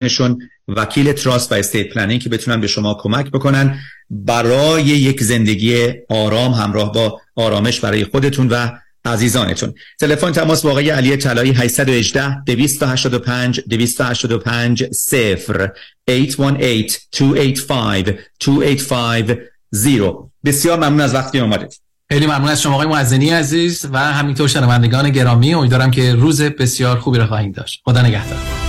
نشون وکیل trust و estate planning که بتونن به شما کمک بکنن برای یک زندگی آرام همراه با آرامش برای خودتون و عزیزانتون. تلفن تماس با علی طلایی 818 285 285 0 818 285 285 بسیار ممنون از وقتی آمدید خیلی ممنون از شما آقای معزنی عزیز و همینطور شنوندگان گرامی امیدوارم که روز بسیار خوبی را خواهید داشت. خدا نگهدار.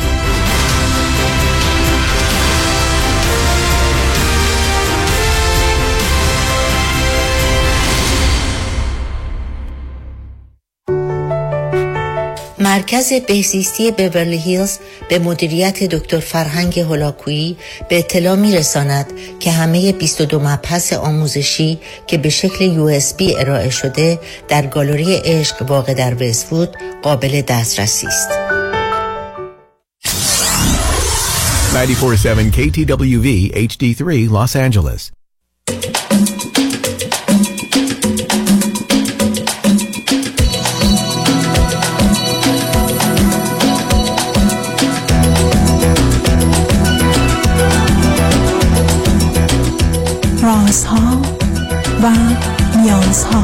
مرکز بهزیستی بورلی هیلز به مدیریت دکتر فرهنگ هلاکویی به اطلاع می رساند که همه 22 مبحث آموزشی که به شکل یو ارائه شده در گالری عشق واقع در وستوود قابل دسترسی است. 947 KTWV HD3 Los Angeles رازها و نیازها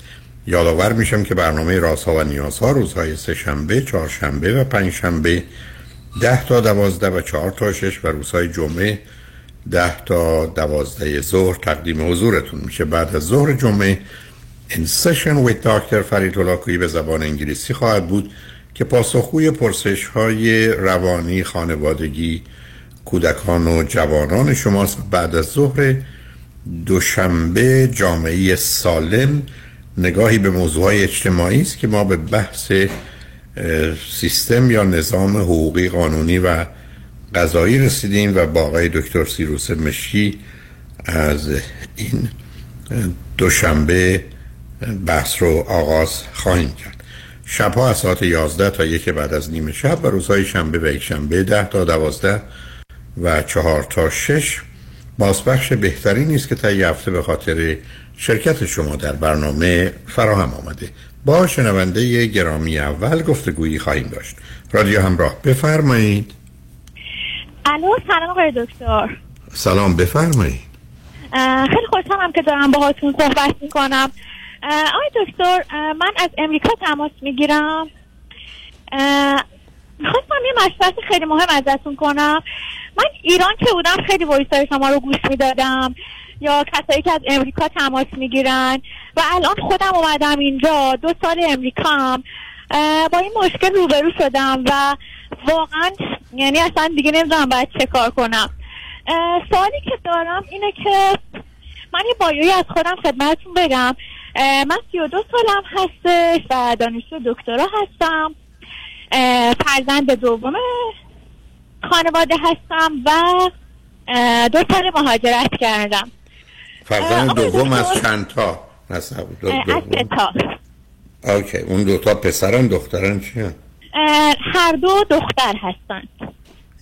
یادآور میشم که برنامه رازها و نیازها روزهای سه شنبه، چهارشنبه و پنجشنبه ده تا دوازده و چهار تا شش و روزهای جمعه ده تا دوازده ظهر تقدیم حضورتون میشه. بعد از ظهر جمعه این سشن with دکتر فرید به زبان انگلیسی خواهد بود که پاسخگوی پرسش های روانی خانوادگی کودکان و جوانان شماست. بعد از ظهر دوشنبه جامعه سالم نگاهی به موضوع های اجتماعی است که ما به بحث سیستم یا نظام حقوقی قانونی و قضایی رسیدیم و با آقای دکتر سیروس مشی از این دوشنبه بحث رو آغاز خواهیم کرد. شبها از ساعت 11 تا یک بعد از نیمه شب و روزهای شنبه و یک شنبه 10 تا 12 و 4 تا 6 بازبخش بهتری نیست که تا هفته به خاطر شرکت شما در برنامه فراهم آمده. با شنونده گرامی اول گفتگویی خواهیم داشت. رادیو همراه بفرمایید. الو سلام آقای دکتر. سلام بفرمایید. خیلی خوشحالم که دارم باهاتون صحبت می‌کنم. آقای دکتر من از امریکا تماس می‌گیرم. می‌خواستم یه مشورت خیلی مهم ازتون کنم. من ایران که بودم خیلی وایسای شما رو گوش می‌دادم. یا کسایی که از امریکا تماس می‌گیرن. و الان خودم اومدم اینجا دو سال امریکا هم با این مشکل روبرو شدم و واقعا یعنی اصلا دیگه نمی‌دونم باید چه کار کنم. سوالی که دارم اینه که من یه بایوی از خودم خدمتتون بگم. من سی و دو سالم هستش و دانشجو دکترا هستم. فرزند دوم خانواده هستم و دو سال مهاجرت کردم. فرزند دوم از چند تا از تا اوکی اون دو تا پسرن دخترن چی هر دو دختر هستن.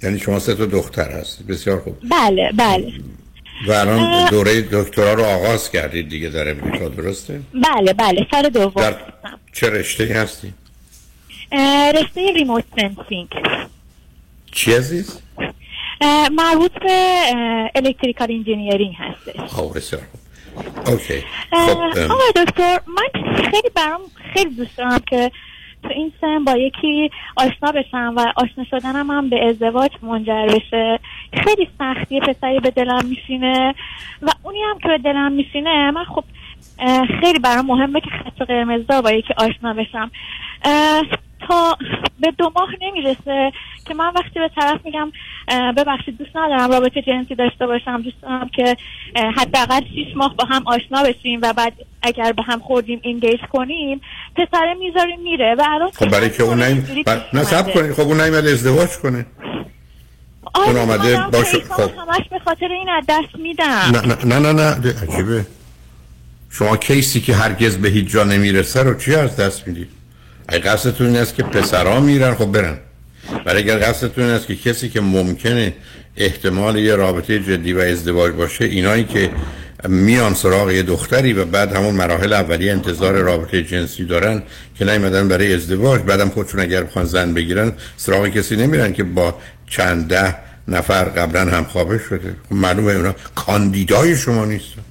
یعنی شما سه تا دختر هست بسیار خوب. بله بله. و الان دوره دکترا رو آغاز کردید دیگه در امریکا درسته؟ بله بله سال دوم در چه رشته هستی؟ رشته remote sensing. چی عزیز؟ مربوط به electrical engineering هستش. خب بسیار. OK. خب آقای دکتر من خیلی برام خیلی دوست دارم که تو این سن با یکی آشنا بشم و آشنا شدنم هم به ازدواج منجر بشه. خیلی سخت پسری به دلم میشینه و اونی هم که به دلم میشینه من خب خیلی برام مهمه که خط قرمز دار با یکی آشنا بشم. تا به دو ماه نمی‌رسه که من وقتی به طرف میگم ببخشید دوست ندارم رابطه جنسی داشته باشم دوست دارم که حداقل شیش ماه با هم آشنا بشیم و بعد اگر به هم خوردیم اینگیج کنیم پسره می‌ذاره میره و الان خب برای که اون نیم نه سب. کنید خب اون نیومد ازدواج کنه آره، اون آمده باشه. خب. همش به خاطر این از دست میدم نه نه نه نه, نه. عجیبه شما کیسی که هرگز به هیچ جا نمی‌رسه رو چی از دست می‌دید اگه قصدتون است که پسرها میرن خب برن. برای اگر قصدتون است که کسی که ممکنه احتمال یه رابطه جدی و ازدواج باشه اینایی که میان سراغ یه دختری و بعد همون مراحل اولیه انتظار رابطه جنسی دارن که نیومدن برای ازدواج بعدم خودشون اگر بخوان زن بگیرن سراغ کسی نمیرن که با چند ده نفر قبلا هم خوابه شده. خب معلومه اونا کاندیدای شما نیستن.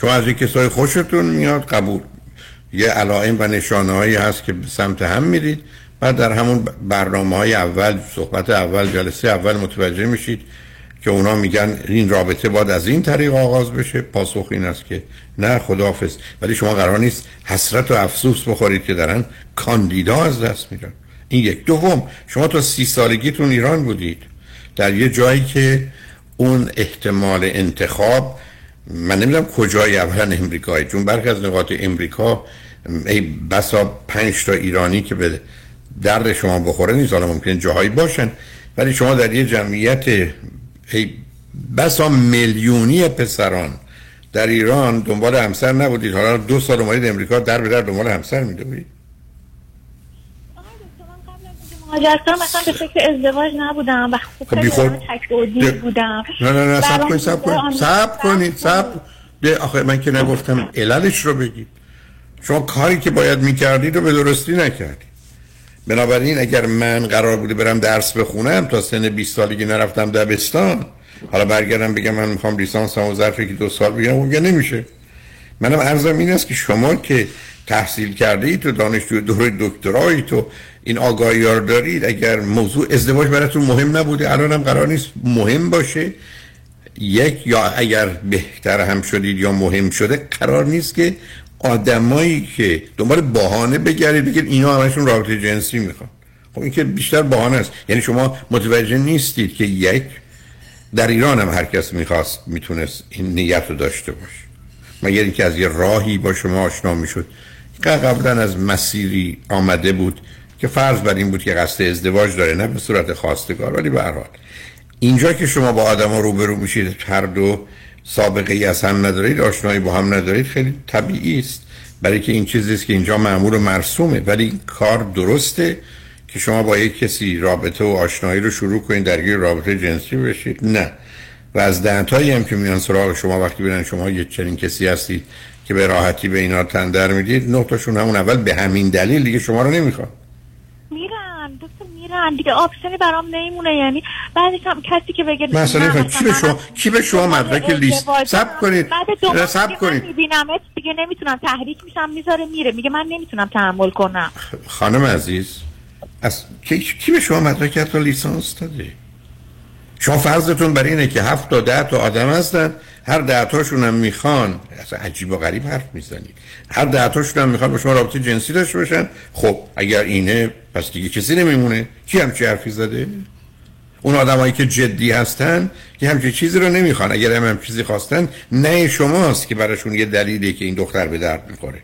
شما از این کسای خوشتون میاد قبول. یه علائم و نشانه هایی هست که به سمت هم میرید. بعد در همون برنامه های اول صحبت اول جلسه اول متوجه میشید که اونا میگن این رابطه باید از این طریق آغاز بشه. پاسخ این است که نه خداحافظ. ولی شما قرار نیست حسرت و افسوس بخورید که دارن کاندیدا از دست میرن. این یک. دوم شما تا سی سالگیتون ایران بودید. در یه جایی که اون احتمال انتخاب من نمی‌دونم کجای اولا امریکایی چون برخی از نقاط امریکا ای بسا پنج تا ایرانی که به درد شما بخوره نیست حالا ممکن جاهایی باشن ولی شما در یه جمعیت ای بسا میلیونی پسران در ایران دنبال همسر نبودید. حالا دو سال اومدید امریکا در به در دنبال همسر میدوید. مهاجرت کنم مثلا به فکر ازدواج نبودم و خب خب دودی بودم. نه نه نه سب کنید سب کنید. سب کنید سب آخه من که نگفتم عللش رو بگید. شما کاری که باید می‌کردید رو به درستی نکردید. بنابراین اگر من قرار بوده برم درس بخونم تا سن 20 سالگی نرفتم دبستان حالا برگردم بگم من می‌خوام لیسانس هم ظرف که دو سال بگم اون نمیشه. منم عرضم این است که شما که تحصیل کرده ای تو دانشجو دوره دکترایی تو این آگاهی رو دارید؟ اگر موضوع ازدواج براتون مهم نبوده الان هم قرار نیست مهم باشه. یک یا اگر بهتر هم شدید یا مهم شده قرار نیست که آدمایی که دنبال بهانه بگردید بگید اینا همشون رابطه جنسی می‌خوان. خب این که بیشتر بهانه است. یعنی شما متوجه نیستید که یک در ایران هم هر کس می‌خواست می‌تونست این نیت رو داشته باشه. مگر اینکه از یه راهی با شما آشنا می‌شد. که قبلا از مسیری آمده بود. که فرض بر این بود که قصد ازدواج داره نه به صورت خواستگار ولی به حال. اینجا که شما با آدم ها روبرو میشید هر دو سابقه ای از هم ندارید آشنایی با هم ندارید خیلی طبیعی است. برای که این چیزی است که اینجا معمول و مرسومه. ولی این کار درسته که شما با یک کسی رابطه و آشنایی رو شروع کنید درگیر رابطه جنسی بشید. نه. و از دهتایی هم که میان سراغ شما وقتی ببینن شما یه چنین کسی هستید که به راحتی به اینا تندر می‌دید نه تاشون همون اول به همین دلیل دیگه شما رو نمی‌خوان. میرن. دکتر میرن. دیگه آپشنی برام نمیمونه. یعنی بعدش هم کسی که بگه مثلا کی به شما کی به شما مدرک لیست. سب کنید. سب کنید. میبینمت دیگه نمی‌تونم. تحریک میشم می‌ذاره میره. میگه من نمی‌تونم تحمل کنم. خانم عزیز از کی, کی به شما مدرک حتی لیسانس داده؟ شما فرضتون برای اینه که هفت تا ده تا آدم هستن. هر ده تاشون هم می‌خوان. اصلا عجیب و غریب حرف می‌زنید هر ده تاشون هم می‌خوان با شما رابطه جنسی داشته باشن. خب اگر اینه پس دیگه کسی نمیمونه. کی همچی حرفی زده؟ اون آدمایی که جدی هستن که همچین چیزی رو نمی‌خوان. اگر هم, هم چیزی خواستن نه شماست که براشون یه دلیلی که این دختر به درد می‌خوره.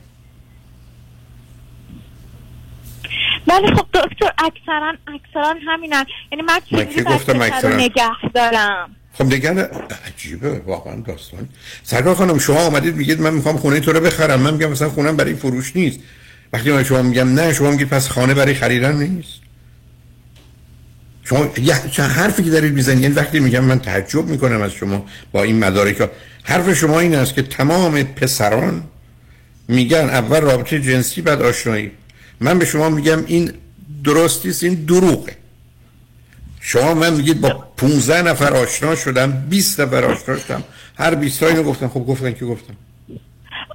ولی خب دکتر اکثرا اکثرا همینن. یعنی من من چجوری که گفتم اکثراً؟ نگه دارم. خب نگن عجیبه واقعا داستان. سرکار خانم شما آمدید میگید من می‌خوام خونه تو رو بخرم. من میگم مثلا خونم برای فروش نیست. وقتی من شما میگم نه شما میگید پس خانه برای خریدن نیست. شما چه حرفی که دارید می‌زنید؟ یعنی وقتی میگم من تعجب می‌کنم از شما با این مدارک حرف شما این است که تمام پسران میگن اول رابطه جنسی بعد آشنایی. من به شما میگم این درستی است این دروغه. شما من میگید با 15 نفر آشنا شدم 20 نفر آشنا شدم. هر 20 تا اینو گفتن. خب گفتن که گفتم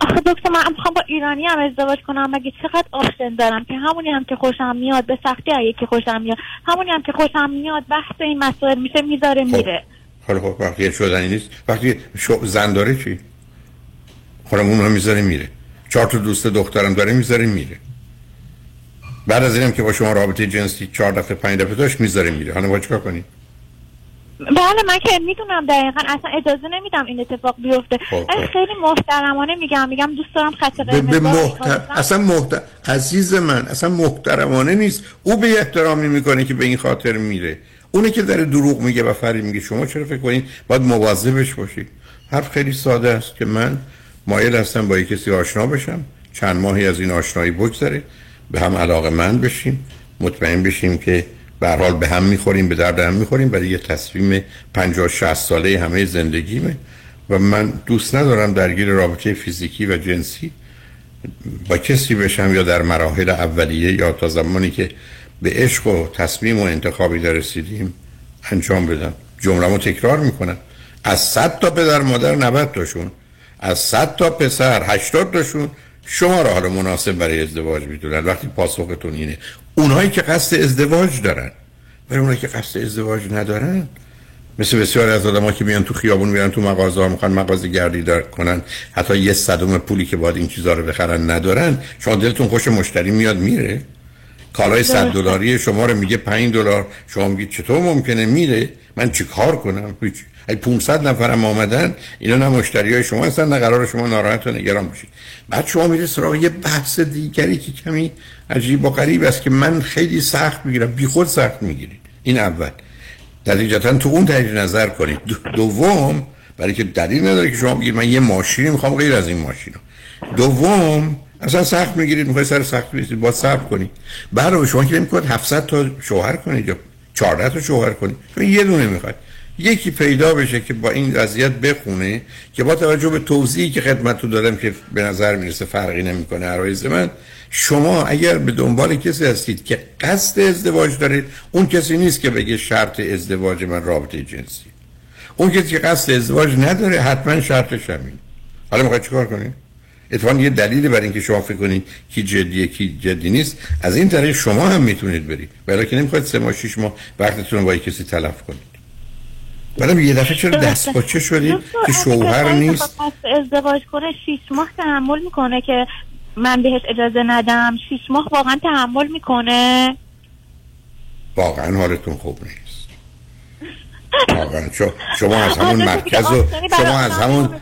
آخه دکتر من می‌خوام با ایرانی هم ازدواج کنم. مگه چقدر آپشن دارم که همونی هم که خوشم میاد به سختی های که خوشم میاد. همونی هم که خوشم میاد بحث این مسائل میشه می‌ذاره خب. میره. حالا خب وقتی شدنی نیست. وقتی شو زن داره چی؟ خودم اون رو می‌ذاره میره. چهار تا دوست دخترم داره می‌ذاره میره. بعد از اینم که با شما رابطه جنسی چهار دفعه پنج دفعه داشت می‌ذاره میره. حالا باید چیکار کنی بله من که می‌دونم دقیقا اصلا اجازه نمیدم این اتفاق بیفته. خب، ولی خب. خیلی محترمانه میگم میگم دوست دارم خط به, قرمز به باشه. محتر... اصلا محتر... عزیز من اصلا محترمانه نیست. او به احترامی می‌کنه که به این خاطر میره. اونه که داره دروغ میگه و فریب میگه شما چرا فکر کنید باید مواظبش باشید؟ حرف خیلی ساده است که من مایل هستم با یک کسی آشنا بشم. چند ماهی از این آشنایی بگذره. به هم علاقه من بشیم مطمئن بشیم که به حال به هم می‌خوریم به درد هم می‌خوریم برای یه تصمیم 50 60 ساله همه زندگیمه و من دوست ندارم درگیر رابطه فیزیکی و جنسی با کسی بشم یا در مراحل اولیه یا تا زمانی که به عشق و تصمیم و انتخابی در رسیدیم انجام بدم. جمله تکرار می‌کنم. از 100 تا پدر مادر 90 تاشون از 100 تا پسر 80 تاشون شما را حالا مناسب برای ازدواج می‌دونن. وقتی پاسختون اینه. اونهایی که قصد ازدواج دارن. ولی اونهایی که قصد ازدواج ندارن مثل بسیاری از آدم که میان تو خیابون میرن تو مغازه ها می‌خوان مغازه گردی دار کنن. حتی یه صدم پولی که باید این چیزا رو بخرن ندارن. شما دلتون خوش مشتری میاد میره. کالای 100 دلاری شما رو میگه 5 دلار. شما میگید چطور ممکنه؟ میره. من چیکار کنم؟ هیچ ای 500 نفرم آمدن اینا نه مشتری های شما هستن نه قرار شما ناراحت و نگران باشید. بعد شما میره سراغ یه بحث دیگری که کمی عجیب و غریب است که من خیلی سخت می‌گیرم بی خود سخت می‌گیرید. این اول. نتیجتا تو اون تجدید نظر کنید. دو- دوم برای که دلیل نداره که شما بگید من یه ماشین می‌خوام غیر از این ماشین. دوم اصلا سخت می‌گیرید می‌خواید سر سخت بریزید با صبر کنید. برای شما که نمی‌خواد 700 تا شوهر کنید یا 14 تا شوهر کنید چون یه دونه می‌خواد یکی پیدا بشه که با این وضعیت بخونه که با توجه به توضیحی که خدمت رو دادم که به نظر می‌رسه فرقی نمی‌کنه عرایز من شما اگر به دنبال کسی هستید که قصد ازدواج دارید اون کسی نیست که بگه شرط ازدواج من رابطه جنسی. اون کسی که قصد ازدواج نداره حتما شرطش همین حالا می‌خواید چیکار کنید اتفاقا یه دلیلی برای اینکه شما فکر کنید کی جدیه کی جدی نیست. از این طریق شما هم می‌تونید برید. ولی که نمی‌خواید سه ماه شش ماه وقتتون رو با کسی تلف کنید. بعدم یه دفعه چرا دست پاچه شدید دکتر، که شوهر نیست؟ با ازدواج کنه؟ 6 ماه تحمل می‌کنه که من بهش اجازه ندم. 6 ماه واقعا تحمل می‌کنه. واقعا حالتون خوب نیست. واقعا. شما- از همون مرکز و شما از همون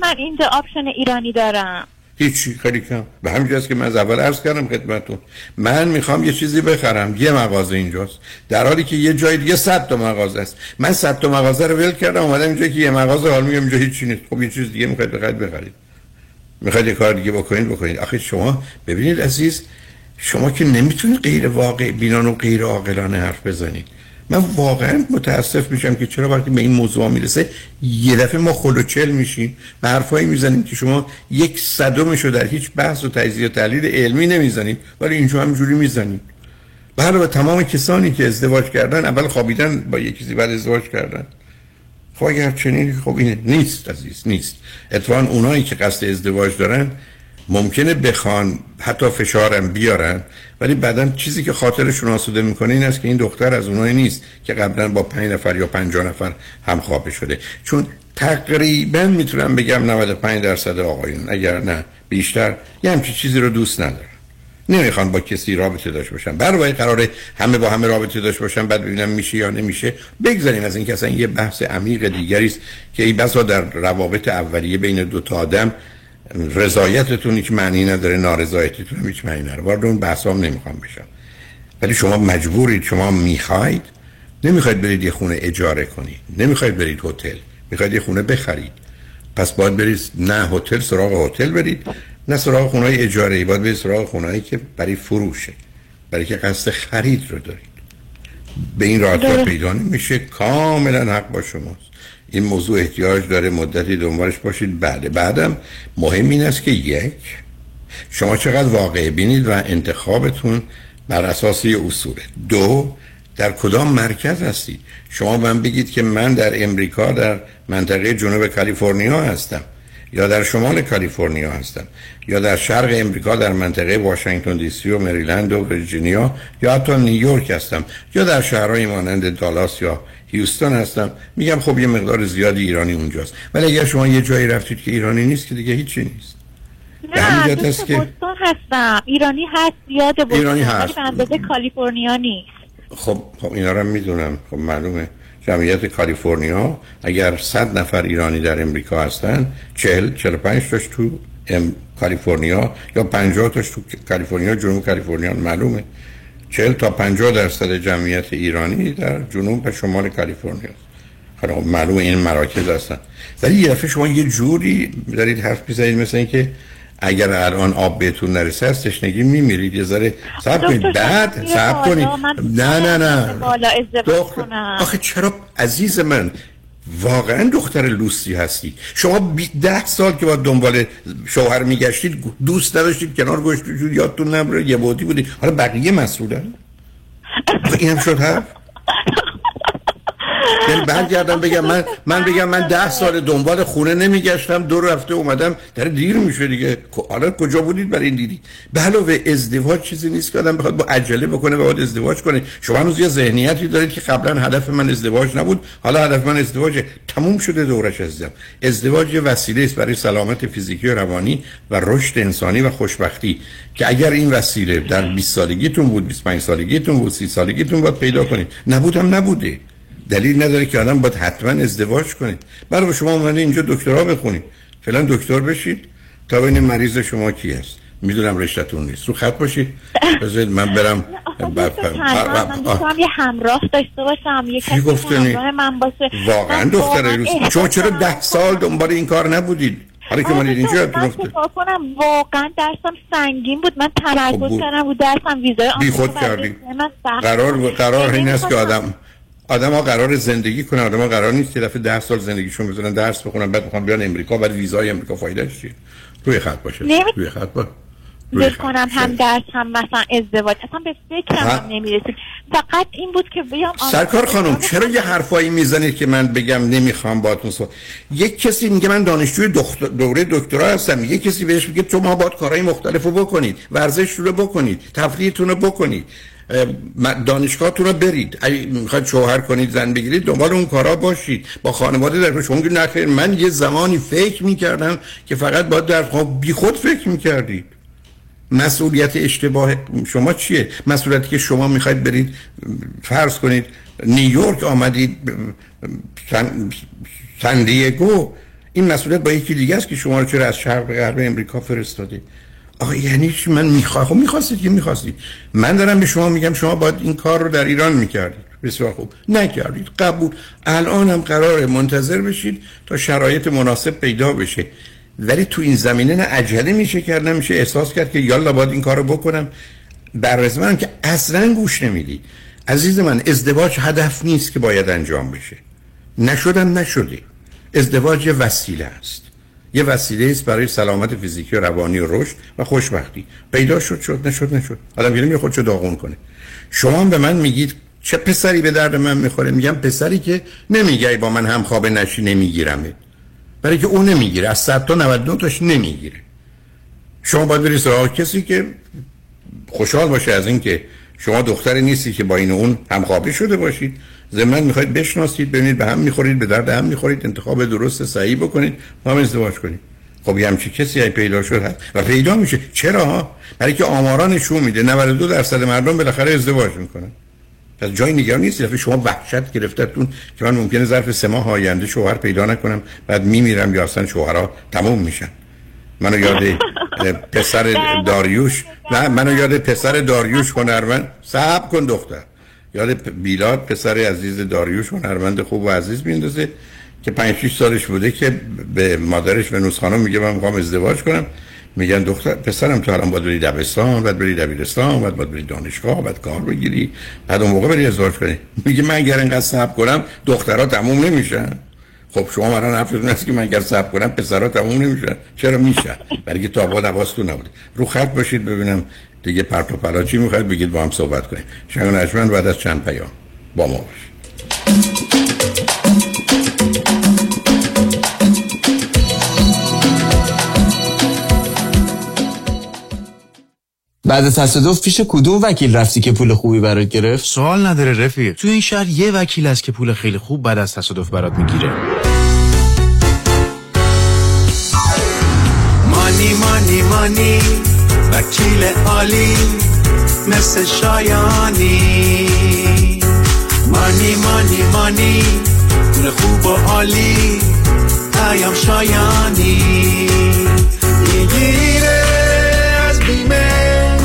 من اینجا آپشن ایرانی دارم؟ هیچی خیلی کم. به همین جاست که من از اول عرض کردم خدمتتون. من می‌خوام یه چیزی بخرم. یه مغازه اینجاست. در حالی که یه جای دیگه صد تا مغازه است. من صد تا مغازه رو ول کردم اومدم اینجا که یه مغازه حال میگم اینجا هیچی نیست. خب یه چیز دیگه می‌خواید بخرید بخرید. می‌خواید یه کار دیگه بکنید بکنید. آخه شما ببینید عزیز شما که نمی‌تونید غیر واقع بینان و غیر عاقلانه حرف بزنید. من واقعا متاسف میشم که چرا وقتی به این موضوع می‌رسه یه دفعه ما خلوچل میشیم به حرفایی می‌زنیم که شما یک صدمش رو در هیچ بحث و تجزیه و تحلیل علمی نمی‌زنید ولی اینجا همجوری می‌زنید برای تمام کسانی که ازدواج کردن اول خوابیدن با یکی کسی بعد ازدواج کردن. خب اگر چنین خب اینه نیست عزیز نیست. اتفاقا اونایی که قصد ازدواج دارن ممکنه بخوان حتی فشارم بیارن ولی بعدا چیزی که خاطرشون آسوده می‌کنه این است که این دختر از اونایی نیست که قبلا با پنج نفر یا پنجاه نفر هم خوابه شده. چون تقریبا می‌تونم بگم 95 درصد آقایون اگر نه بیشتر یه همچین چیزی رو دوست ندارن. نمی‌خوان با کسی رابطه داشته باشن. برای قراره همه با همه رابطه داشته باشن بعد ببینم میشه یا نمیشه بگذاریم از این که اصلا یه بحث عمیق دیگری است که این بسا در روابط اولیه بین دو تا آدم رضایتتون هیچ معنی نداره نارضایتتون هم هیچ معنی نداره. وارد اون بحثام نمی‌خوام بشم. ولی شما مجبورید شما می‌خواید نمی‌خواید برید یه خونه اجاره کنید. نمی‌خواید برید هتل. می‌خواید یه خونه بخرید. پس باید برید نه هتل سراغ هتل برید نه سراغ خونه های اجاره ای باید برید سراغ خونه که برای فروشه برای که قصد خرید رو دارید. به این راحتی پیدا نمیشه. کاملا حق با شماست. این موضوع احتیاج داره مدتی دنبالش باشید. بعد بعدم مهم این است که یک شما چقدر واقع بینید و انتخابتون بر اساس اصوله. دو در کدام مرکز هستید؟ شما من بگید که من در امریکا در منطقه جنوب کالیفرنیا هستم. یا در شمال کالیفرنیا هستم یا در شرق امریکا در منطقه واشنگتن دی سی و مریلند و ویرجینیا یا حتی نیویورک هستم یا در شهرهای مانند دالاس یا هیوستون هستم میگم خب یه مقدار زیادی ایرانی اونجاست. ولی اگر شما یه جایی رفتید که ایرانی نیست که دیگه هیچی نیست. نه دوست که... بستان هستم. ایرانی هست زیاد بستان ایرانی هست. ولی کالیفرنیا نیست. خب خب اینا رو می‌دونم. خب معلومه. جمعیت کالیفرنیا اگر 100 نفر ایرانی در امریکا هستن 40 45 تاش تو ام کالیفرنیا یا 50 تاش تو کالیفرنیا جنوب کالیفرنیا معلومه. 40 تا 50 درصد جمعیت ایرانی در جنوب و شمال کالیفرنیا خب معلومه این مراکز هستن. ولی یه دفعه شما یه جوری دارید حرف می‌زنید مثل اینکه اگر الان آب بهتون نرسه از تشنگی میمیرید. یه ذره صبر کنید. بعد صبر کنید. نه نه نه. دختر... آخه چرا عزیز من واقعا دختر لوسی هستی. شما ده سال که با دنبال شوهر میگشتید دوست نداشتید کنار گوشتید یادتون نبره یه بودی بودید حالا بقیه مسئولن؟ این هم شد یعنی برگردم بگم من من بگم من ده سال دنبال خونه نمیگشتم دور رفته اومدم در دیر میشه دیگه. حالا کجا بودید برای این دیدی؟ به علاوه ازدواج چیزی نیست که آدم بخواد با عجله بکنه و باید ازدواج کنه. شما هنوز یه ذهنیتی دارید که قبلا هدف من ازدواج نبود حالا هدف من ازدواج تموم شده دورش عزیزم. ازدواج یه وسیله است برای سلامت فیزیکی و روانی و رشد انسانی و خوشبختی که اگر این وسیله در 20 سالگیتون بود 25 سالگیتون بود 30 سالگیتون بود پیدا کنید. نبودم نبوده. دلیل نداره که آدم باید حتما ازدواج کنید برای شما اومده اینجا دکترا بخونید فعلا دکتر بشید تا ببینیم مریض شما کی هست. می‌دونم رشتهتون نیست. رو خط باشید بذارید من برم من یه همراه داشته باشم یه کسی همراه من باشه. واقعا دختر شما چرا ده سال دنبال این کار نبودید؟ حالا که من اینجا من کنم؟ واقعا درسم سنگین بود. من تمرکز خب کردم بود درسم ویزای بی خود کردی. قرار قرار این است که آدم آدم ها قرار زندگی کنن آدم ها قرار نیست که دفعه ده سال زندگیشون بزنن درس بخونن بعد می‌خوان بیان امریکا بعد ویزای امریکا فایده چیه؟ روی خط باشه روی خط باشه. روی کنم هم درس هم مثلا ازدواج اصلا به فکرم نمی‌رسید فقط این بود که بیام سرکار خانم چرا یه حرفایی می‌زنید که من بگم نمی‌خوام باهاتون صحبت یک کسی میگه من دانشجوی دختر دوره دکترا هستم یک کسی بهش میگه تو ما باید کارهای مختلف رو بکنید ورزش رو بکنید تفریحتون رو بکنید. دانشگاهتون رو برید. اگه می‌خواید شوهر کنید زن بگیرید دنبال اون کارا باشید. با خانواده در شما نخیر من یه زمانی فکر می‌کردم که فقط باید در بی خود فکر می‌کردید. مسئولیت اشتباه شما چیه؟ مسئولیتی که شما می‌خواید برید فرض کنید نیویورک آمدید سن دیگو. این مسئولیت با یکی دیگه است که شما رو چرا از شرق غرب امریکا فرستاده آقا یعنی چی؟ من می‌خوام خب می‌خواستید که می‌خواستید. من دارم به شما میگم شما باید این کار رو در ایران می‌کردید. بسیار خوب. نکردید. قبول. الان هم قرار منتظر بشید تا شرایط مناسب پیدا بشه. ولی تو این زمینه نه عجله میشه کرد نمیشه احساس کرد که یالا باید این کارو بکنم. در من که اصلا گوش نمیدی. عزیز من ازدواج هدف نیست که باید انجام بشه. نشدم نشدی. ازدواج وسیله است. یه وسیله است برای سلامت فیزیکی و روانی و رشد و خوشبختی. پیدا شد شد نشد نشد. آدم میره خودشو داغون کنه. شما به من میگید چه پسری به درد من می‌خوره؟ میگم پسری که نمیگه با من هم خواب نشی نمیگیرمه. برای که اون نمی‌گیره. از 100 تا 99 تاش نمی‌گیره. شما باید برید سراغ کسی که خوشحال باشه از اینکه شما دختری نیستی که با این اون همخوابه شده باشید. زمین می‌خواید بشناسید ببینید به هم می‌خورید به درد هم می‌خورید انتخاب درست صحیح بکنید با هم ازدواج کنید خب یه همچی کسی های پیدا شد هست و پیدا میشه. چرا؟ برای که آمارا نشون میده 92 درصد مردم بالاخره ازدواج می‌کنن. پس جای نگران نیست. دفعه شما وحشت گرفتتون که من ممکنه ظرف سه ماه آینده شوهر پیدا نکنم بعد میمیرم یا اصلا شوهرها تموم میشن. منو یاد پسر داریوش نه منو یاد پسر داریوش هنرمند. صبر کن دختر. یاد بیلاد پسر عزیز داریوش هنرمند خوب و عزیز میندازه که 5 6 سالش بوده که به مادرش ونوس خانم میگه من می‌خوام ازدواج کنم. میگن دختر پسرم تو الان باید بری دبستان بعد بری دبیرستان بعد باید بری دانشگاه بعد کار بگیری. بعد اون موقع بری ازدواج کنی. میگه من اگر اینقدر صبر کنم دخترها تموم نمیشن. خب شما مرا حرفتون است که من اگر صبر کنم پسرها تموم نمیشن. چرا میشن؟ برای که تابا دواستون نبوده رو خط باشید ببینم. دیگه پرت و پلا چی می‌خواید بگید با هم صحبت کنیم. شنگ نجمن بعد از چند پیام؟ با ما بعد تصادف پیش کدوم وکیل رفتی که پول خوبی برات گرفت؟ سوال نداره رفیق. تو این شهر یه وکیل است که پول خیلی خوب بعد از تصادف برات می‌گیره. مانی مانی مانی. وکیل عالی مثل شایانی. مانی مانی مانی پول خوب و عالی پیام شایانی. می‌گیره از بیمه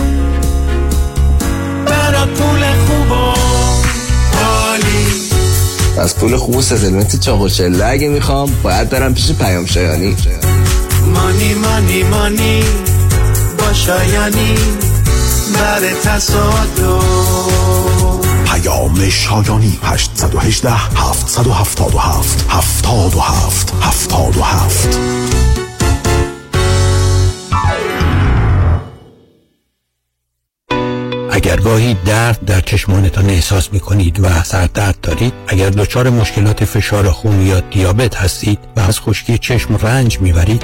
برات پول خوب و عالی. از پول خوب و ستلمنت چاق و چله اگه می‌خوام باید برم پیش پیام شایانی. مانی مانی مانی. شایانی بر تصادف. پیام شایانی 818 777 77 77 اگر گاهی درد در چشمانتان احساس می کنید و سردرد دارید اگر دچار مشکلات فشار خون یا دیابت هستید و از خشکی چشم رنج می‌برید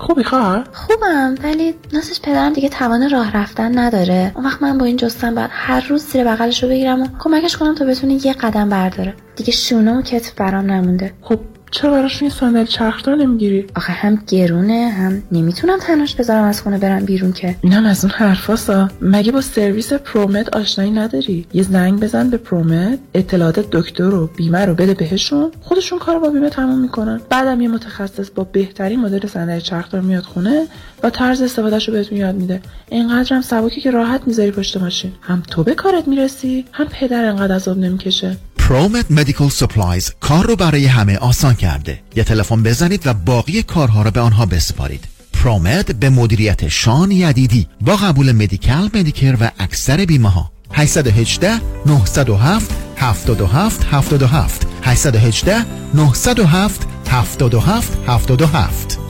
خوبی خواهر؟ خوبم ولی ناسش پدرم دیگه توان راه رفتن نداره. اون وقت من با این جستن باید هر روز زیر بغلش رو بگیرم و کمکش کنم تا بتونه یه قدم برداره. دیگه شونه و کتف برام نمونده. خب چرا براش این صندلی چرخدار نمی‌گیری؟ آخه هم گرونه هم نمی‌تونم تنهاش بذارم از خونه برم بیرون که. اینم از اون حرفاسا مگه با سرویس پرومت آشنایی نداری؟ یه زنگ بزن به پرومت اطلاعات دکتر و بیمه رو بده بهشون. خودشون کار با بیمه تموم می‌کنن. بعدم یه متخصص با بهترین مدل صندلی چرخدار میاد خونه. و طرز استفادهش رو بهتون یاد میده. اینقدرم سبکی که راحت می‌ذاری پشت ماشین. هم تو به کارت می‌رسی هم پدر انقدر عذاب نمی‌کشه. Promed Medical Supplies کار رو برای همه آسان کرده. یه تلفن بزنید و باقی کارها رو به آنها بسپارید. Promed به مدیریت شان یدیدی با قبول Medi-Cal Medicare و اکثر بیمه ها 818 907 77 77 818 907 77 77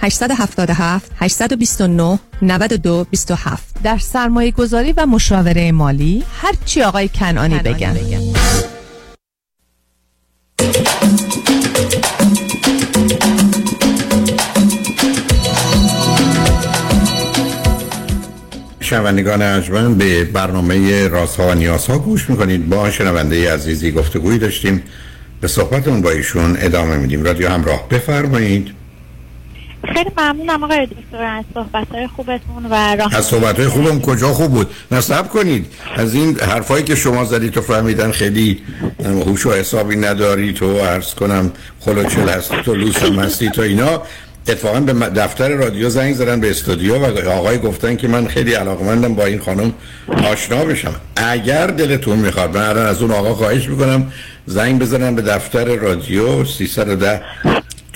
877 829 92 27 در سرمایه گذاری و مشاوره مالی هر چی آقای کنانی بگن, شنوندگان ارجمند به برنامه رازها و نیازها گوش می‌کنید. با شنونده عزیزی گفتگویی داشتیم. به صحبتمون با ایشون ادامه میدیم. رادیو همراه بفرمایید. خیلی ممنونم آقای دکتر از صحبت خوبتون و راه از صحبت خوبم. کجا خوب بود؟ نصب کنید. از این حرفایی که شما زدید تو فهمیدن خیلی هوش و حسابی نداری. تو عرض کنم خلوچل هستی تو لوس هم هستی تو اینا. اتفاقا به دفتر رادیو زنگ زدن به استودیو و آقای گفتن که من خیلی علاقمندم با این خانم آشنا بشم. اگر دلتون می‌خواد من از اون آقا خواهش می‌کنم زنگ بزنن به دفتر رادیو 310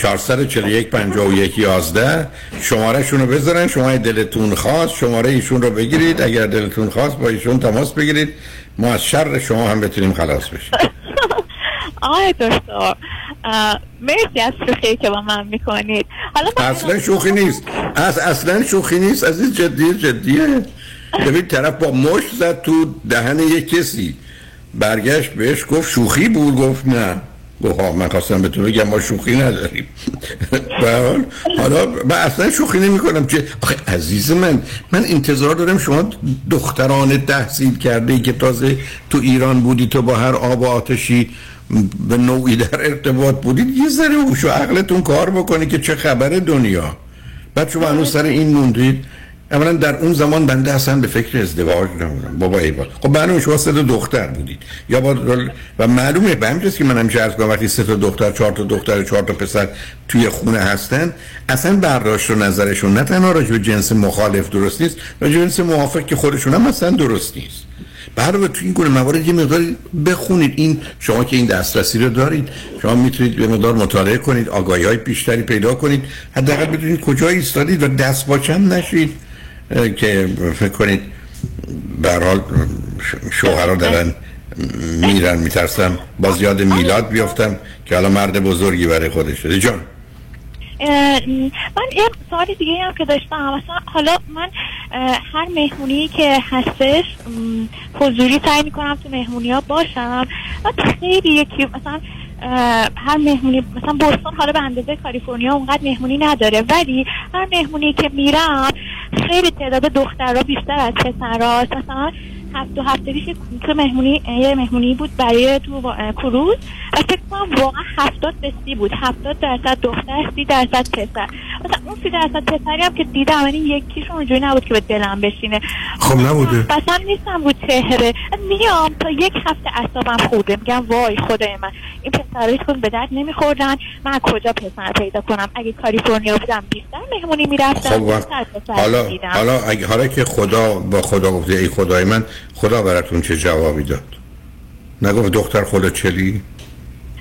441 51 11 شماره شون رو بذارن. شما دلتون خواست. شماره ایشون رو بگیرید. اگر دلتون خواست با ایشون تماس بگیرید. ما از شر شما هم بتونیم خلاص بشیم. آقای دکتر. مرسی از شوخی که با من می‌کنید. حالا اصلا شوخی نیست. از اصلا شوخی نیست. از این جدیه جدیه. ببین طرف با مش زد تو دهن یک کسی. برگشت بهش گفت شوخی بود. گفت نه. گفت ها من خواستم بهتون بگم ما شوخی نداریم. حال حالا من اصلا شوخی نمی کنم که آخه عزیز من من انتظار دارم شما دختران تحصیل کرده ای که تازه تو ایران بودی تو با هر آب و آتشی به نوعی در ارتباط بودید یه ذره هوش و عقلتون کار بکنی که چه خبر دنیا. بعد شما هنوز سر این موندید. اولا در اون زمان بنده اصلا به فکر ازدواج نبودم بابا ای بابا خب معلومه شما سه تا دختر بودید. یا با و معلومه به همجاست که من هم عرض وقتی سه تا دختر چهار تا دختر چهار تا پسر توی خونه هستن اصلا برداشت و نظرشون نه تنها راجع به جنس مخالف درست نیست به جنس موافق که خودشون هم اصلا درست نیست. برای تو این گونه موارد یه مقدار بخونید. این شما که این دسترسی رو دارید شما می‌تونید به مقدار مطالعه کنید آگاهی های بیشتری پیدا کنید. حداقل بدونید کجا ایستادید و دست باچم نشید. که فکر کنید به حال شوهرها دارن میرن میترسم باز یاد میلاد بیافتم که حالا مرد بزرگی برای خودش شده جان. من یه سوال دیگه هم که داشتم. مثلا حالا من هر مهمونی که هستش حضوری سعی می‌کنم تو مهمونی ها باشم. و خیلی یکی مثلا هر مهمونی مثلا بوستون حالا به اندازه کالیفرنیا اونقدر مهمونی نداره ولی هر مهمونی که میرم خیلی تعداد دخترها بیشتر از پسراست مثلا هفت دو هفته پیش تو مهمونی یه مهمونی بود برای تو کروز. و فکر کنم واقعا هفتاد به سی بود. هفتاد درصد دختر سی درصد پسر. مثلا اون سی درصد پسری هم که دیدم یعنی یکیشون اونجوری نبود که به دلم بشینه. خب نبوده. مثلا نیستم بود چهره. میام تا یک هفته اصابم خورده. میگم وای خدای من. این پسرایی کن به درد نمیخوردن. من کجا پسر پیدا کنم؟ اگه کالیفرنیا بودم بیشتر مهمونی می‌رفتم. خب حالا حالا اگه حالا که خدا با خدا گفته ای خدای من خدا براتون چه جوابی داد. نگفت دختر خدا چلی؟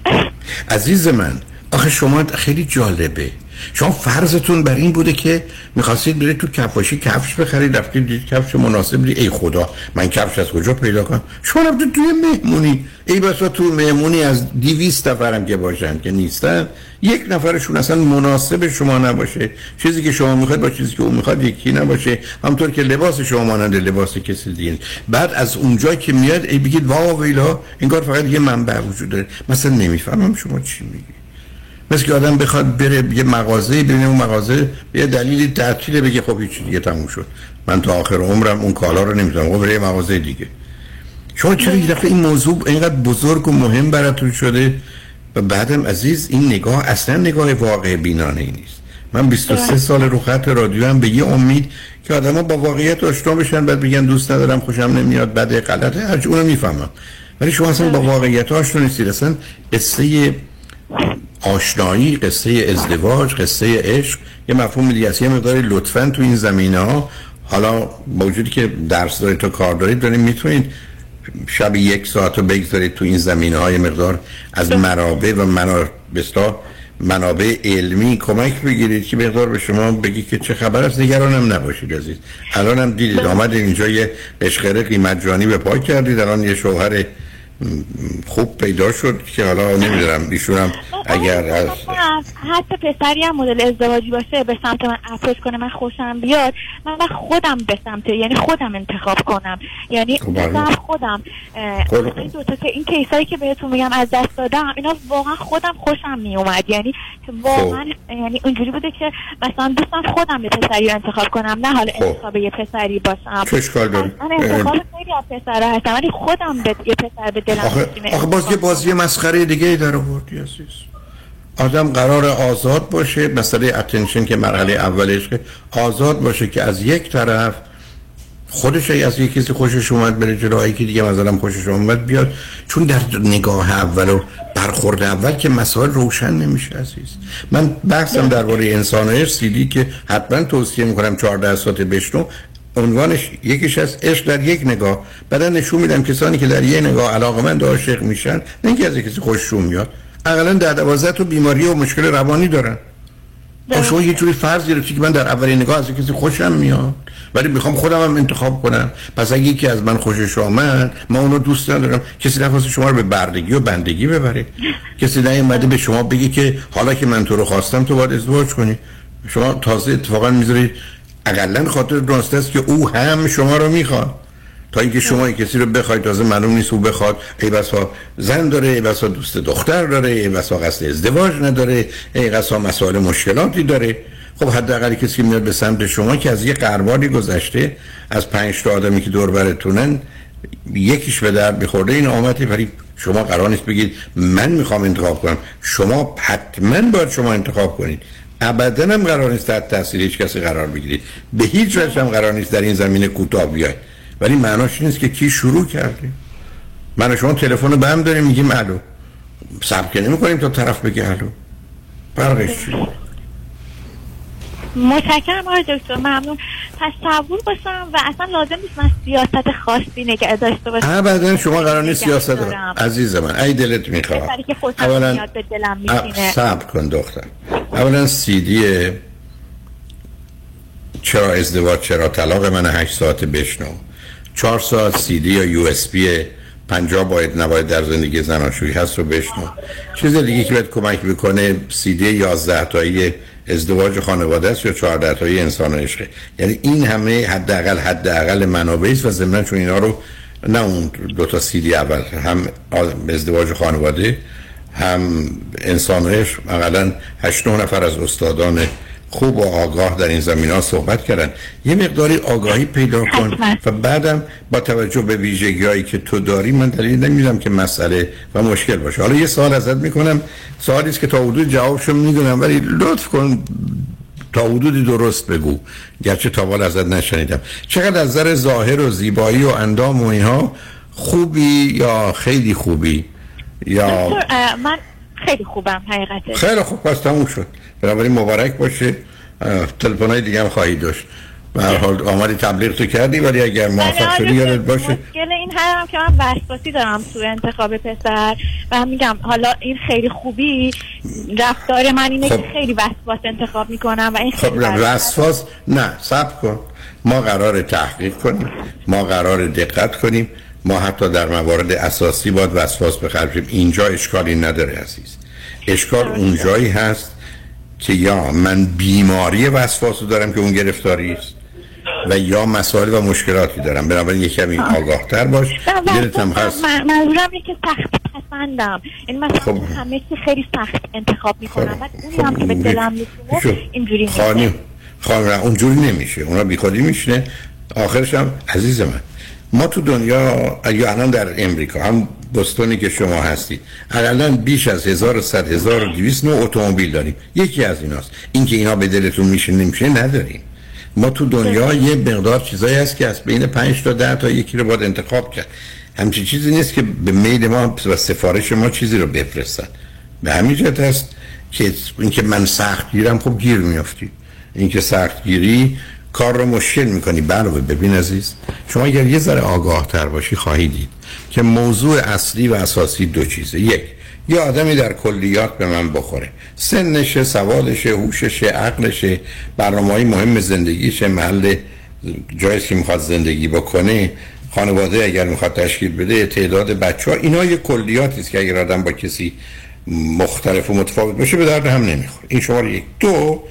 عزیز من آخه شما خیلی جالبه. شما فرضتون بر این بوده که می‌خواستید برید تو کفاشی کفش بخرید رفتید دید کفش مناسب دید. ای خدا من کفش از کجا پیدا کنم؟ شما رفتید توی مهمونی. ای بسا تو مهمونی از دیویست نفرم که باشن که نیستن یک نفرشون اصلا مناسب شما نباشه. چیزی که شما می‌خواید با چیزی که اون می‌خواد یکی نباشه. همطور که لباس شما مانند لباس کسی دیگه بعد از اونجا که میاد ای بگید وا ویلا این کار فقط یه منبع وجود داره. مثلا نمی‌فهمم شما چی میگید. مثل که آدم بخواد بره یه مغازه ببینه اون مغازه یه دلیلی تعطیل بگه خب هیچ دیگه تموم شد. من تا آخر عمرم اون کالا رو نمی‌تونم خب بره یه مغازه دیگه. شما چرا یه دفعه این موضوع اینقدر بزرگ و مهم براتون شده؟ و بعدم عزیز این نگاه اصلا نگاه واقع بینانه ای نیست. من 23 سال رو خط رادیو هم به یه امید که آدما با واقعیت آشنا بشن بعد بگن دوست ندارم خوشم نمیاد بده غلطه هرچی اونو می‌فهمم. ولی شما اصلا با واقعیت آشنا نیستید. اصلا قصه آشنایی قصه ازدواج قصه عشق. یه مفهوم دیگه است. یه مقدار لطفا تو این زمینه ها حالا با وجودی که درس دارید تو کار دارید دارید می‌تونید شب یک ساعت رو بگذارید تو این زمینه های مقدار از منابع و منابع منابع علمی کمک بگیرید که مقدار به شما بگی که چه خبر است. نگران هم نباشید عزیز. الان هم دیدید آمد اینجا یه اشخره قیمت جانی به پای کردید. الان یه شوهر خوب پیدا شد که حالا نمی‌دونم ایشون هم اگر از حتی پسری هم مدل ازدواجی باشه به سمت من اپروچ کنه من خوشم بیاد من خودم به سمت یعنی خودم انتخاب کنم یعنی خب،. به خودم خب. این دوتا که این کیسایی که بهتون میگم از دست دادم اینا واقعا خودم خوشم میومد یعنی واقعا یعنی اونجوری بوده که مثلا دوستم خودم یه پسری رو انتخاب کنم نه حالا انتخاب یه پسری باشم؟ من انتخاب خیلی از پسرها هستم ولی خودم به یه پسر به دلم آخه. آخه باز یه بازی مسخره دیگه ای در آوردی عزیز. آدم قرار آزاد باشه مسئله اتنشن که مرحله اولش که آزاد باشه که از یک طرف خودش از یک کسی خوشش اومد بره جلو یکی دیگه مثلا خوشش اومد بیاد. چون در نگاه اول و برخورد اول که مسائل روشن نمیشه عزیز. من بحثم درباره انسان سیدی که حتما توصیه می‌کنم 14 ساعت بشنو. عنوانش یکیش از عشق در یک نگاه. بعدا نشون میدم کسانی که در یک نگاه علاقمند عاشق میشن نه اینکه از کسی خوششون میاد. اقلا در دوازده تا بیماری و مشکل روانی دارن. شما یه جوری فرض گرفتی که من در اولین نگاه از کسی خوشم میاد. ولی می‌خوام خودم هم انتخاب کنم. پس اگه یکی از من خوشش آمد من اونو دوست ندارم. کسی نخواست شما رو به بردگی و بندگی ببره. کسی نیومده به شما بگی که حالا که من تو رو خواستم تو باید ازدواج کنی. شما تازه اتفاقا می‌ذارید اقلا خاطر درست است که او هم شما رو می‌خواد. تا اینکه شما یک کسی رو بخواید تازه معلوم نیست او بخواد. ای بسا زن داره ای بسا دوست دختر داره ای بسا قصد ازدواج نداره ای بسا مسائل مشکلاتی داره. خب حداقل کسی که میاد به سمت شما که از یه قربانی گذشته از پنج تا آدمی که دور برتونن یکیش به درد میخورده. این آمده ولی شما قرار نیست بگید من می‌خوام انتخاب کنم. شما حتما باید شما انتخاب کنید. ابدا هم قرار نیست تحت تاثیر هیچ کسی قرار بگیرید به هیچ وجه هم قرار نیست در این زمینه کوتاه بیاید ولی معناش نیست که کی شروع کرده. من شما تلفن رو به هم داریم میگیم الو. صبر که نمی کنیم تا طرف بگه الو. فرقش چیه؟ متشکرم آقای دکتر ممنون. پس صبور باشم و اصلا لازم نیست من سیاست خاصی نگه داشته باشم. ابدا شما قرار نیست سیاست دارم. عزیز من. ای دلت می‌خواد. خوشم اولا صبر کن دختر. اولا سیدی چرا ازدواج چرا طلاق من هشت ساعت بشنو. چهار ساعت سیدی یا یو اس بی پنجاه باید نباید در زندگی زناشویی هست رو بشنو. چیز دیگه که بهت کمک می‌کنه سیدی یازده تایی ازدواج خانواده است یا 14 تایی انسان عشقه یعنی این همه حداقل حداقل منابع است و ضمن چون اینا رو نه اون دو تا سیدی اول هم ازدواج خانواده هم انسان عشق. اقلا هشت نفر از استادان خوب و آگاه در این زمین ها صحبت کردن. یه مقداری آگاهی پیدا کن و بعدم با توجه به ویژگی هایی که تو داری من دلیل نمیدم که مسئله و مشکل باشه. حالا یه سوال ازت می‌کنم. سوالی است که تا حدود جوابشو می‌دونم ولی لطف کن تا حدودی درست بگو. گرچه تا حالا ازت نشنیدم. چقدر از نظر ظاهر و زیبایی و اندام و اینها خوبی یا خیلی خوبی؟ یا من خیلی خوبم حقیقتش خیلی خوب پس تموم شد. بنابراین مبارک باشه. تلفن های دیگه هم خواهی داشت. به هر حال آمدی تبلیغ تو کردی ولی اگر موفق شدی یادت باشه. مشکل این هم که من وسواسی دارم تو انتخاب پسر و هم میگم حالا این خیلی خوبی. رفتار من اینه خب. که خیلی وسواس انتخاب می‌کنم و این خیلی خب. وسواس نه سب کن. ما قرار تحقیق کنیم. ما قرار دقت کنیم. ما حتی در موارد اساسی باید وسواس بخرجیم اینجا اشکالی نداره عزیز. اشکال اونجایی هست که یا من بیماری وسواس رو دارم که اون گرفتاری است و یا مسائل و مشکلاتی دارم. بنابراین یک کمی آگاه تر باش. دلت هم هست. من- منظورم اینه که سخت پسندم. این مثلا خب. همه چی خیلی سخت انتخاب می‌کنم. بعد اونی هم که به دلم شو. میشونه اینجوری خانم خانم اونجوری نمیشه. اونا بیخودی میشنه آخرش هم عزیز من ما تو دنیا یا الان در امریکا هم بستونی که شما هستید اقلا بیش از 1100 1200 نوع اتومبیل داریم یکی از ایناست. اینکه اینا به دلتون میشه نمیشه نداریم. ما تو دنیا یه مقدار چیزایی هست که از بین 5 تا 10 تا یکی رو باید انتخاب کرد. همچین چیزی نیست که به میل ما و سفارش ما چیزی رو بفرستن. به همین جهت هست که اینکه من سخت گیرم خب گیر میافتی. اینکه سخت گیری کار رو مشکل می‌کنی. علاوه ببین عزیز. شما اگر یه ذره آگاه تر باشی خواهی دید که موضوع اصلی و اساسی دو چیزه. یک یه آدمی در کلیات به من بخوره. سنشه سوادشه هوششه عقلشه. برنامه های مهم زندگیشه. محل جایی که می‌خواد زندگی بکنه. خانواده اگر می‌خواد تشکیل بده تعداد بچه ها اینا یه کلیاتی که اگر آدم با کسی مختلف و متفاوت باشه به درد هم نمی‌خوره. این شماره یک. دو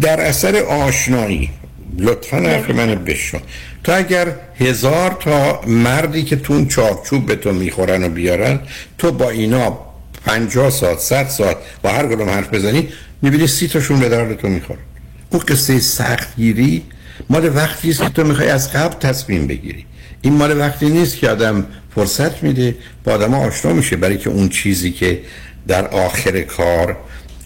در اثر آشنایی. لطفا حرف من بشن تو اگر هزار تا مردی که تون چارچوب به تو می‌خورن و بیارن تو با اینا پنجاه ساعت صد ساعت با هر کدوم حرف بزنی می‌بینی سی تاشون به درد تو می‌خورن اون قصه سختگیری مال وقتی است که تو می‌خوای از قبل تصمیم بگیری. این مال وقتی نیست که آدم فرصت میده با آدم آشنا میشه برای که اون چیزی که در آخر کار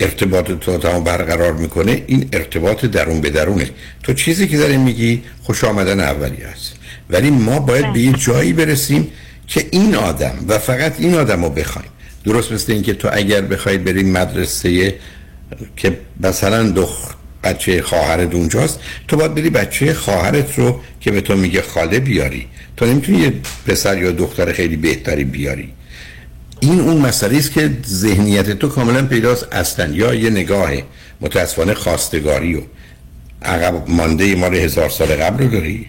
ارتباط تو برقرار می‌کنه این ارتباط درون به درونه. تو چیزی که داری میگی خوش آمدن اولی است ولی ما باید به یه جایی برسیم که این آدم و فقط این آدم رو بخوایم. درست مثل اینکه تو اگر بخواید بریم مدرسه که مثلا دخ بچه خواهرت اونجاست تو باید بری بچه خواهرت رو که به تو میگه خاله بیاری. تو نمی‌تونی یه پسر یا دختر خیلی بهتری بیاری. این اون مسئله است که ذهنیت تو کاملا پیداست اصلا. یا یه نگاه متاسفانه خواستگاری و عقب مانده مال هزار سال قبل رو داری؟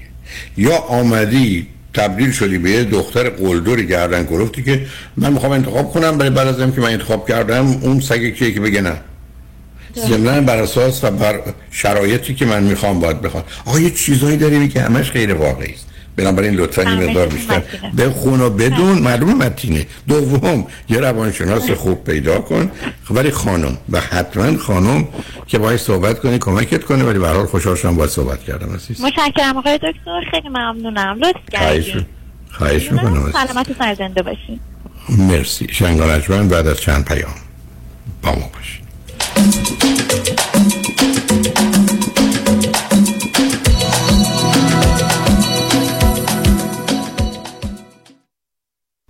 یا آمدی تبدیل شدی به یه دختر قلدری گردن گرفتی که من می‌خوام انتخاب کنم برای بعد از که من انتخاب کردم اون سگ کیه که بگه نه؟ ضمن بر اساس و بر شرایطی که من می‌خوام باید بخوام. آقا یه چیزایی داری که همش غیر واقعی است. بنابراین لطفا این مقدار بیشتر. بخون و بدون معلوم متینه. دوم یه روانشناس خوب پیدا کن. ولی خانم و حتما خانم که باید صحبت کنی کمکت کنه ولی به هر حال خوشحال شدم باید صحبت کردم عزیز. متشکرم آقای دکتر. خیلی ممنونم. لطف کردید خواهش می‌کنم سلامت و سرزنده باشین. مرسی. شنگانجمن بعد از چند پیام با ما باشید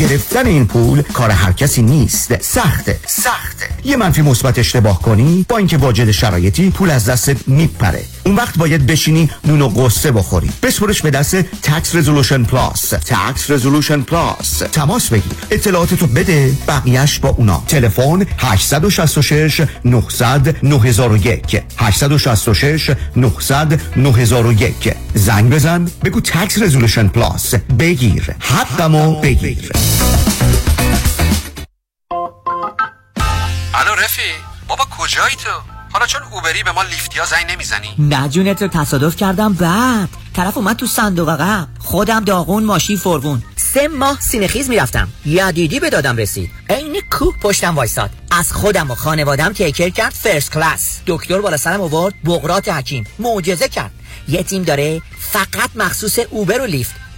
گرفتن این پول کار هر کسی نیست. سخته سخته. یه منفی مثبت اشتباه کنی با اینکه واجد شرایطی پول از دستت میپره. اون وقت باید بشینی نون و غصه بخوری. بسپرش به دست Tax Resolution Plus Tax Resolution Plus تماس بگیر. اطلاعاتتو بده بقیهش با اونا. تلفن 866 900 9001 866 900 9001 زنگ بزن. بگو Tax Resolution Plus بگیر. حقمو بگیر. کجایی تو؟ حالا چون Uber ی به ما Lyft یا زنگ نمی‌زنی. نه جون تو تصادف کردم. بعد طرف اومد تو صندوق عقب. خودم داغون ماشین فرغون سه ماه سینه‌خیز می‌رفتم. یدیدی به دادم رسید. عین کوه پشتم وایساد از خودم و خانوادم take care کرد first class دکتر بالا سرم آورد بقراط حکیم. معجزه کرد. یه تیم داره فقط مخصوص Uber و Lyft.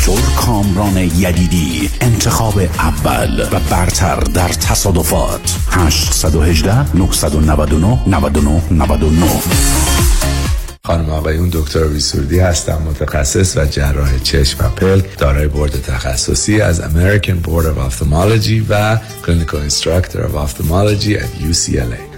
دکتر کامران یدیدی انتخاب اول و برتر در تصادفات. 818 999 99 99 خانم آقایون دکتر وی سرودی هستم متخصص و جراح چشم و پلک دارای بورد تخصصی از American Board of Ophthalmology و Clinical Instructor of Ophthalmology at UCLA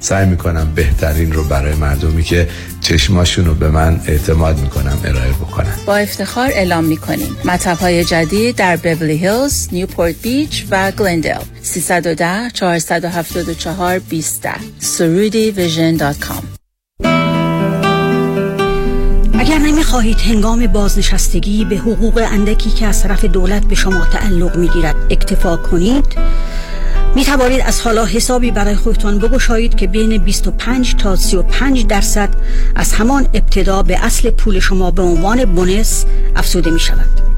سعی می‌کنم بهترین رو برای مردمی که چشماشون رو به من اعتماد می‌کنم ارائه بکنم با افتخار اعلام می‌کنیم. مطب های جدید در بورلی هیلز، نیوپورت بیچ و گلندل 310 474 20 سرودی vision dot com. اگر نمی‌خواهید هنگام بازنشستگی به حقوق اندکی که از طرف دولت به شما تعلق می‌گیرد اکتفا کنید می توانید از حالا حسابی برای خودتان بگشایید که بین 25 تا 35 درصد از همان ابتدا به اصل پول شما به عنوان بونس افزوده می شود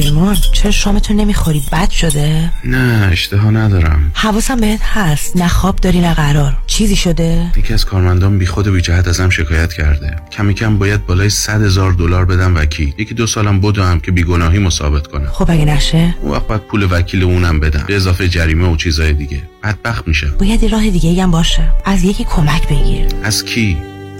پیمان چرا شامتون نمی‌خوری؟ بد شده؟ نه اشتها ندارم. حواسم بهت هست. نه خواب داری نه قرار. چیزی شده؟ یکی از کارمندان بی خود و بی جهت ازم شکایت کرده. کمی کم باید بالای 100 هزار دلار بدم وکیل. یکی دو سالم بدم که بیگناهی مثابت کنم. خب اگه نشه؟ اون وقت باید پول وکیل اونم بدم. به اضافه جریمه و چیزای دیگه. بدبخت میشه باید راه دیگه هم باشه. از یکی کمک بگیر. از کی؟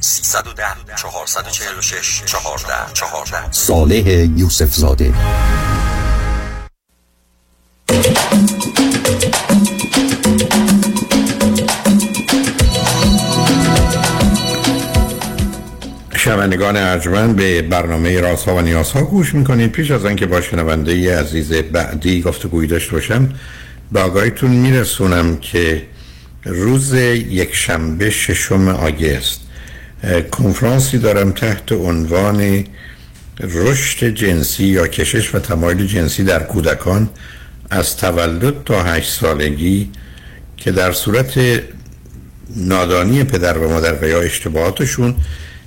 310 446 14 14 صالح یوسف زاده شنوندگان ارجمند به برنامه راست ها و نیاز ها گوش می‌کنید. پیش از آنکه با شنونده عزیز بعدی گفتگویی داشته باشم به آگاهیتون میرسونم که روز یک شنبه ششم آگست کنفرانسی دارم تحت عنوان رشد جنسی یا کشش و تمایل جنسی در کودکان از تولد تا هشت سالگی که در صورت نادانی پدر و مادر و یا اشتباهاتشون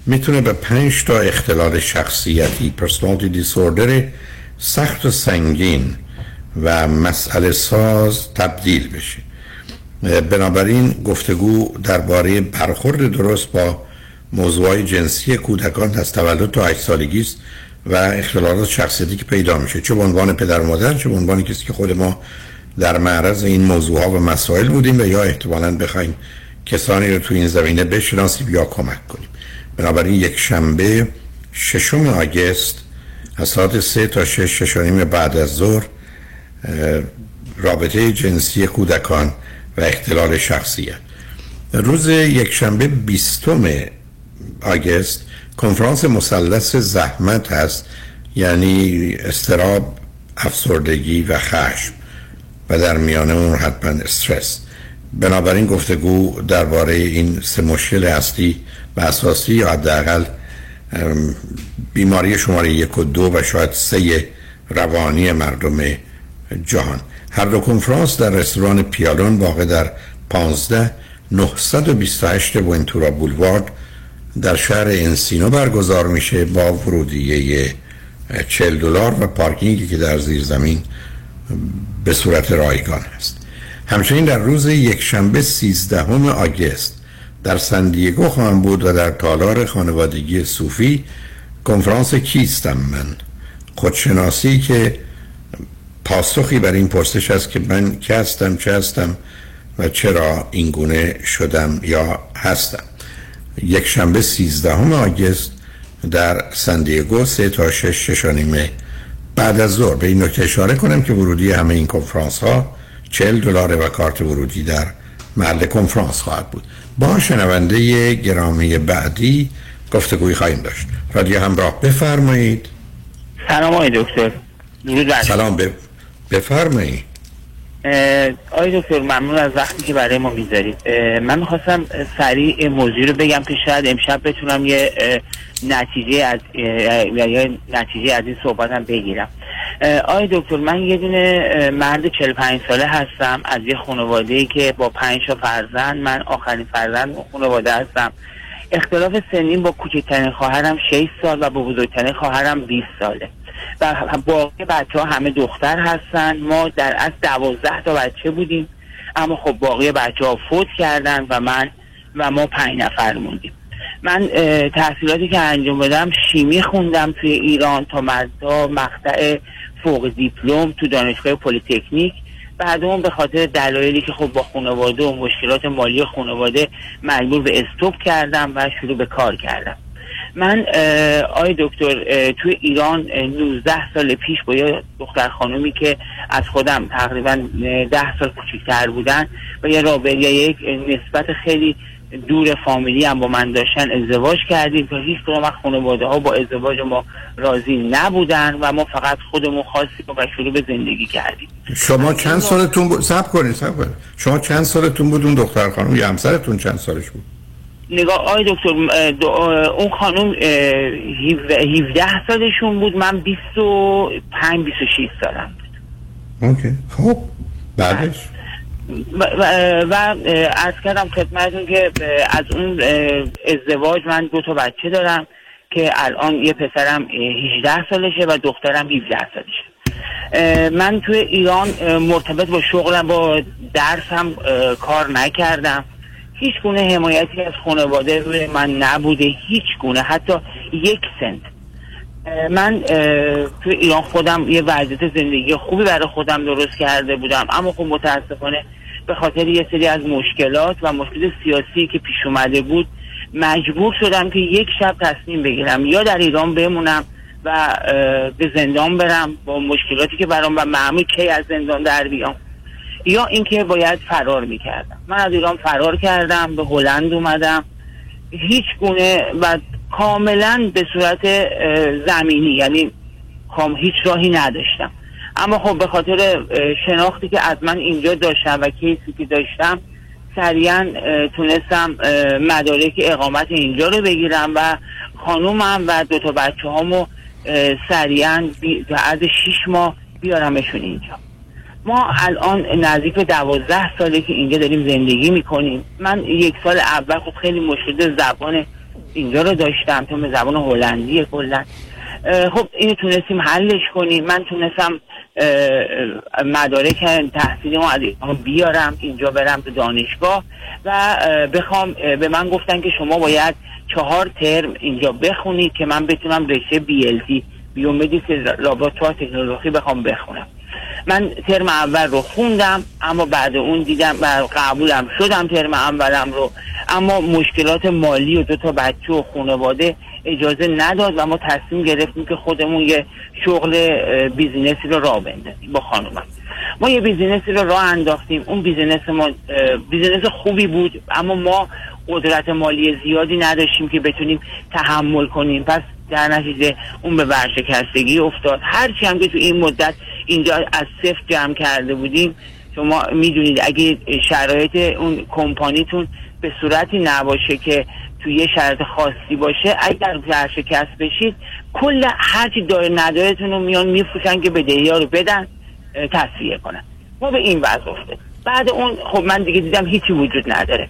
می‌تونه به پنج تا اختلال شخصیتی پرسونالتی دیسوردر سخت و سنگین و مسئله ساز تبدیل بشه. بنابراین گفتگو درباره برخورد درست با موضوع جنسی کودکان از تولد تا 8 سالگی است و اختلالات شخصیتی که پیدا میشه. چه به عنوان پدر و مادر چه به عنوان کسی که خود ما در معرض این موضوع ها و مسائل بودیم و یا احتمالاً بخوایم کسانی رو تو این زمینه بشناسیم یا کمک کنیم. بنابراین یک شنبه ششم آگست از ساعت سه تا شش ششانیم بعد از ظهر رابطه جنسی کودکان و اختلال شخصیت. روز یک شنبه بیستم آگست کنفرانس مثلث زحمت هست یعنی استراب افسردگی و خشم و در میانه اون حتما استرس بنابراین گفتگو درباره این سه مشکل اصلی و اساسی یا حداقل بیماری شماره یک و دو و شاید سه روانی مردم جهان هر دو کنفرانس در رستوران پیالون واقع در 15 928 ونتورا بولوارد در شهر انسینو برگزار میشه با ورودیه 40 دلار و پارکینگی که در زیر زمین به صورت رایگان هست. همچنین در روز یکشنبه 13 آگست در سندیگو خواهم بود و در تالار خانوادگی صوفی کنفرانس کیستم من. خودشناسی که پاسخی بر این پرسش است که من که هستم چه هستم و چرا این گونه شدم یا هستم. یک شنبه 13 آگست در سندیگو سه تا شش ششانیمه بعد از ظهر به این نکته اشاره کنم که ورودی همه این کنفرانس ها 40 دلار و کارت ورودی در محل کنفرانس خواهد بود. با شنونده گرامی بعدی گفتگوی خواهیم داشت. رادیو همراه بفرمایید. سلام آقای دکتر. درود سلام ب... بفرمایید. آقای دکتر ممنون از وقتی که برای ما می‌ذارید. من می‌خواستم سریع موضوع رو بگم که شاید امشب بتونم یه نتیجه از یا نتیجه از این صحبتم بگیرم. آقای دکتر من یه دونه مرد 45 ساله هستم. از یه خانواده که با پنج تا فرزند من آخرین فرزند خانواده هستم. اختلاف سنین با کوچکترین خواهرم 6 سال و با بزرگترین خواهرم 20 ساله. و باقی بچه ها همه دختر هستن. ما در از دوازده تا بچه بودیم. اما خب باقی بچه ها فوت کردن و من و ما پنج نفر موندیم. من تحصیلاتی که انجام بدم شیمی خوندم توی ایران تا مزدا مقطع فوق دیپلم تو دانشگاه پلیتکنیک. بعد اون به خاطر دلایلی که خب با خانواده و مشکلات مالی خانواده مجبور به stop کردم و شروع به کار کردم. من آقای دکتر توی ایران اه، 19 سال پیش با یه دختر خانومی که از خودم تقریبا اه، 10 سال کوچکتر بودن و یه رابطه یک نسبت خیلی دور فامیلی هم با من داشتن ازدواج کردیم که هیچ کدوم از خانواده ها با ازدواج ما راضی نبودن و ما فقط خودمون خواستیم و شروع به زندگی کردیم. شما چند سالتون بود؟ سب کنید سب کنید. شما چند سالتون بود اون دختر خانم یا همسرتون چند سالش بود؟ نگاه آقای دکتر اون خانم اه، 17 17 سالشون بود. من 25 26 سالم اوکی. خب بعدش؟ و, عرض کردم خدمتتون که از اون ازدواج من دو تا بچه دارم که الان یه پسرم اه، 18 سالشه و دخترم 17 سالشه. من توی ایران مرتبط با شغلم با درسم کار نکردم. هیچ گونه حمایتی از خانواده روی من نبوده هیچ گونه حتی یک سنت. من توی ایران خودم یه وضعیت زندگی خوبی برای خودم درست کرده بودم اما خب متاسفانه به خاطر یه سری از مشکلات و مشکل سیاسی که پیش اومده بود مجبور شدم که یک شب تصمیم بگیرم یا در ایران بمونم و به زندان برم با مشکلاتی که برام و معمول کی از زندان در بیام. یا اینکه باید فرار می‌کردم. من از ایران فرار کردم به هلند اومدم. هیچ گونه و کاملا به صورت زمینی یعنی کام هیچ راهی نداشتم. اما خب به خاطر شناختی که از من اینجا داشتم و کیسی که داشتم سریعا تونستم مدارک اقامت اینجا رو بگیرم و خانومم و دو تا بچه هامو سریعا عرض شیش ماه بیارمشون اینجا. ما الان نزدیک به دوازده ساله که اینجا داریم زندگی می‌کنیم. من یک سال اول خب خیلی مشکل زبان اینجا رو داشتم. تو زبان هلندی کلا. خب اینو تونستیم حلش کنیم. من تونستم مدارک تحصیلی ما از بیارم اینجا برم به دانشگاه و بخوام به من گفتن که شما باید چهار ترم اینجا بخونید که من بتونم رشته BLT بیومدیک لابراتوار تکنولوژی بخوام بخونم. من ترم اول رو خوندم اما بعد اون دیدم و قبولم شدم ترم اولم رو. اما مشکلات مالی و دو تا بچه و خانواده اجازه نداد و ما تصمیم گرفتیم که خودمون یه شغل business ی رو راه بندازیم با خانومم. ما یه business ی رو راه انداختیم. اون business ما business خوبی بود اما ما قدرت مالی زیادی نداشتیم که بتونیم تحمل کنیم. پس در نتیجه اون به ورشکستگی افتاد. هرچی هم که تو این مدت اینجا از صفر جمع کرده بودیم. شما می‌دونید اگه شرایط اون کمپانیتون به صورتی نباشه که توی یه شرایط خاصی باشه اگر ورشکست بشید کل هرچی داره ندارتون رو میان میفروشن که بدهی ها رو بدن اه، تصفیه کنن. ما به این وضع افتاد بعد اون خب من دیگه دیدم هیچی وجود نداره.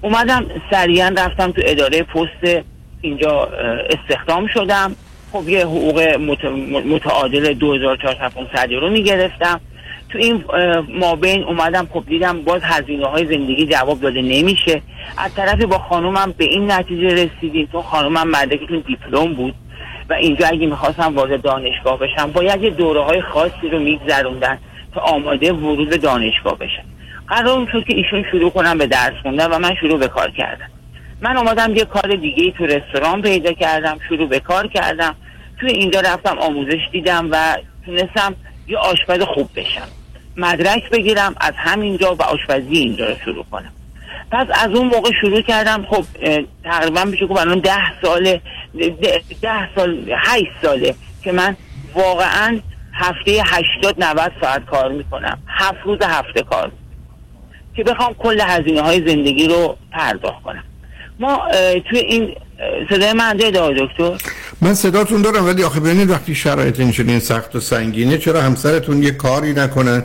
اومدم سریعا رفتم تو اداره پست اینجا استخدام شدم. خب یه حقوق مت- متعادل 2400 یورو می‌گرفتم. تو این مابین اومدم خب دیدم باز هزینه های زندگی جواب داده نمیشه. از طرفی با خانومم به این نتیجه رسیدیم تو خانومم مدرکشون دیپلم بود. و اینجا اگه می‌خواستم وارد دانشگاه بشم باید یه دوره های خاصی رو میگذروندن تا آماده ورود به دانشگاه بشن قرار شد که ایشون شروع کنم به درس خوندن و من شروع به کار کردم. من اومدم یه کار دیگه تو رستوران پیدا کردم شروع به کار کردم. توی اینجا رفتم آموزش دیدم و تونستم یه آشپز خوب بشم. مدرک بگیرم از همینجا و آشپزی اینجا رو شروع کنم. پس از اون موقع شروع کردم. خب تقریبا میشه گفت الان ده ساله ده, ده سال هشت ساله که من واقعا هفته 80 90 ساعت کار می‌کنم. هفت روز هفته کار که بخوام کل هزینه های زندگی رو پرداخت کنم. ما توی این صدای من آقای دکتر. من صداتون دارم ولی آخه ببینید وقتی شرایط این چنین سخت و سنگینه چرا همسرتون یه کاری نکنن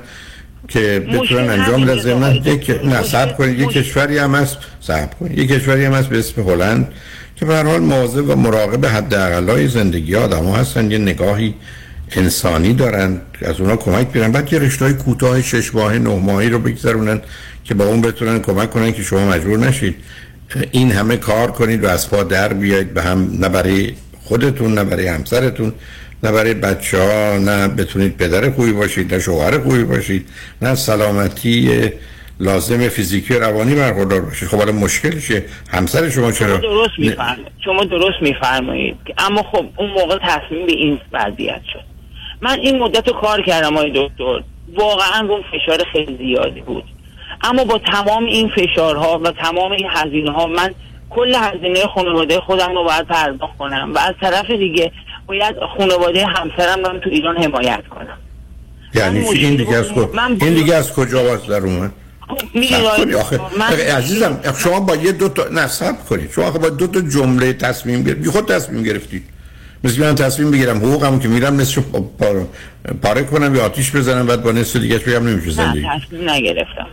که بتونن انجام بدن ضمن یک. نه صبر کنید یه کشوری هم هست صبر کنید. یه کشوری هم هست به اسم هلند که به هر حال مواظب و مراقب حداقلای زندگی آدم هستن یه نگاهی انسانی دارن از اونا کمک بیرن بعد یه رشته های کوتاه شش ماهه نه ماهی رو بگذرونن که با اون بتونن کمک کنن که شما مجبور نشید. این همه کار کنید و از پا در بیاید به هم نه برای خودتون نه برای همسرتون نه برای بچه ها نه بتونید پدر خوبی باشید نه شوهر خوبی باشید نه سلامتی لازم فیزیکی و روانی برخوردار باشید. خب حالا مشکلشه همسر شما چرا؟ شما درست میفرمایید. شما درست میفرمایید. اما خب اون موقع تصمیم به این وضعیت شد. من این مدت رو کار کردم آقای دکتر. واقعا اون فشار خیلی زیادی بود. اما با تمام این فشارها و تمام این هزینه ها من کل هزینه خانواده خودم رو باید پرداخت کنم و از طرف دیگه باید خانواده همسرم رو تو ایران حمایت کنم. یعنی چی؟ این دیگه از. من این دیگه از کجا باز در اومد؟ آخه. عزیزم شما با یه دو تا نه صبر کنید شما آخه با دو تا جمله تصمیم گرفت. بی خود تصمیم گرفتید مثل من تصمیم بگیرم حقوقمو که میرم نصف پاره کنم یا آتیش بزنم بعد با نصف دیگه بگم نمیشه زندگی. نه تصمیم نگرفتم.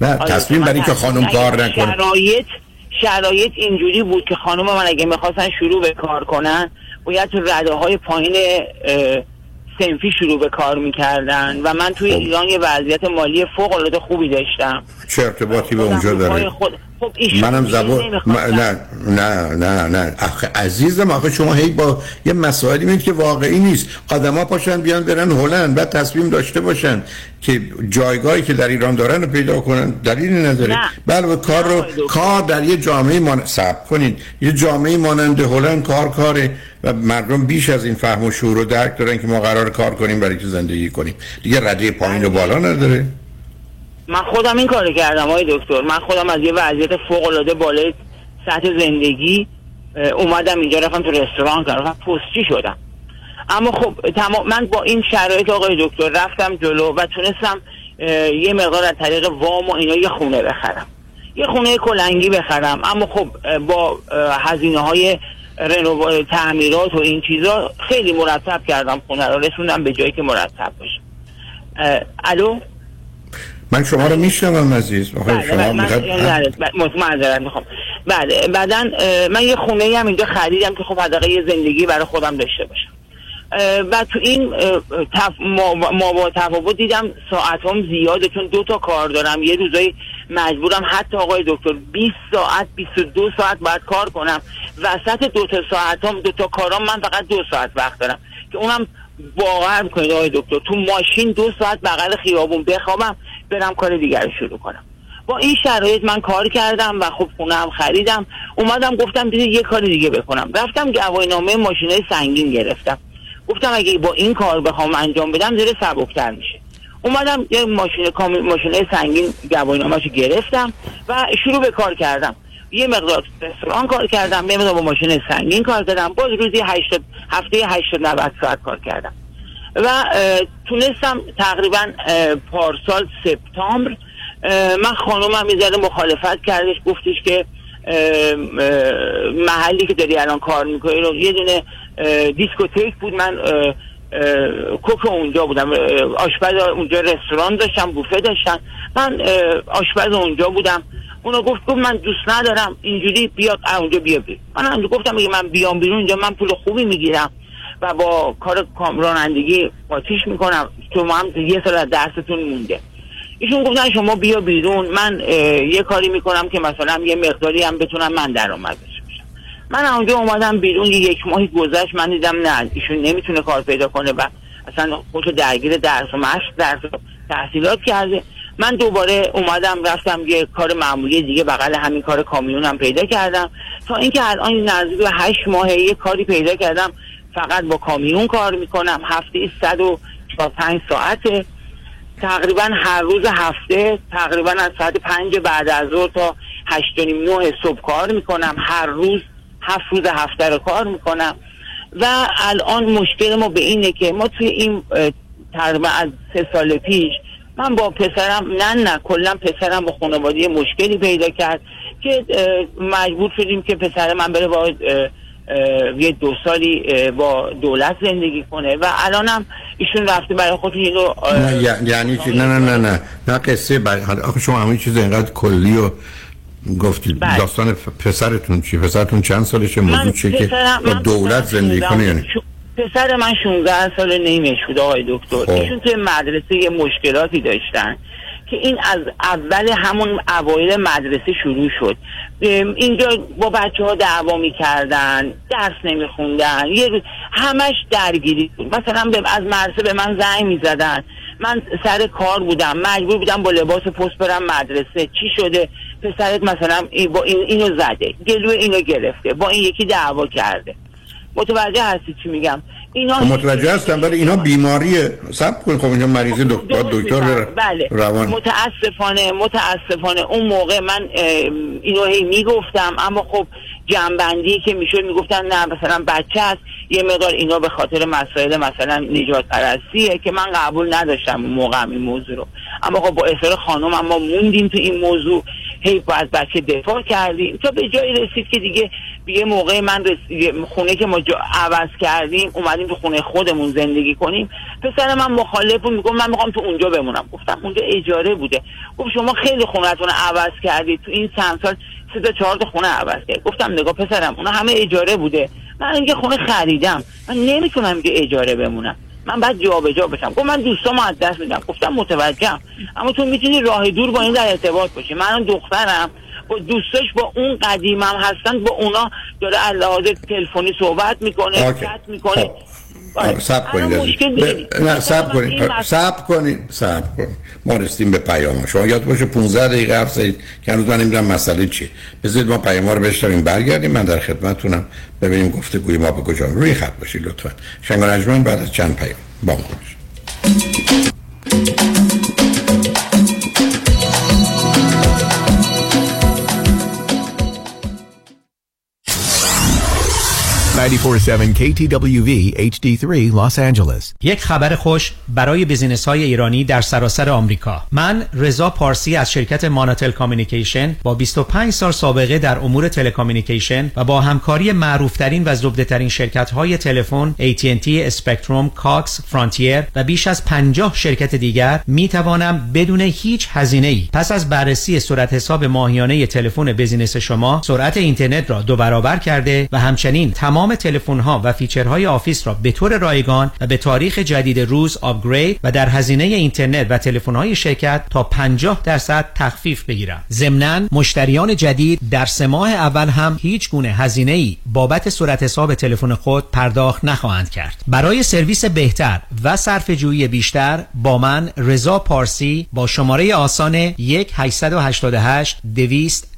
نه آره، تصمیم برای که خانم کار. نکنه. شرایط شرایط اینجوری بود که خانم من اگه می‌خواستن شروع به کار کنن باید تو رده های پایین سنفی شروع به کار می‌کردن. و من توی ایران یه وضعیت مالی فوق العاده خوبی داشتم. چه ارتباطی به اونجا داره؟ خود خب منم زبان نمی‌خواستن. نه نه نه نه. آخه عزیزم آخه شما هی با یه مسائلی میید که واقعی نیست. آدما پاشن بیان برن هلند بعد تصمیم داشته باشن که جایگاهی که در ایران دارن رو پیدا کنن. دلیلی نداره. بله کار رو کار در یه جامعه مان... صبر کنید یه جامعه مانند هلند کار کاره و مردم بیش از این فهم و شعور و درک دارن که ما قرار کار کنیم برای که زندگی کنیم. دیگه رده پایین و بالا نداره. من خودم این کار کردم آقای دکتر. من خودم از یه وضعیت فوق العاده بالای سطح زندگی اومدم اینجا رفتم تو رستوران کردم. پستچی شدم. اما خب تمام من با این شرایط آقای دکتر رفتم جلو و تونستم یه مقدار از طریق وام و اینا یه خونه بخرم. یه خونه کلنگی بخرم. اما خب با هزینه های رنو تعمیرات و این چیزا خیلی مرتب کردم خونه رو. رسوندم به جایی که مرتب باشه. الو؟ من شما رو میشنوم عزیز. آخه بله شما می‌خواد معذرت می‌خوام. بله بعدا من یه خونه هم اینجا خریدم که خب حداقل یه زندگی برای خودم داشته باشم. و تو این تف... ما... ما با تفاوت دیدم ساعت هم زیاده چون دو تا کار دارم. یه روزایی مجبورم حتی آقای دکتر 20 ساعت 22 ساعت باید کار کنم. وسط دو تا ساعت هم دو تا کارام من فقط دو ساعت وقت دارم. که اونم باور کنید آقای دکتر. تو ماشین دو ساعت بغل خیابون بخوابم برم کار دیگر رو شروع کنم. با این شرایط من کار کردم و خب خونه هم خریدم. اومدم گفتم دیگه یه کار دیگه بکنم. رفتم گواهینامه ماشینای سنگین گرفتم. گفتم اگه با این کار بخوام انجام بدم زیر سبکتر میشه. اومدم یه ماشین. ماشینای سنگین گواهینامه‌شو گرفتم و شروع به کار کردم. یه مقدار تو رستوران کار کردم یه مقدار با ماشین سنگین کار کردم. باز روزی 80 هفته 80 90 ساعت کار کردم. و تونستم تقریبا پارسال سپتامبر من خانومم ذره مخالفت کردش گفتش که محلی که داری الان کار می‌کنی رو یه دونه دیسکوتیک بود. من کوک اونجا بودم آشپز اونجا رستوران داشتم بوفه داشتن من آشپز اونجا بودم. اونو گفت گفت من دوست ندارم اینجوری بیاد اونجا بیا بیا. من هم گفتم اگه من بیام بیرون اینجا من پول خوبی می‌گیرم و با کار رانندگی قاطیش می‌کنم. تو ما هم یه سال از درستون مونده. ایشون گفتن شما بیا بیرون. من یه کاری می‌کنم که مثلا یه مقداری هم بتونم من درآمد باشم من اونجا اومدم بیرون. یک ماهی گذشت من دیدم نه ایشون نمی‌تونه کار پیدا کنه و اصلا خودشو درگیر درس و مشق درس و تحصیلات کرده. من دوباره اومدم رفتم یه کار معمولی دیگه بغل همین کار کامیونم پیدا کردم. تا اینکه الان نزدیک به هشت ماهه یه کاری پیدا کردم. فقط با کامیون کار می‌کنم. هفته 145 ساعته. تقریبا هر روز هفته تقریبا از ساعت پنج بعد از ظهر تا هشت و نیم نه صبح کار می‌کنم. هر روز هفت روز هفته رو کار می‌کنم. و الان مشکل ما به اینه که ما توی این تقریبا از سه سال پیش من با پسرم نه نه کلا پسرم با خانواده مشکلی پیدا کرد که مجبور شدیم که پسر من بره با یه دو سالی با دولت زندگی کنه و الانم ایشون رفته برای خودش اینو نه یعنی چی؟ نه نه نه نه نه قصه بر... آخه شما همین چیز اینقدر کلی و گفتید بله. داستان پسرتون چی؟ پسرتون چند سالشه؟ موضوع چیه که با دولت زندگی کنه؟ یعنی پسر من 16 سال نیمش بود آقای دکتر. خب. ایشون توی مدرسه یه مشکلاتی داشتن که این از اول همون اوایل مدرسه شروع شد. اینجا با بچه ها دعوا می‌کردن درس نمیخوندن یه روز همش درگیری بود. مثلا از مدرسه به من زنگ می‌زدن. من سر کار بودم مجبور بودم با لباس پست برم مدرسه. چی شده؟ پسرت مثلا با این اینو زده گلو اینو گرفته با این یکی دعوا کرده. متوجه هستی چی میگم. اینا متوجه هستم ولی اینا بیماریه. سب کن خب اینجا مریضی دکتر دکتر بله. روان. متاسفانه متاسفانه اون موقع من اینو هی می‌گفتم. اما خب جنبندی که می‌شد می‌گفتن نه مثلا بچه است یه مقدار اینا به خاطر مسائل مثلا نجات پرستیه که من قبول نداشتم موقع این موضوع رو. اما خب با اصرار خانم اما موندیم تو این موضوع. هی از بچه دفاع کردیم. تا به جایی رسید که دیگه یه موقع من خونه که ما عوض کردیم اومدیم تو خونه خودمون زندگی کنیم. پسر من مخالف بود میگم من می‌خوام تو اونجا بمونم. گفتم اونجا اجاره بوده. گفت شما خیلی خونتون عوض کردید. تو این چند سال سه تا چهار تا خونه عوض کرد گفتم نگاه پسرم اونا همه اجاره بوده. من اینکه خونه خریدم. من نمی‌تونم اینجا اجاره بمونم. من بعد جابجا بشم. گفت من دوستامو از دست میدم. گفتم متوجهم. اما تو می‌تونی راه دور با این در ارتباط باشی. من دخترم. با دوستش با اون قدیمم هستن با اونا داره علاوه تلفنی صحبت می‌کنه چت می‌کنه. خب. سب کنید نه سب کنید. سب کنید. سب کنید. ما رسیدیم به پیام شما یاد باشه 15 دقیقه حرف زدید که هنوز من نمی‌دونم مسئله چیه. بذارید ما پیام رو بشنویم. برگردیم من در خدمتتونم. ببینیم گفته گوی ما به کجا. روی خط باشید لطفا. شنگ بعد از چند پیام. با ما باشید. 947 KTWV HD3 Los Angeles. یک خبر خوش برای بزینس های ایرانی در سراسر آمریکا. من رضا پارسی از شرکت Manatel Communication با 25 سال سابقه در امور telecommunication و با همکاری معروفترین و زبدهترین شرکت های تلفن AT&T Spectrum Cox Frontier و بیش از 50 شرکت دیگر می توانم بدون هیچ هزینه ای پس از بررسی صورت حساب ماهیانه تلفن بزینس شما سرعت اینترنت را دو برابر کرده و همچنین تمام تلفن ها و feature های office را به طور رایگان و به تاریخ جدید روز upgrade و در هزینه اینترنت و تلفن های شرکت تا 50 درصد تخفیف بگیرم. ضمناً مشتریان جدید در سه ماه اول هم هیچ گونه هزینه ای بابت صورت حساب تلفن خود پرداخت نخواهند کرد. برای سرویس بهتر و صرف جویی بیشتر با من رضا پارسی با شماره آسان 1 888 200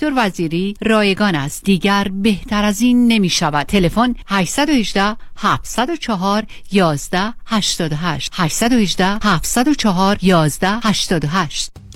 وزیری رایگان است. دیگر بهتر از این نمی شود تلفن 818 704 11 88 818 704 11 88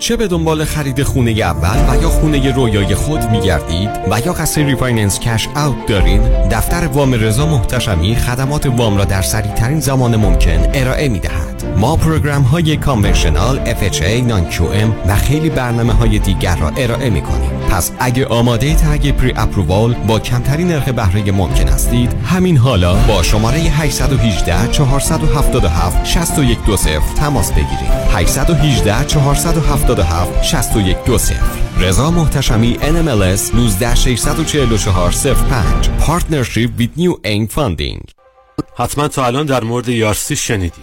چه به دنبال خرید خونه اول و یا خونه رویای خود می گردید و یا قصد refinance cash out دارین دفتر وام رضا محتشمی خدمات وام را در سریع ترین زمان ممکن ارائه می دهد ما program های conventional FHA non و خیلی برنامه های دیگر را ارائه می کنیم پس اگه آماده تگ پری اپرووال با کمترین نرخ بهره ممکن هستید همین حالا با شماره 818 477 6120 تماس بگیرید. 818 477 6120 رضا محتشمی NMLS 19644 05 Partnership with New Aim Funding. حتما تا الان در مورد یارسی شنیدی.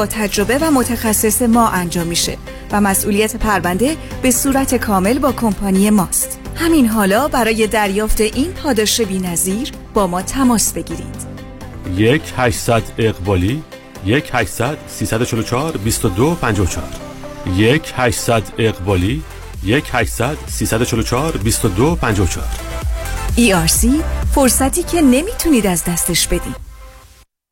با تجربه و متخصص ما انجام میشه و مسئولیت پرونده به صورت کامل با کمپانی ماست. همین حالا برای دریافت این پاداش بی‌نظیر با ما تماس بگیرید. یک 800 اقبالی یک 800 344 22 54 یک 800 اقبالی یک 800 344 22 54 ERC فرصتی که نمی‌تونید از دستش بدید.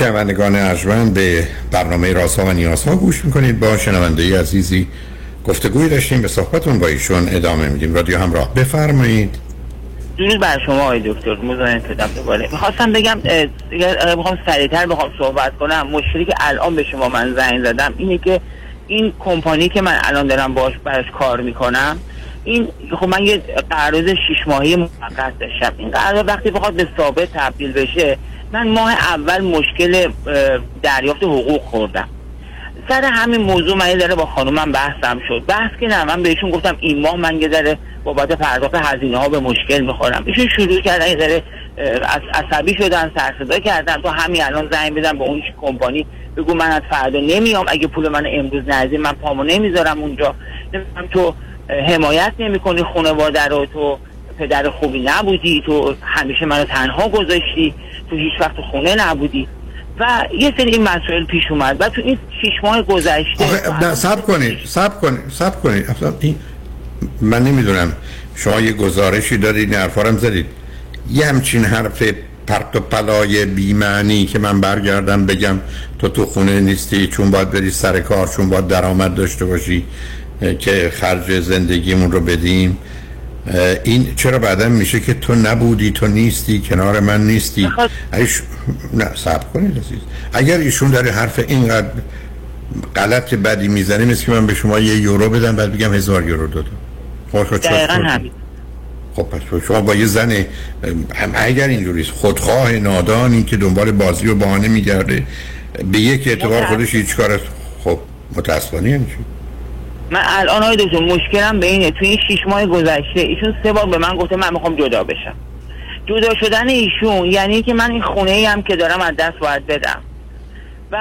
شنوندگان ارجمند به برنامه راسا و نیاسا گوش می‌کنید. با شنونده عزیزی گفتگوی داشتیم به صحبتون با ایشون ادامه میدیم. رادیو همراه. بفرمایید. درود بر شما آقای دکتر مزاحم شدم دوباره. می‌خواستم بگم می‌خوام سریعتر بخوام صحبت کنم. مشکلی که الان به شما من زنگ زدم اینه که این کمپانی که من الان دارم باش براش کار می‌کنم این خب من یه قرارداد شش ماهه موقت داشتم. این قرارداد وقتی بخواد به ثابت تبدیل بشه من ماه اول مشکل دریافت حقوق خوردم. سر همین موضوع من داره با خانومم بحثم شد. بحث که نه من بهشون گفتم این ماه من یه ذره بابت پرداخت هزینه ها به مشکل می‌خورم. ایشون شروع کردن یه ذره عصبی شدن سرصدا کردن. تو همین الان زنگ بدم به اون کمپانی بگو من از فردا نمیام. اگه پول من امروز نزدی من پامو نمی‌ذارم اونجا. نمی‌دونم تو حمایت نمی‌کنی خانواده رو تو پدر خوبی نبودی تو همیشه منو تنها گذاشتی. تو هیچ وقت خونه نبودی. و یه سری این مسائل پیش اومد. و تو این شیش ماه گذشته سب کنید سب کنید سب کنید. این من نمی‌دونم. شما یه گزارشی دارید این حرفا زدید. یه همچین حرف پرت و پلای بیمعنی که من برگردم بگم تو تو خونه نیستی چون باید بری سر کار چون باید درآمد داشته باشی که خرج زندگیمون رو بدیم. این چرا بعدا میشه که تو نبودی تو نیستی کنار من نیستی؟ ایش... نه صبر کنید عزیز. اگر ایشون داره حرف اینقدر غلط بدی می‌زنه مثل که من به شما یه یورو بدم بعد بگم هزار یورو دادم. خب خب دقیقا همین. خب پس شما با یه زن هم اگر اینجوریست خودخواه نادانی که دنبال بازی و بهانه میگرده به یک اعتبار خودش هیچ کار. خب متاسفانه چی؟ من الان آقای دکتر مشکلم به اینه توی این شیش ماه گذشته ایشون سه بار به من گفته من می‌خوام جدا بشم. جدا شدن ایشون یعنی که من این خونه ای هم که دارم از دست باید بدم. و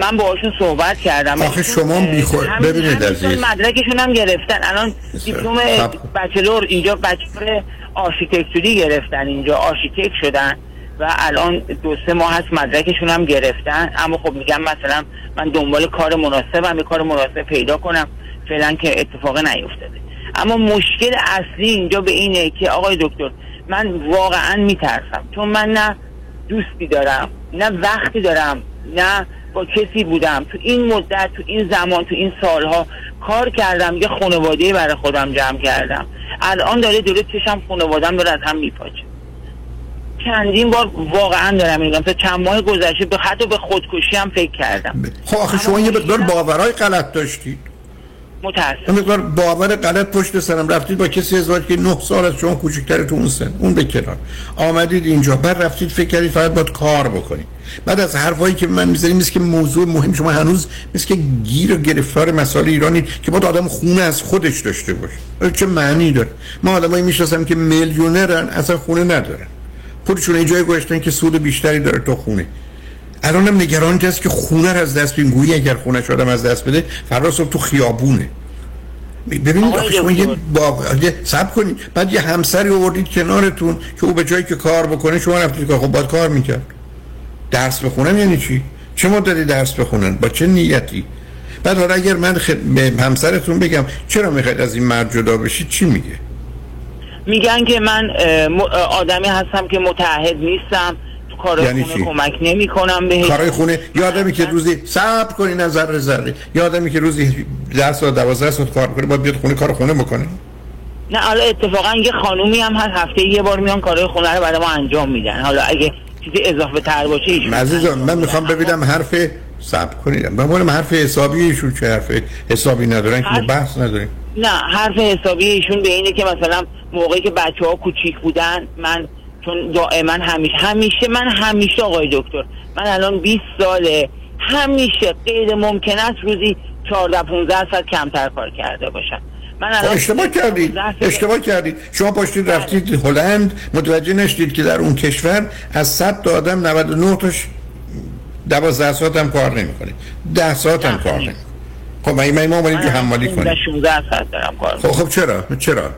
من باهاشون صحبت کردم. آخه شما همین- ببینید عزیز. مدرکشون هم گرفتن. الان دیپلم خب. bachelor اینجا bachelor architectureی گرفتن اینجا architect شدن و الان دو سه ماه هست مدرکشون هم گرفتن. اما خب میگم مثلا من دنبال کار مناسبم یه کار مناسب پیدا کنم. فعلا که اتفاق نیفتاده. اما مشکل اصلی اینجا به اینه که آقای دکتر من واقعا میترسم. چون من نه دوستی دارم نه وقتی دارم نه با کسی بودم. تو این مدت تو این زمان تو این سالها کار کردم یه خانواده برای خودم جمع کردم. الان داره جلو چشم خانوادم داره از هم میپاچه. چندین بار واقعا دارم میگم تا چند ماه گذشته به حتی به خودکشی هم فکر کردم. خب آخه شما یه مقدار باورهای غلط داشتید. متاسف یه مقدار باور غلط پشت سرم رفتید با کسی ازدواج که نه سال از شما کوچکتر تو اون سن. اون به کنار. آمدید اینجا. بعد رفتید فکر کردید فقط باید کار بکنید. بعد از حرفایی که من می‌زنید مثل که موضوع مهم شما هنوز مثل که گیر و گرفتار مسائل ایرانی که باید آدم خونه از خودش داشته باشه. چه معنی داره؟ ما آدمایی می‌شناسم که میلیونرن اصلا خونه ندارن. خودشون یه جای گذاشتن که سود بیشتری داره تو خونه. الانم نگران هست که خونه رو از دست بدین گویی اگر خونه آدم از دست بده فردا صبح تو خیابونه. ببینید آخه شما یه با صبر کنید. بعد یه همسری آوردید کنارتون که او به جایی که کار بکنه شما رفتید که خب باید کار می‌کرد. درس بخونم یعنی چی؟ چه مدتی درس بخونن؟ با چه نیتی؟ بعد حالا اگر من خد... به همسرتون بگم چرا می‌خواید از این مرد جدا بشید؟ چی میگه؟ میگن که من آدمی هستم که متعهد نیستم. کارهای یعنی خونه چی؟ کمک نمی کنم بهش. کارای خونه؟ یه آدمی که روزی صبر کنی نظر ذره یه آدمی که روزی 10 ساعت 12 ساعت کار کنه باید بیاد خونه کار خونه بکنه. نه حالا اتفاقا یه خانومی هم هست هفته یه بار میان کارهای خونه رو برای ما انجام میدن. حالا اگه چیزی اضافه تر باشه ایشون عزیزم من می‌خوام ببینم حرف صبر کنید من بگم حرف حسابی ایشون چه حرف حسابی ندارن که بحث نداریم. نه حرف حسابی ایشون به اینه که مثلا موقعی که بچه ها کوچیک بودن من چون دائما همیشه همیشه من همیشه آقای دکتر من الان 20 ساله همیشه غیر ممکن است روزی 14 15 ساعت کمتر کار کرده باشم. من خب اشتباه کردید اشتباه کردید. شما پاشتید رفتید هلند متوجه نشدید که در اون کشور از 100 تا آدم 99 تاش 12 ساعت هم کار نمی‌کنه. 10 ساعت هم کار نمی‌کنه. خب من ما اومدیم که حمالی کنیم 16 ساعت دارم کار خب خب چرا؟ چرا؟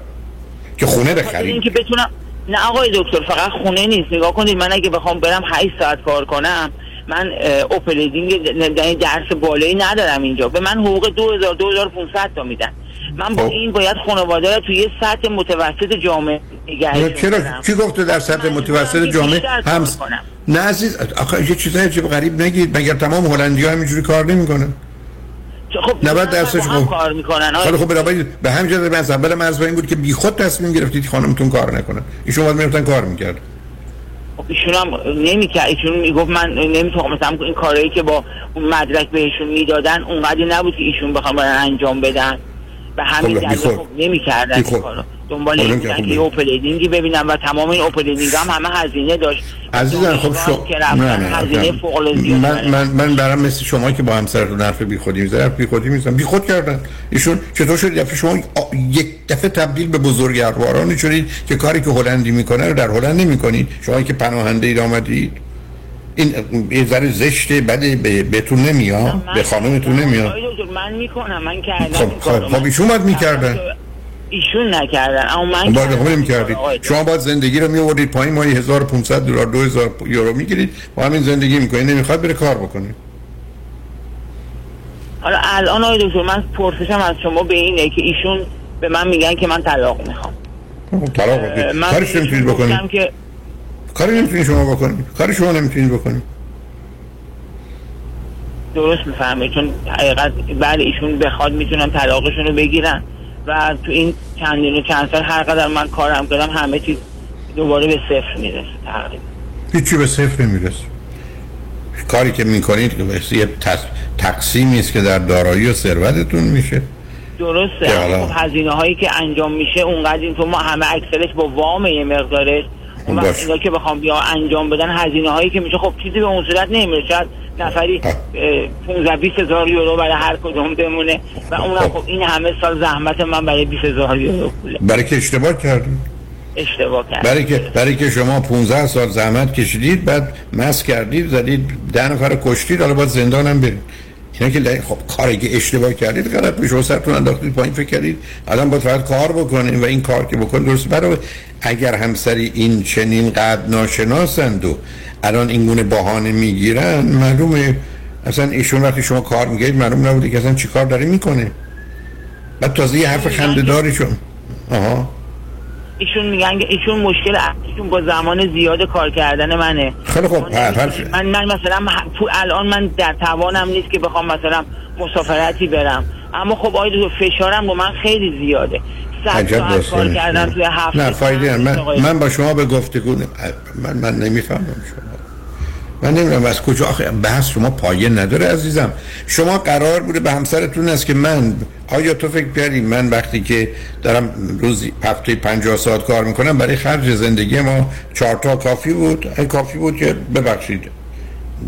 که خونه بخرید اینکه بتونم نه آقای دکتر فقط خونه نیست. نگاه کنید من اگه بخوام برم 8 ساعت کار کنم من اوپریدینگ یعنی درس بالایی ندارم اینجا. به من حقوق 2000 2500 تا میدن. من با این باید خانواده رو توی یه سطح متوسط جامعه نگهش چرا؟ کی گفته در سطح متوسط جامعه هم. نه عزیز آخه یه چیزای عجیب غریب نگید. مگر تمام هلندی ها همینجوری کار نمی‌کنن؟ خب 90 درصدش هم خب. کار می‌کنن. خیلی خب بنابراین به همین جهت من از اول مرز این بود که بیخود تصمیم گرفتید خانمتون کار نکنن ایشون باید می‌رفتن کار می‌کرد. خب ایشون هم نمی‌کرد. ایشون می‌گفت من نمی‌تونم مثلا این کارهایی که با مدرک بهشون می‌دادن اونقدر نبود که ایشون بخوام برن انجام بدن. به همین خب، دلیل. خب نمی‌کردن. کارو. دنبال این اوپریدینگی ببینم و تمام این اوپریدینگ هم همه هزینه داشت. عزیزم خب شو نه نه هزینه. فوق من من من برام مثل شما که با همسرتون حرف بیخودی می‌زنه حرف بیخودی می‌زنم. بیخود کردن. ایشون چطور شد؟ دفعه شما آ- یک دفعه تبدیل به بزرگوارانی شدید که کاری که هلندی می‌کنه رو در هلند نمی‌کنید. شما که پناهنده اید آمدید. این یه ذره زشته بده به بهتون نمیاد به خانمتون نمیاد. من می‌کنم. من کردم خب. خب خب ایشون باید می‌کردن. ایشون نکردن. اما من باید. خب نمی‌کردید شما باید زندگی رو میوردید پایین. ماهی 1500 دلار 2000 یورو می‌گیرید. با همین زندگی می‌کنید. نمی‌خواد بره کار بکنید. حالا الان آقای دکتر من پرسشم از شما به اینه که ایشون به من میگن که من طلاق می‌خوام. خب طلاق من کارش نمی‌تونید بکنید. که کاری نمی‌تونید شما بکنید. کاری شما نمی‌تونید بکنید. درست می‌فهمه چون حقیقت بعد ایشون بخواد می‌تونن طلاقشون رو بگیرن. و تو این چندین و چند سال هر قدر من کارم کردم همه چیز دوباره به صفر می‌رسه تقریبا. هیچی به صفر نمی‌رسه. کاری که می‌کنید یه تقسیمی است که در دارایی و ثروتتون میشه. درسته خب هزینه هایی که انجام میشه اونقدر این تو ما همه اکثرش با وام یه مقدارش اون وقت اینا که بخوام بیا انجام بدن هزینه هایی که میشه خب چیزی به اون صورت نمیره شاید نفری 15 20 هزار یورو برای هر کدوم بمونه و اونم خب. این همه سال زحمت من برای 20 هزار یورو پوله. برای که اشتباه کردید اشتباه کردید برای که برای که شما 15 سال زحمت کشیدید بعد مس کردید زدید ده نفر کشتید حالا باید زندانم برید. اینا که خب کاری که اشتباه کردید غلط میشه. و سرتون انداختید پایین فکر کردید الان باید فقط کار بکنید و این کار که بکنید درست. برای اگر همسری این چنین قد ناشناسند و الان این گونه بهانه می‌گیرن معلومه اصلا ایشون وقتی شما کار میگید معلوم نبوده که اصلا چی کار داره می‌کنه. بعد تازه یه حرف خنده داریشون آها. ایشون میگن ایشون مشکل ایشون با زمان زیاد کار کردن منه. خیلی خوب. من من مثلا الان من در توانم نیست که بخوام مثلا مسافرتی برم. اما خب آید فشارم با من خیلی زیاده. عجب کار کردن توی هفت نه فایده من, من با شما به گفتگو من من نمی‌فهمم شما. من نمی‌دونم از کجا. آخه بحث شما پایه نداره عزیزم. شما قرار بوده به همسرتون است که من آیا تو فکر کردی من وقتی که دارم روزی هفته 50 ساعت کار می‌کنم برای خرج زندگی ما چهار تا کافی بود؟ ای کافی بود که ببخشید.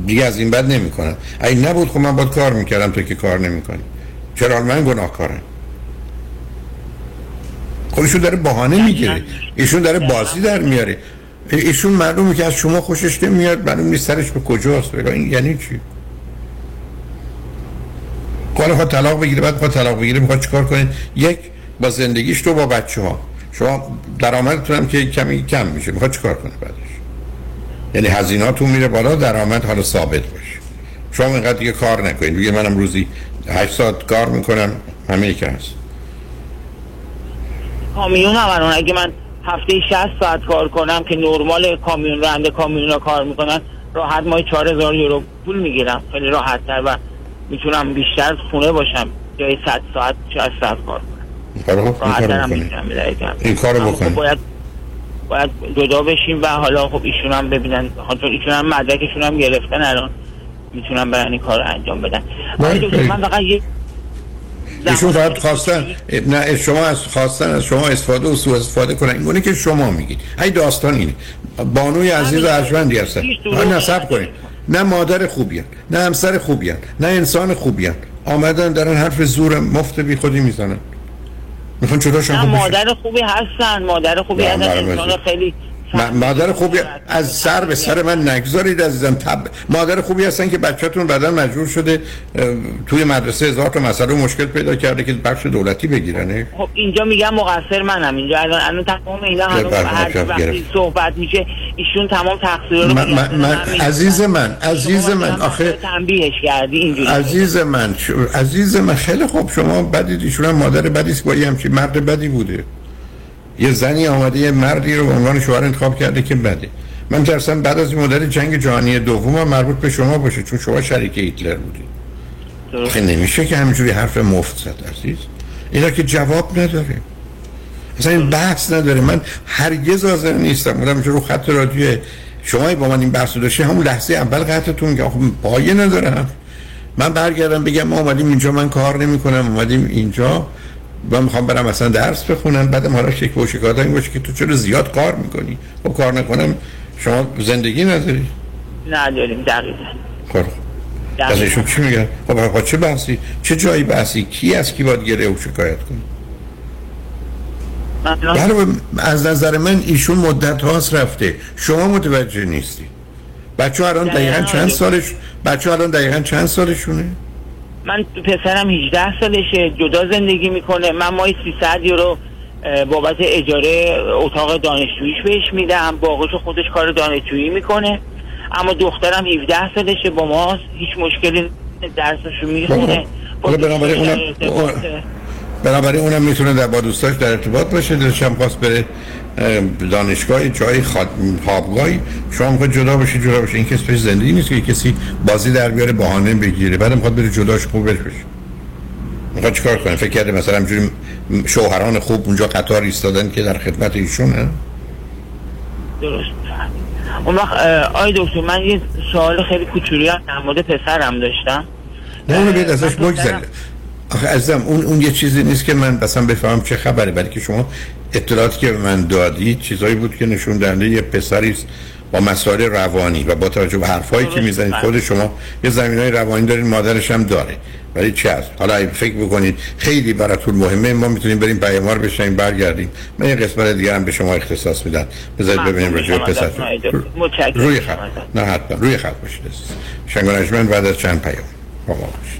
دیگه از این بد نمی‌کنم. ای نبود خب من باید کار می‌کردم تو که کار نمی‌کنی. چرا من گناهکارم؟ خب ایشون داره بهانه می‌گیره. ایشون داره بازی در میاره. ایشون معلومه که از شما خوشش نمیاد معلوم نیست سرش به کجاست این یعنی چی؟ حالا خواهد طلاق بگیره بعد خواهد طلاق بگیره می‌خواد چیکار کنید یک با زندگیش تو با بچه ها شما درآمدتون هم که کمی کم میشه می‌خواد چیکار کنه بعدش؟ یعنی هزینهاتون میره بالا درآمد حالا ثابت باشه. شما اینقدر دیگه کار نکنید. دیگه منم روزی 8 ساعت کار می‌کنم همه که هست. کامیون هم اگه من هفته 60 ساعت کار کنم که نرمال کامیون رنده کامیون را کار می‌کنن راحت مای 4000 یورو پول می‌گیرم. خیلی راحت تر و می‌تونم بیشتر خونه باشم. جای 100 ساعت 60 ساعت کار کنم. راحت این کارو خب بکن. باید باید جدا بشیم و حالا خب ایشون هم ببینن چون ایشون هم مدرکشون هم گرفتن الان می‌تونم برن این کار انجام بدن. من فقط یک ایشون فقط خواستن نه شما از خواستن از شما استفاده و سوء استفاده کنن. اینگونه که شما میگید. ای داستان اینه. بانوی عزیز ارجمندی هستن. نه نصب کنید. نه مادر خوبیان نه همسر خوبیان نه انسان خوبیان. آمدن دارن حرف زور مفت بی خودی می‌زنن. می‌خوان چطور نه مادر خوبی هستن. مادر خوبی هستن. انسان خیلی مادر خوبی از سر به سر من نگذارید عزیزم. تب... مادر خوبی هستن که بچهتون بعدا مجبور شده توی مدرسه هزار تا مسئله مشکل پیدا کرده که بخش دولتی بگیرنه. خب اینجا میگم مقصر منم. اینجا الان الان تمام اینا هر وقتی صحبت میشه ایشون تمام تقصیر رو من, من, من عزیز من عزیز من آخه تنبیهش کردی؟ اینجوری عزیز من عزیز من خیلی خوب. شما بدید ایشون هم مادر بدی است با همچین مرد بدی بوده. یه زنی آمده یه مردی رو به عنوان شوهر انتخاب کرده که بده. من ترسم بعد از این مدت جنگ جهانی دوم مربوط به شما باشه چون شما شریک هیتلر بودید. خیلی نمیشه که همینجوری حرف مفت زد عزیز. اینا که جواب نداره. اصلا این بحث نداره. من هرگز حاضر نیستم بودم رو خط رادیو شما با من این بحث داشته همون لحظه اول قطعتون که پایه ندارم. من برگردم بگم ما اومدیم اینجا من کار نمی کنم اومدیم اینجا. من می‌خوام برم مثلا درس بخونم بعدم حالا شک و شکایت این باشه که تو چرا زیاد کار می‌کنی؟ و خب کار نکنم شما زندگی نداری؟ نداریم دقیقا. خب از ایشون چی میگن؟ خب چه بحثی؟ چه جایی بحثی؟ کی از کی باید گره و شکایت کنی از نظر من ایشون مدت هاست رفته. شما متوجه نیستی. بچه الان دقیقا چند سالش بچه الان دقیقا چند سالشونه؟ من پسرم 18 سالشه جدا زندگی می‌کنه. من مای 300 یورو بابت اجاره اتاق دانشجوییش بهش میدم. باقیش خودش کار دانشجویی می‌کنه. اما دخترم 17 سالشه با ماست هیچ مشکلی درسشو می‌خونه. بنابراین اونم بنابراین اونم می‌تونه در با دوستاش در ارتباط باشه دلشم خواست بره. دانشگاه جای خوابگاهی شما می‌خواد جدا بشه جدا بشه این کسی پیش زندگی نیست که کسی بازی در بیاره بهانه بگیره. بعد می‌خواد بره جداش خوب بشه. می‌خواد چیکار کنه؟ فکر کرده مثلا همجوری شوهران خوب اونجا قطار ایستادن که در خدمت ایشونه درست. اون وقت آی دکتر من یه سوال خیلی کوچولی هم در مورد پسرم داشتم. نه اونو بیاد ازش بگذارید آخه عزیزم اون اون یه چیزی نیست که من مثلا بفهمم چه خبره بلکه شما اطلاعاتی که به من دادی چیزایی بود که نشون دهنده یه پسری است با مسائل روانی و با توجه به حرفایی که می‌زنید. خود شما یه زمینای روانی دارین مادرش هم داره. ولی چه هست حالا اگه فکر بکنید خیلی براتون مهمه. ما می‌تونیم بریم پیاموار بشیم برگردیم. من یه قسمت دیگه هم به شما اختصاص میدم. بذارید ببینیم راجع به پسرتون روی خط. نه حتما. روی خط باشید شنگانجمن بعد از چند پیام. با ما باشید.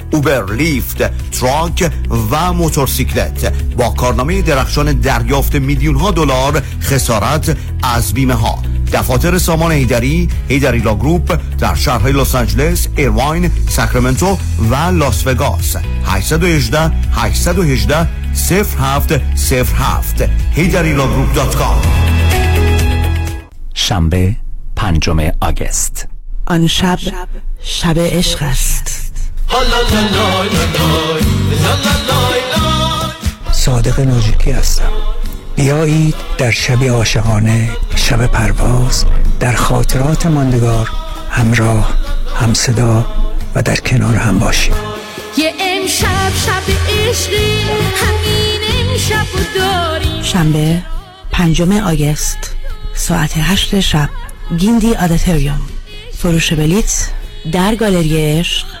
Uber Lyft truck و موتورسیکلت. با کارنامه درخشان دریافت میلیون ها دلار خسارت از بیمه ها دفاتر سامان هیدری هیدری Law Group در شهرهای لس آنجلس ایرواین ساکرامنتو و لاس وگاس. 818 818 0707 هیدری Law Group dot com. شنبه پنجم آگست. آن شب شب عشق است. صادق نوجیکی هستم. بیایید در شب عاشقانه شب پرواز در خاطرات ماندگار همراه هم صدا و در کنار هم باشیم. یه امشب شب عشقی همین امشب داریم. شنبه پنجم آگست ساعت هشت شب. گیندی آداتریوم. فروش بلیت در گالری عشق.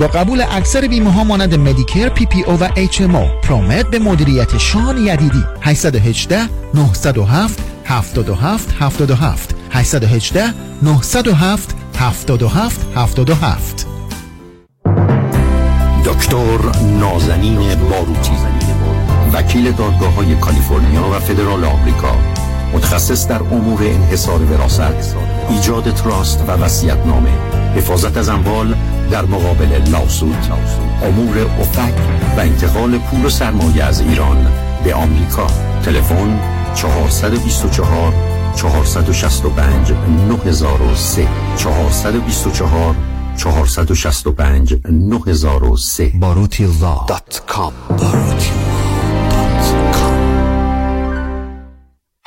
با قبول اکثر بیمه ها مانند مدیکر پی پی او و اچ ام او پرومت به مدیریت شان یدیدی. 818 907 77 77 818 907 77 77 دکتر نازنین باروتی وکیل دادگاه های کالیفرنیا و فدرال آمریکا متخصص در امور انحصار وراثت ایجاد تراست و وصیت‌نامه. حفاظت از اموال در مقابل لاسود. امور افک و انتقال پول و سرمایه از ایران به آمریکا. تلفن 424 465 9003 424 465 9003 باروتی law dot com.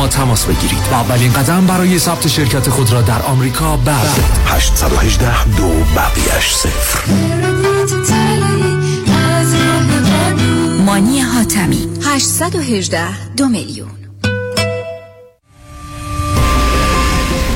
ما تماس بگیرید و اولین قدم برای ثبت شرکت خود را در آمریکا بردارید. 818 دو بقیش صفر. مانی حاتمی. 818 دو میلیون.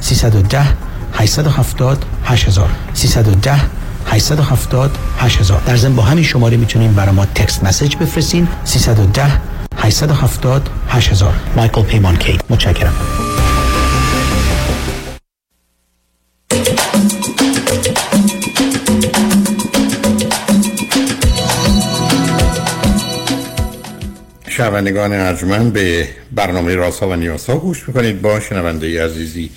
310 870 8000 310 870 8000 در ضمن با همین شماره می‌تونین برای ما تکست مسیج بفرستین. 310 870 8000 مایکل پیمان کی. متشکرم. شنوندگان ارجمند به برنامه راسا و نیاسا گوش می‌کنید. با شنونده عزیزی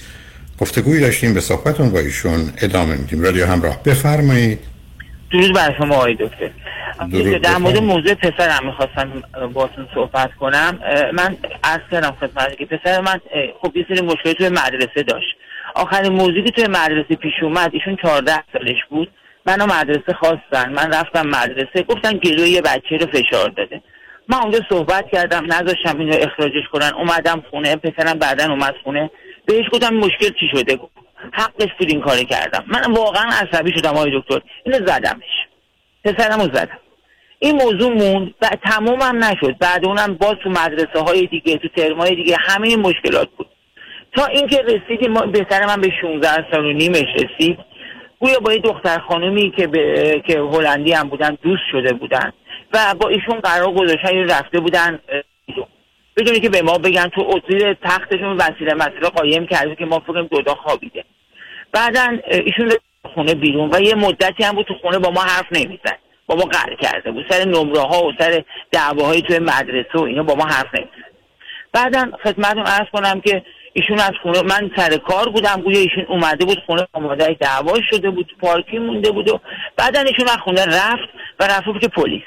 گفتگوی داشتیم به صحبتون با ایشون ادامه میدیم. رادیو همراه. بفرمایید. درود بر شما آقای دکتر. در مورد موضوع پسرم می‌خواستم باتون صحبت کنم. من عرض کردم خدمت که پسر من خب یه سری مشکلی توی مدرسه داشت. آخرین موضوعی که توی مدرسه پیش اومد ایشون 14 سالش بود. منو مدرسه خواستن. من رفتم مدرسه. گفتن گلوی یه بچه رو فشار داده. من اونجا صحبت کردم نذاشتم اینو اخراجش کنن. اومدم خونه. پسرم بعدا اومد خونه. بهش گفتم مشکل چی شده؟ حقش بود این کاری کردم. من واقعا عصبی شدم آقای دکتر. اینو زدمش. پسرمو زدم. این موضوع موند و تمومم نشد. بعد اونم باز تو مدرسه های دیگه تو ترمای دیگه همه این مشکلات بود. تا اینکه رسیدیم بهتر من به 16 سال و نیمش رسید گویا با یه دختر خانومی که به... که هلندی هم بودن دوست شده بودن. و با ایشون قرار گذاشتن رفته بودن بدونی که به ما بگن تو اتریل تختشون وسیله مسیله قایم کرده که ما فکرم دودا خوابیده. بعدا ایشون خونه بیرون و یه مدتی هم بود تو خونه با ما حرف نمی‌زد. با ما قرار کرده بود. سر نمره ها و سر دعواهای توی مدرسه و اینا با ما حرف نمی‌زد. بعدا خدمتتون عرض کنم که ایشون از خونه من سر کار بودم گویا ایشون اومده بود خونه آماده دعوا شده بود پارکی مونده بود و بعدا ایشون از خونه رفت و رفت که پلیس.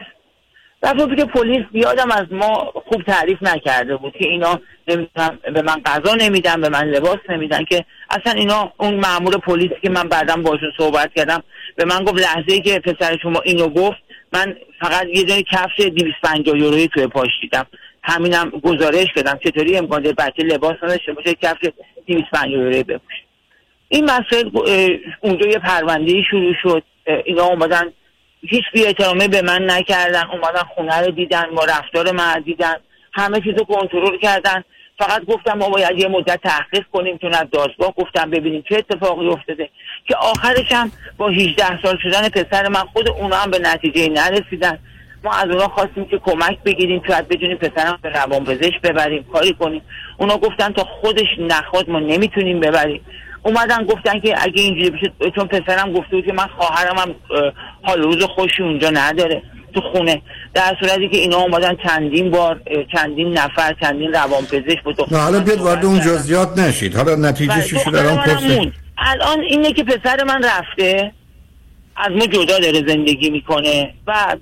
رفت که پلیس بیادم از ما خوب تعریف نکرده بود که اینا نمی‌دونم به من غذا نمیدن به من لباس نمیدن که اصلا اینا اون مامور پلیس که من بعدا باشون صحبت کردم به من گفت لحظه ای که پسر شما اینو گفت من فقط یه دونه کفش 250 یورویی توی پاش دیدم. همینم گزارش کردم چطوری امکان داره بچه لباس نداشته باشه کفش 250 یورویی بپوشه؟ این مسئله اونجا یه پرونده شروع شد. اینا اومدن هیچ بی به من نکردن. اومدن خونه رو دیدن ما رفتار من دیدن. همه چیزو کنترل کردن. فقط گفتم ما باید یه مدت تحقیق کنیم چون از دادگاه گفتم ببینیم چه اتفاقی افتاده. که آخرش هم با 18 سال شدن پسر من خود اونا هم به نتیجه نرسیدن. ما از اونا خواستیم که کمک بگیریم که باید بتونیم پسرم به روان پزشک ببریم کاری کنیم. اونا گفتن تا خودش نخواد ما نمی‌تونیم ببریم. اومدن گفتن که اگه اینجوری بشه چون پسرم گفته بود که من خواهرم هم حال روز خوشی اونجا نداره تو خونه. در صورتی که اینا اومدن چندین بار چندین نفر چندین روانپزشک بود نه حالا بیاد وارد اون جزئیات نشید. حالا نتیجه چی شده الان الان اینه که پسر من رفته. از ما جدا داره زندگی می‌کنه و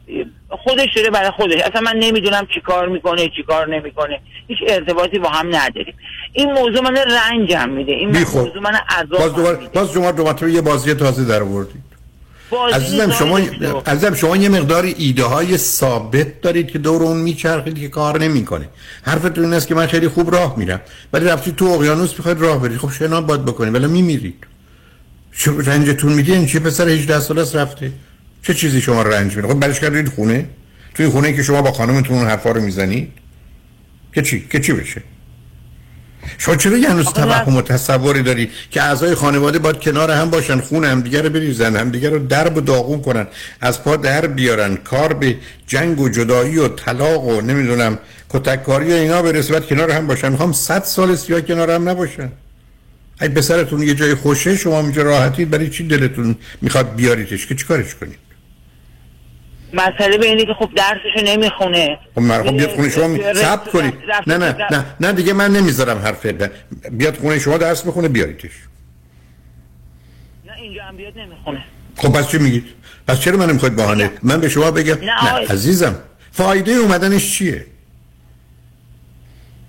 خودش داره برای خودش. اصلا من نمی‌دونم چی کار می‌کنه چی کار نمی‌کنه. هیچ ارتباطی با هم نداریم. این موضوع من رنجم میده. این موضوع من عذاب باز دوباره باز شما دو یه بازی تازه در آوردید. عزیزم شما عزیزم شما یه مقدار ایده های ثابت دارید که دور اون میچرخید که کار نمی‌کنه. حرفتون این است که من خیلی خوب راه میرم. ولی رفتید تو اقیانوس می‌خواید راه برید. خب شنا باید بکنید ولی میمیرید. چه رنجتون میده این چه پسر 18 ساله رفته. چه چیزی شما رنج میده؟ خب برش کردید خونه. توی خونه که شما با خانمتون اون حرفا رو می‌زنید که چی؟ که چی بشه؟ شما چرا یه هنوز توهم و تصوری داری که اعضای خانواده باید کنار هم باشن خون هم دیگر رو بریزن هم دیگر رو درب و داغون کنن از پا در بیارن کار به جنگ و جدایی و طلاق و نمی‌دونم کتککاری و اینا برسه باید کنار هم باشن. می‌خوام صد سال سیاه کنار هم نباشن. اگه پسرتون یه جای خوشه شما اینجا راحتید برای چی دلتون می‌خواد بیاریدش که چیکارش کنید؟ مسئله به اینه که خب درسشو نمی‌خونه. خب خب بیاد خونه شما سب کنید. نه نه نه نه دیگه من نمی‌ذارم حرف بیاد خونه شما درس بخونه بیاریدش. نه اینجا هم بیاد نمی‌خونه. خب پس چی میگید؟ پس چرا من نمی‌خواید بهانه؟ من به شما بگم نه, نه عزیزم فایده اومدنش چیه؟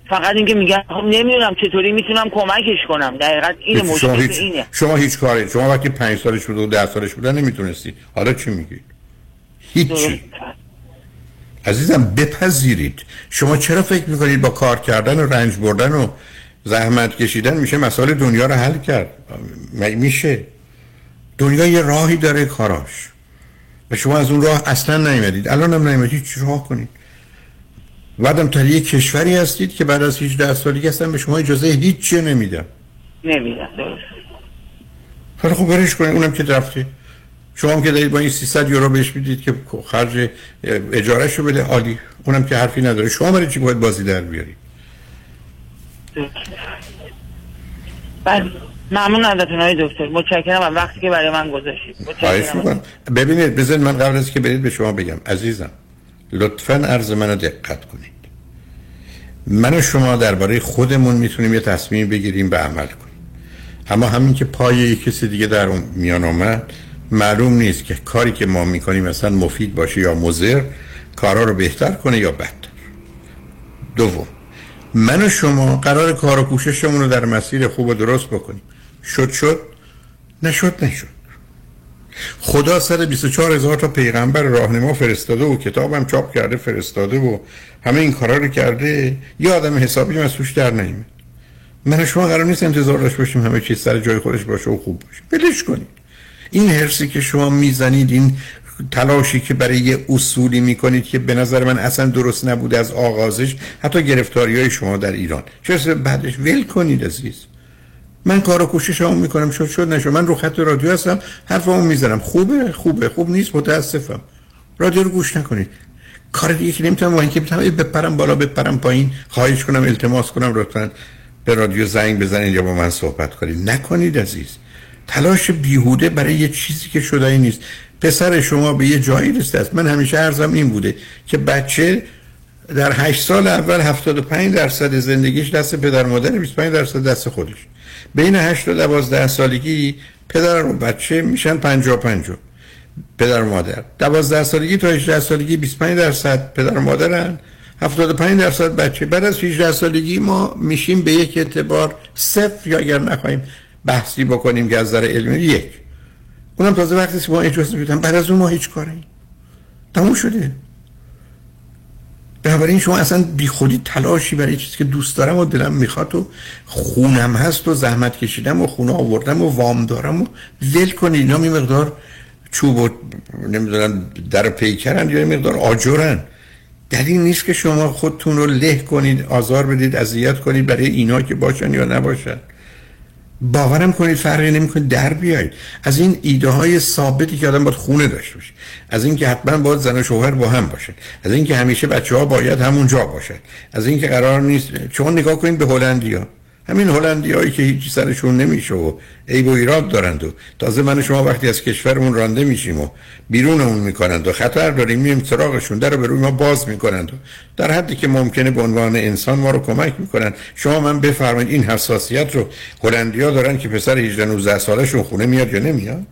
فقط اینکه میگن خب نمی‌دونم چطوری می‌تونم کمکش کنم. دقیقا این مشکل شما هیچ اینه. شما هیچ کاری شما وقتی پنج سالش بود و ده سالش بود نمی‌تونستی. حالا چی میگید هیچی. عزیزم بپذیرید. شما چرا فکر می‌کنید با کار کردن و رنج بردن و زحمت کشیدن میشه مسائل دنیا رو حل کرد؟ میشه. دنیا یه راهی داره کاراش. و شما از اون راه اصلا نیومدید. الان هم نیومدید. چی راه کنید. بعدم تا یه کشوری هستید که بعد از 18 سالگی هستن به شما اجازه هیچ چیه نمیدم نمیدم درست. خب برش کنید اونم که رفته. شما هم که دارید با این 300 یورو بهش می‌دید که خرج اجارهشو بده. عالی. اونم که حرفی نداره. شما برای چی باید بازی در بیارید؟ بله. ممنون ازتون های دکتر. متشکرم. از وقتی که برای من گذاشتید. خواهش متشکرم می‌کنم. ببینید بذارید من قبل از که برید به شما بگم. عزیزم لطفا عرض منو دقت کنید. من و شما درباره خودمون می‌تونیم یه تصمیم بگیریم به عمل کنیم. اما همین که پای کسی دیگه در اون میان آمد معلوم نیست که کاری که ما می‌کنیم مثلا مفید باشه یا مضر کارا رو بهتر کنه یا بدتر. دوم من و شما قرار کار و کوششمون رو در مسیر خوب و درست بکنیم. شد شد نشد نشد. خدا سر 24 هزار تا پیغمبر راهنما فرستاده و کتابم چاپ کرده فرستاده و همه این کارا رو کرده یه آدم حسابی از توش در نمیاد من شما قرار نیست انتظار داشته باشیم همه چیز سر جای خودش باشه و خوب باشه. بلش کنید. این هرسی که شما می‌زنید این تلاشی که برای یه اصولی می‌کنید که به نظر من اصلا درست نبوده از آغازش حتی گرفتاری های شما در ایران. چرا بعدش ول کنید عزیز. من کار و کوششمو می‌کنم. شد شد نشد. من رو خط رادیو هستم. حرفمو می‌زنم خوبه؟ خوبه. خوب نیست؟ متاسفم. رادیو رو گوش نکنید. کار دیگه که نمی‌تونم اینکه بتونم بپرم بالا بپرم پایین خواهش کنم التماس کنم لطفا به رادیو زنگ بزنید یا با من صحبت کنید. نکنید عزیز. تلاش بیهوده برای یه چیزی که شده نیست. پسر شما به یه جایی رسیده است. من همیشه عرضم این بوده که بچه در هشت سال اول 75 درصد زندگیش دست پدر مادر 25 درصد دست خودش. بین 8 تا 12 سالگی پدر و بچه میشن 50 50 پدر و مادر. 12 سالگی تا 18 سالگی 25 درصد پدر و مادرن. 75 درصد بچه. بعد از 18 سالگی ما میشیم به یک اعتبار صفر یا اگر نخواهیم بحثی بکنیم که از نظر علمی یک. اونم تازه وقتی ما اجازه بدم بعد از اون ما هیچ کاری. تموم شده. بنابراین شما اصلا بی خودی تلاشی برای چیزی که دوست دارم و دلم می‌خواد و خونم هست و زحمت کشیدم و خونه آوردم و وام دارم و ول کنید اینا می مقدار چوب و نمی‌دونم در پیکرن یا مقدار آجرن. دلیل نیست که شما خودتون رو له کنید آزار بدید اذیت کنید برای اینا که باشن یا نباشن. باورم کنید فرقی نمی‌کنه در بیایید. از این ایده های ثابتی که آدم باید خونه داشته باشه. از اینکه حتما باید زن و شوهر با هم باشن. از اینکه همیشه بچه ها باید همونجا باشن. از اینکه قرار نیست چون نگاه کنید به هلندیا همین هلندیایی که هیچی سرشون نمیشه و عیب و ایراد دارند و تازه من شما وقتی از کشورمون رانده میشیم و بیرونمون می‌کنند و خطر داریم میریم سراغشون در به روی ما باز می‌کنند و در حدی که ممکنه به عنوان انسان ما رو کمک می‌کنن شما من بفرمایید این حساسیت رو هلندیا دارن که پسر 18 19 سالشون خونه میاد یا نمیاد؟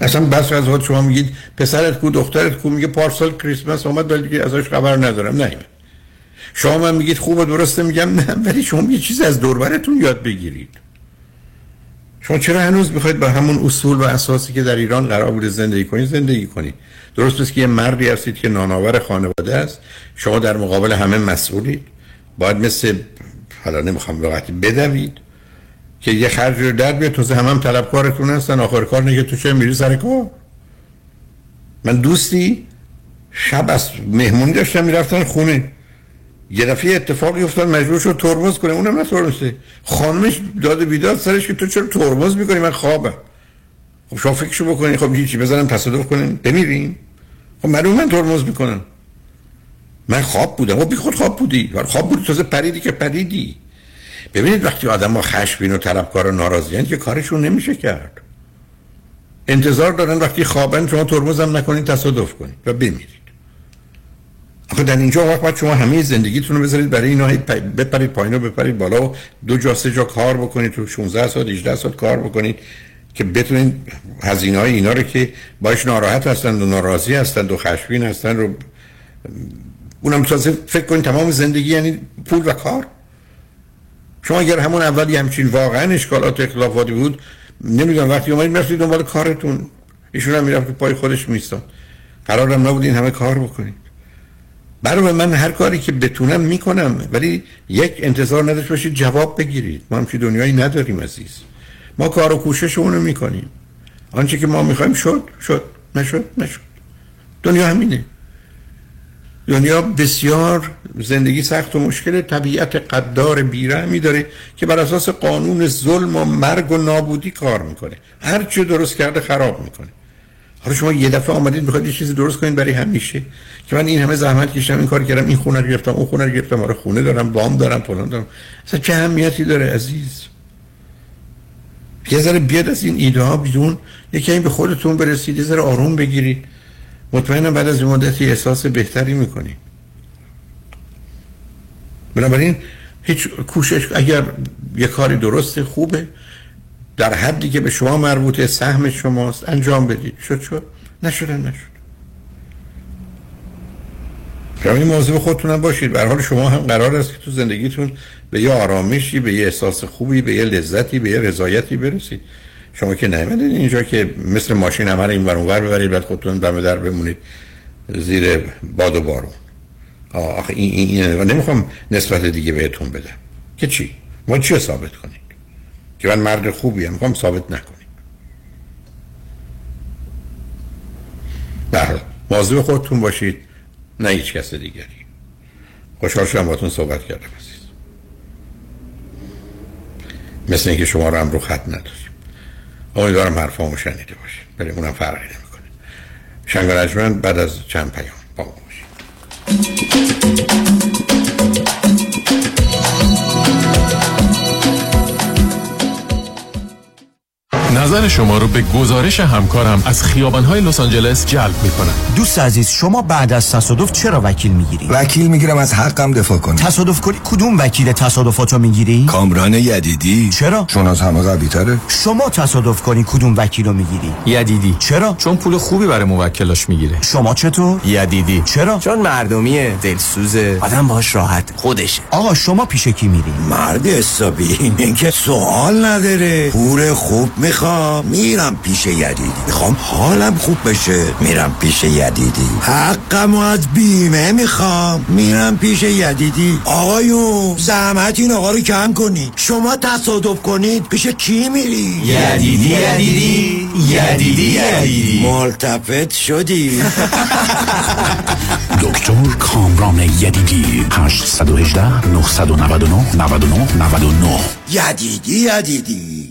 اصلا بس از شما میگید پسرت کو دخترت کو؟ میگه پارسال کریسمس اومد ولی ازش خبر ندارم. نه. شما من میگید خوبه درسته میگم نه ولی شما یه چیز از دوربرتون یاد بگیرید. شما چرا هنوز می‌خواید با همون اصول و اساسی که در ایران قرار بوده زندگی کنید زندگی کنید؟ درست است که یه مردی هستید که نانآور خانواده است. شما در مقابل همه مسئولید. باید مثل حالا نمی‌خوام وقتی بدوید که یه خرج رو در بیاد توزه هم, هم طلبکارتون هستن آخر کار نگه تو چه میری سر کار؟ من دوستی شب از مهمونی داشتم می‌رفتن خونه. یه دفعه اتفاقی افتاد مجبور شد ترمز کنه. اونم نترمزه. خانمش داده بیداد سرش که تو چرا ترمز می‌کنی؟ من خوابم. خب شما فکرشو بکنی خب هیچی بزنم تصادف کنیم بمیریم خب معلوم من ترمز می‌کنم. من خواب بودم. خب بی خود خواب بودی. خواب بودی تازه پریدی که پریدی. ببینید وقتی آدم ها خشبین و طلبکار و ناراضی که کارشون نمیشه کرد. انتظار دارن وقتی خوابن شما ترمزم نکنید تصادف کنید و بمیرید آخه در اینجا وقت باید شما همه زندگیتون رو بذارید برای اینا بپرید پایین و بپرید بالا و دو جا سه جا کار بکنید تو 16 سال 18 سال کار بکنید که بتونید هزینه های اینا رو که باش ناراحت هستند و ناراضی هستند و خشمگین هستند رو اونم تازه فکر کنید تمام زندگی یعنی پول و کار. شما اگر همون اولی همچین واقعا اشکالات اختلافاتی بود نمی‌دونم وقتی اومدید می‌رفتید دنبال کارتون ایشون هم می‌رفت پای خودش میستاد قرارم نبود این همه کار بکنید. برای من هر کاری که بتونم می‌کنم ولی یک انتظار نداشت باشید جواب بگیرید. ما همچین دنیایی نداریم عزیز. ما کار و کوشش اونو می‌کنیم. آنچه که ما می‌خوایم شد شد. نشد نشد. دنیا همینه. دنیا بسیار زندگی سخت و مشکل طبیعت قدار بیرحمی داره که بر اساس قانون ظلم و مرگ و نابودی کار می‌کنه. هر چی درست کرده خراب می‌کنه. حالا شما یه دفعه آمدید می‌خواید یه چیزی درست کنید برای همیشه. که من این همه زحمت کشیدم این کار کردم این خونه رو گرفتم اون خونه رو گرفتم آره خونه دارم وام دارم فلان دارم. اصلا چه اهمیتی داره عزیز؟ یه ذره بیاد از این ایده ها بیرون یکی این به خودتون برسید یه ذره آروم بگیرید. مطمئنم بعد از این مدتی احساس بهتری می‌کنید. بنابراین هیچ کوشش اگر یه کاری درسته خوبه. در حدی که به شما مربوطه سهم شماست. انجام بدید. شد شد. نشدن نشد. شما موضوع خودتونم باشید. به حال شما هم قرار است که تو زندگیتون به یه آرامشی به یه احساس خوبی به یه لذتی به یه رضایتی برسید. شما که نیومدید اینجا که مثل ماشین همه این ور اونور ببرید بعد خودتون دم در بمونید زیر باد و بارون. آخه این, این, این نمی‌خوام نسبت دیگه بهتون بدم. که چی؟ ما چی ثابت کنید که من مرد خوبی هم می‌خوام ثابت نکنید در موضوع خودتون باشید نه هیچ کس دیگری. خوشحال شدم باتون صحبت کردم عزیز. مثل اینکه شما رو هم رو خط نداریم. امیدوارم حرفامو شنیده باشید. برای اونم فرقی نمی‌کنه. شنگ بعد از چند پیام با ما نظر شما رو به گزارش همکارم از خیابانهای لس آنجلس جلب می‌کنم دوست عزیز شما بعد از تصادف چرا وکیل می‌گیری؟ وکیل می‌گیرم از حقم دفاع کنم. تصادف کنی؟ کدوم وکیل تصادفاتو می‌گیری؟ کامران یدیدی. چرا؟ چون از همه قوی تره شما تصادف کنی کدوم وکیلو می‌گیری؟ یدیدی. چرا؟ چون پول خوبی برای موکلاش می‌گیره. شما چطور؟ یدیدی. چرا؟ چون مردمیه دلسوزه. آدم باش راحت. خودشه. آقا شما پیش کی میری؟ مرد حسابی. اینه که سوال نداره. پول خوب میرم پیش یدیدی. می‌خوام حالم خوب بشه. میرم پیش یدیدی. حقم از بیمه می‌خوام. میرم پیش یدیدی. آقایون زحمت این آقا رو کم کنید. شما تصادف کنید. پیش کی میری؟ یدیدی یدیدی. یدیدی یدیدی. ملتفت شدی. دکتر کامران یدیدی. 818 999 99 99 یدیدی یدیدی.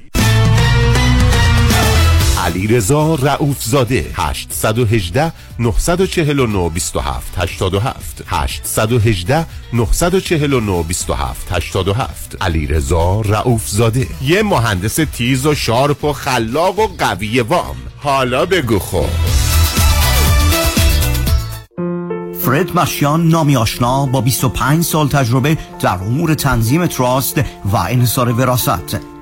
علی رضا رعوف زاده 818 949 27 87 818 949 27 87 علی رضا رعوف زاده یه مهندس تیز و sharp و خلاق و قوی وام. حالا بگو خب. فرد مشیان نامی آشنا با 25 سال تجربه در امور تنظیم تراست و انحصار وراست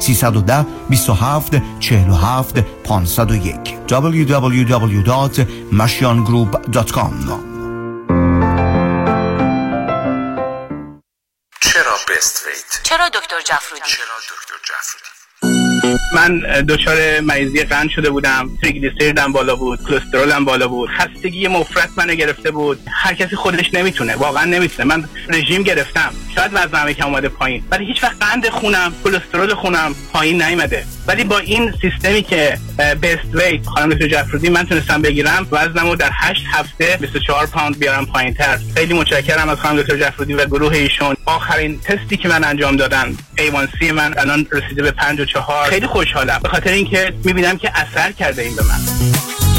310 27 47 501 www.mashiangroup.com چرا بست ویت چرا دکتر جفرودی چرا دکتر جفرودی من دچار مریضی قند شده بودم تریگلیسیریدم بالا بود کلسترولم بالا بود. خستگی مفرط منو گرفته بود. هر کسی خودش نمی‌تونه واقعا نمی‌تونه. من رژیم گرفتم. شاید وزنم که اومده پایین. ولی هیچ وقت قند خونم کلسترول خونم پایین نیومده. ولی با این سیستمی که Best Weight خانم دکتر جفرودی من تونستم بگیرم وزنمو در 8 هفته 24 پوند بیارم پایین تر خیلی متشکرم از خانم دکتر جفرودی و گروه ایشون. آخرین تستی که من انجام دادم. A1C من الان رسیده به 54 خیلی خوشحالم. به خاطر اینکه می‌بینم که اثر کرده این به من.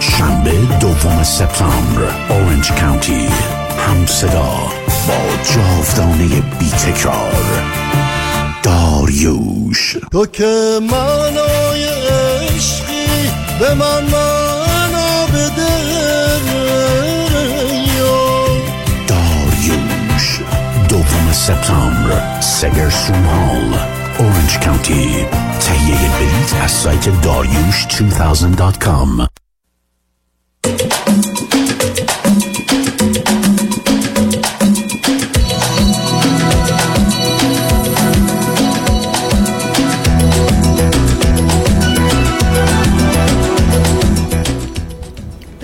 شنبه دوم سپتامبر اورنج کانتی هم صدا با جاودانه بی تکرار داریوش. تو که معنای عشقی به من معنا بده. داریوش دوم سپتامبر سگرسون هال اورنج کانتی تهیه بلیت از سایت داریوش 2000.com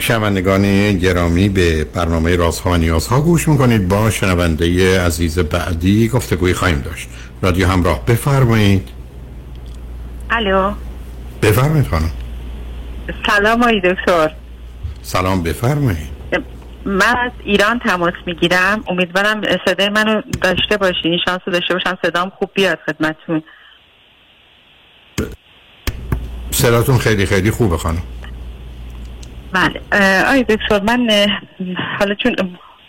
شنوندگان گرامی به برنامه رازها و نیازها گوش می‌کنید. با شنونده عزیز بعدی گفتگوی خواهیم داشت. رادیو همراه بفرمایید. الو. بفرمایید خانم. سلام آقای دکتر. سلام بفرمایید. من از ایران تماس می‌گیرم. امیدوارم صدای منو داشته باشین. شانس داشته باشم صدام خوب بیاد خدمتتون. صداتون خیلی خیلی خوبه خانم. بله. آقای دکتر من حالا چون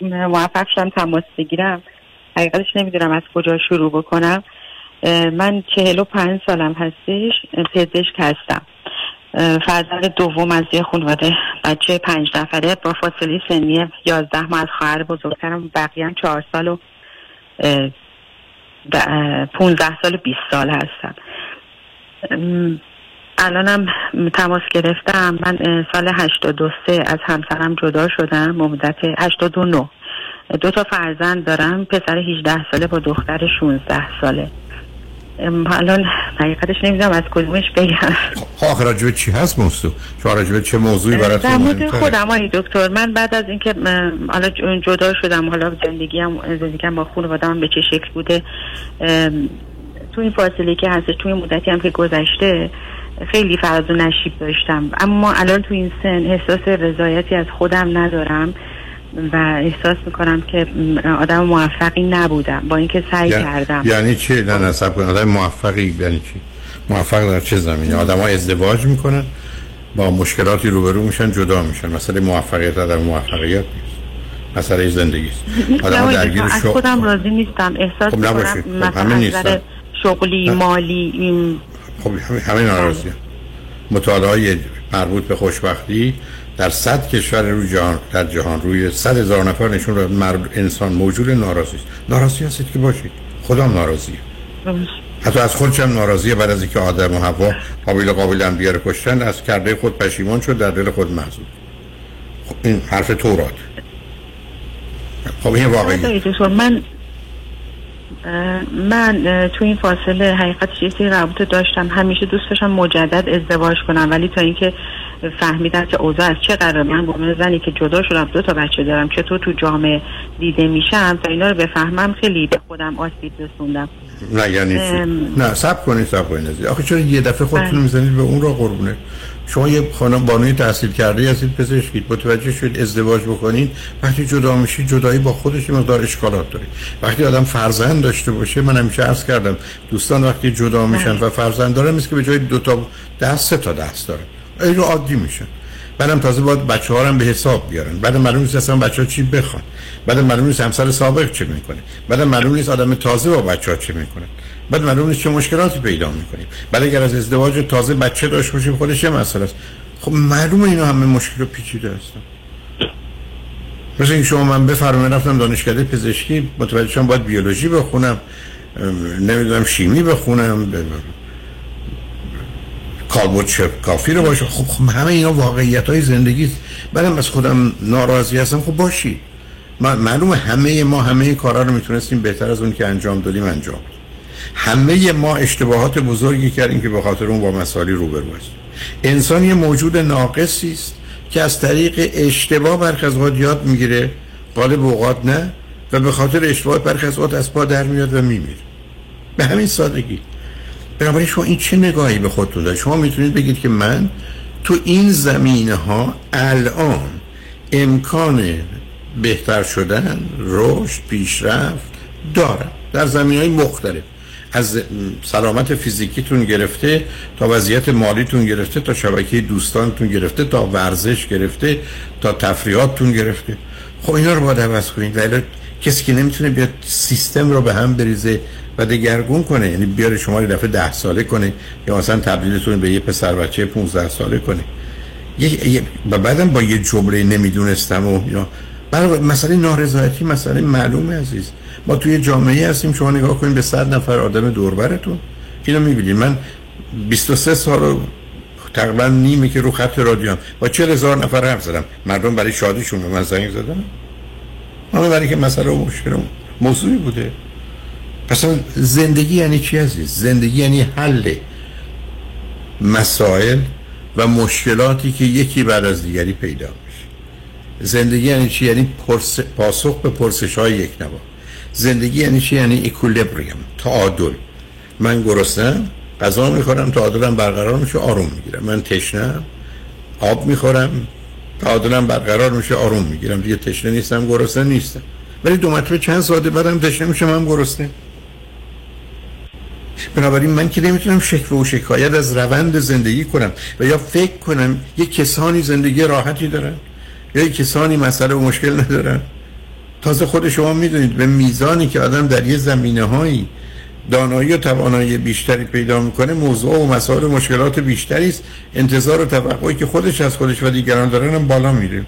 موفق شدم تماس بگیرم حقیقتش نمی‌دونم از کجا شروع بکنم. من چهل و پنج سالم هستش پزشک هستم. فرزند دوم از یه خانواده بچه پنج نفره با فاصله سنی یازده ماه از خواهر بزرگترم بقیه هم چهار سال و پونزده سال و بیست سال هستم الانم تماس گرفتم. من سال 83 از همسرم جدا شدم مدت 89 دو تا فرزند دارم. پسر 18 ساله با دختر 16 ساله. الان حقیقتش نمی‌دونم از کدومش بگم. خب آخر راجبه چی هست موضوع؟ شما راجبه چه موضوعی براتون در مورد؟ خودم آقای دکتر من بعد از اینکه حالا جدا شدم حالا زندگیم زندگیم با خانواده‌ام به چه شکل بوده تو این فاصله که هستش توی مدتی هم که گذشته خیلی فراز و نشیب داشتم. اما الان تو این سن احساس رضایتی از خودم ندارم و احساس می‌کنم که آدم موفقی نبودم با اینکه سعی یعنی- کردم. یعنی چی؟ نه سب کنید آدم موفقی یعنی چی؟ موفق در چه زمینه؟ آدم ها ازدواج می‌کنن با مشکلاتی روبرو میشن جدا میشن. مسئله موفقیت آدم موفقیت نیست. مسئله زندگی است. آدم درگیر از خودم راضی نیستم. احساس خب می‌کنم. خب مثلا شغلی نه. مالی این خب همه ناراضی مطالعه مربوط به خوشبختی در صد کشور روی جهان در جهان روی صد هزار نفر نشون داد مرد انسان موجود ناراضی است. ناراضی هستید که باشید. خودم ناراضیه حتی از خودش هم ناراضیه بعد از اینکه آدم و هوا قابل قابل هم دیگر کشتن از کرده خود پشیمان شد در دل خود محزون خب این حرف تورات. خب این واقعی من من تو این فاصله حقیقتش یه سری رابطه داشتم. همیشه دوست داشتم مجدد ازدواج کنم ولی تا اینکه فهمیدم که اوضاع از چه قرار من عنوان زنی که جدا شدم دو تا بچه دارم چطور تو جامعه دیده میشم تا اینا رو بفهمم خیلی به خودم آسیب رسوندم. نه یعنی؟ ام. نه سب کنید سب کنید. آخه چرا یه دفعه خودتون بله. می‌زنید به اون را قربونه شما یه خانم بانوی تحصیل کرده هستید پزشکید متوجه شدید ازدواج بکنید وقتی جدا میشید جدایی با خودش مقدار اشکالات داره وقتی آدم فرزند داشته باشه من همیشه عرض کردم دوستان وقتی جدا میشن و فرزند دارن مثل که به جای دو تا دست سه تا دست دارن این عادی میشن بعدم تازه باید بچه ها هم به حساب بیارن. بعد معلوم نیست اصلا بچه ها چی بخوان. بعد معلوم نیست همسر سابق چه می‌کنه. بعد معلوم نیست آدم تازه با بچه ها چه می‌کنه. بعد معلوم نیست چه مشکلاتی پیدا می‌کنیم. بعد اگر از ازدواج تازه بچه داشت باشیم خودش یه مسئله است؟ خب معلومه اینا همه مشکل پیچیده هستن. مثل این شما من بفرمایید رفتم دانشکده پزشکی متوجه شدم باید بیولوژی بخونم نمی‌دونم شیمی بخونم کالبد چپ کافی رو باشه. خب, خب همه اینا واقعیت های زندگی. بعدم از خودم ناراضی هستم. خب باشی. ما معلومه همه ما همه کارا رو می‌تونستیم بهتر از اون که انجام دادیم انجام. همه ما اشتباهات بزرگی کردیم که به خاطر اون با مسائلی روبرو هستیم. انسان یه موجود ناقصی است که از طریق اشتباه برخی از یاد می‌گیره. غالب اوقات نه. و به خاطر اشتباه برخی از از پا در میاد و میمیره. به همین سادگی. بنابراین شما این چه نگاهی به خودتون دارید؟ شما می‌تونید بگید که من تو این زمینه ها الان امکان بهتر شدن رشد پیشرفت دارم. در زمین های مختلف. از سلامت فیزیکیتون گرفته تا وضعیت مالیتون گرفته تا شبکه دوستانتون گرفته تا ورزش گرفته تا تفریحاتتون گرفته. خب اینا رو باید عوض کنید. ولی کسی که نمی‌تونه بیاد سیستم رو به هم بریزه و دگرگون کنه. یعنی بیاره شما یه دفعه ده ساله کنه یا مثلا تبدیلتون به یه پسر بچه 15 ساله کنه یه بعدم با یه جمله نمی‌دونستم و برای مسئله نارضایتی مسئله معلومه عزیز. ما توی جامعه هستیم شما نگاه کنید به صد نفر آدم دوربرتون. اینو می‌بینید من 23 سال و تقریبا نیمه که رو خط رادیو هم با 40 هزار نفر حرف زدم. مردم برای شادیشون به من زنگ زدن. اما برای که مسئله موضوعی بوده. پس زندگی یعنی چی عزیز؟ زندگی یعنی حل مسائل و مشکلاتی که یکی بعد از دیگری پیدا میشه. زندگی یعنی چی؟ یعنی پرس... پاسخ به پرسش های یک نوا زندگی یعنی چی؟ یعنی اکولیبریم تعادل. من گرسنم غذا می‌خورم تعادلم برقرار میشه آروم می‌گیرم. من تشنم آب می‌خورم تعادلم برقرار میشه آروم می‌گیرم. دیگه تشنه نیستم گرسنه نیستم. ولی دو مرتبه چند ساعت بعدم تشنه میشه من گرسنه. بنابراین من که نمی‌تونم شکوه و شکایت از روند زندگی کنم و یا فکر کنم یه کسانی زندگی راحتی دارن یا یه کسانی مسئله و مشکل ندارن. تازه خود شما می‌دونید به میزانی که آدم در یه زمینه هایی دانایی و توانایی بیشتری پیدا می‌کنه موضوع و مسائل و مشکلات بیشتری است. انتظار و توقعی که خودش از خودش و دیگران دارن هم بالا میره.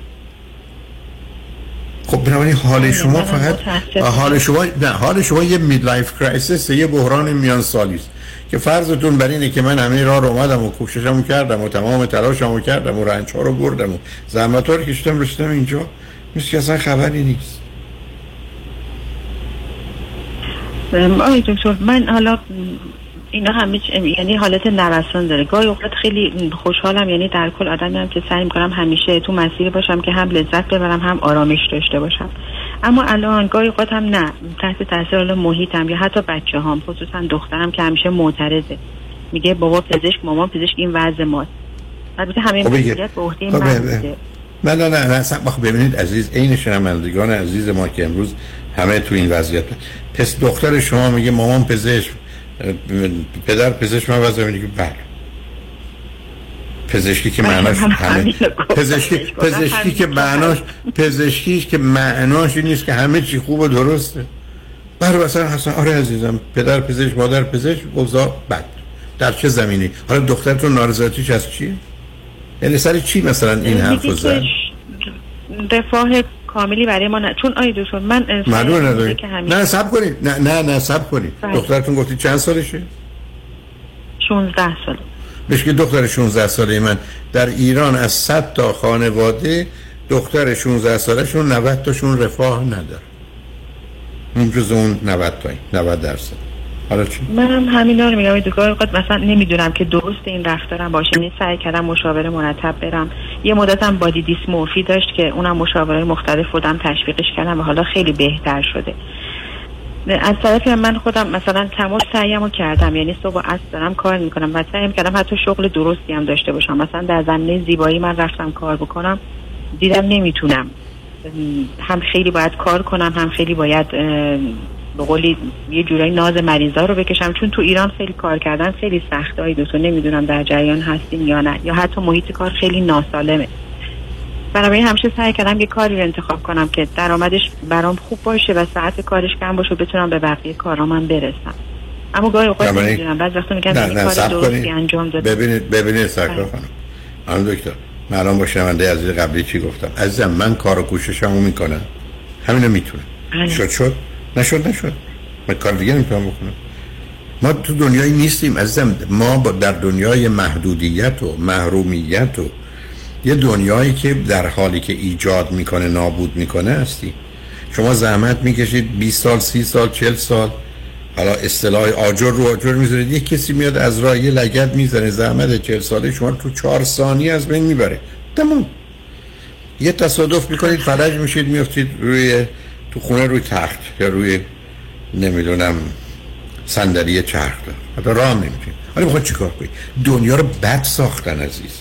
خب بنابراین حال شما فقط حال شما نه حال شما یه midlife crisis یه بحران میان سالی است. که فرضتون بر اینه که من همه راه رو اومدم و کوششمو کردم و تمام تلاشمو کردم و رنج ها رو بردم و زحمت ها رو کشیدم رسیدم اینجا. مثل که اصلا خبری نیست. آقای دکتر من حالا اینا همه چ- یعنی حالت نوسان داره. گاهی اوقات خیلی خوشحالم یعنی در کل آدمی هم که سعی می‌کنم همیشه تو مسیر باشم که هم لذت ببرم هم آرامش داشته باشم. اما الان گاهی اوقات هم نه. تحت تاثیر حالا محیطم یا حتی بچه هم خصوصا دخترم که همیشه معترضه. میگه بابا پزشک مامان پزشک این وضع ماست. البته همه خب. مسئولیت به عهده خب من نه نه نه نه خب ببینید عزیز عین شنوندگان عزیز ما که امروز همه تو این وضعیت. پس دختر شما میگه مامان پزشک. پدر پزشک من وضع میگه بله. پزشکی که معناش هم همه. پزشکی پزشکی که معناش پزشکی که معناش این نیست که همه چی خوب و درسته. برای مثلا حسن آره عزیزم پدر پزشک مادر پزشک اوضاع بد. در چه زمینی؟ حالا دخترتون نارضایتیش از چیه؟ یعنی سر چی مثلا این حرف زد؟ که رفاه کاملی برای ما نه. چون آی دکتر من معلومه سعی نداری نه سب کنید. نه نه نه سب کنید. بله. دخترتون گفتی چند سالشه؟ 16 سال. بهش که دختر 16 ساله من. در ایران از 100 تا خانواده دختر 16 سالشون 90 تاشون رفاه نداره این جز اون 90 تایی 90 درصد. حالا چی؟ منم همینا رو میگم دکتر اوقات مثلا نمی‌دونم که درست این رفتارم باشه. یعنی سعی کردم مشاوره مرتب برم. یه مدتم بادی دیسمورفی داشت که اونم مشاوره مختلف بودم تشویقش کردم و حالا خیلی بهتر شده. از طرفی هم من خودم مثلا تمام سعیم کردم. یعنی صبح عصر دارم کار می‌کنم و سعیم کردم حتی شغل درستی هم داشته باشم. مثلا در زمینه زیبایی من رفتم کار بکنم دیدم نمی‌تونم. هم خیلی باید کار کنم هم خیلی باید به قولی یه جورایی ناز مریضا رو بکشم. چون تو ایران خیلی کار کردن خیلی سخته های دوستو نمی‌دونم در جریان هستیم یا نه. یا حتی محیط کار خیلی ناسالمه. بنابراین همیشه سعی کردم یه کاری رو انتخاب کنم که درآمدش برام خوب باشه و ساعت کارش کم باشه و بتونم به بقیه کارام هم برسم. اما گاهی اوقات نمی‌دونم بعضی وقتا نه کار درستی انجام داده. ببینید ببینید سرکار بله. خانم خانم دکتر من الان با شنونده از قبلی چی گفتم؟ عزیزم من کار و کوششمو می‌کنم. همینو می‌تونم. شد شد. نشد نشد. من کار دیگه نمی‌تونم بکنم. ما تو دنیایی نیستیم عزیزم. ما با در دنیای محدودیت و محرومیت و یه دنیایی که در حالی که ایجاد می‌کنه نابود می‌کنه هستی. شما زحمت می‌کشید 20 سال 30 سال 40 سال. حالا اصطلاح آجر رو آجر می‌ذارید. یک کسی میاد از راه یه لگت می‌زنه زحمت 40 ساله شما تو 4 ثانیه از بین می‌بره. تمام یه تصادف می‌کنید فلج میشید میفتید روی تو خونه روی تخت یا روی نمی‌دونم صندلی چرخ دار حتی راه نمی‌تونید حالا می‌خواد چیکار کنید دنیا رو بد ساختن عزیز.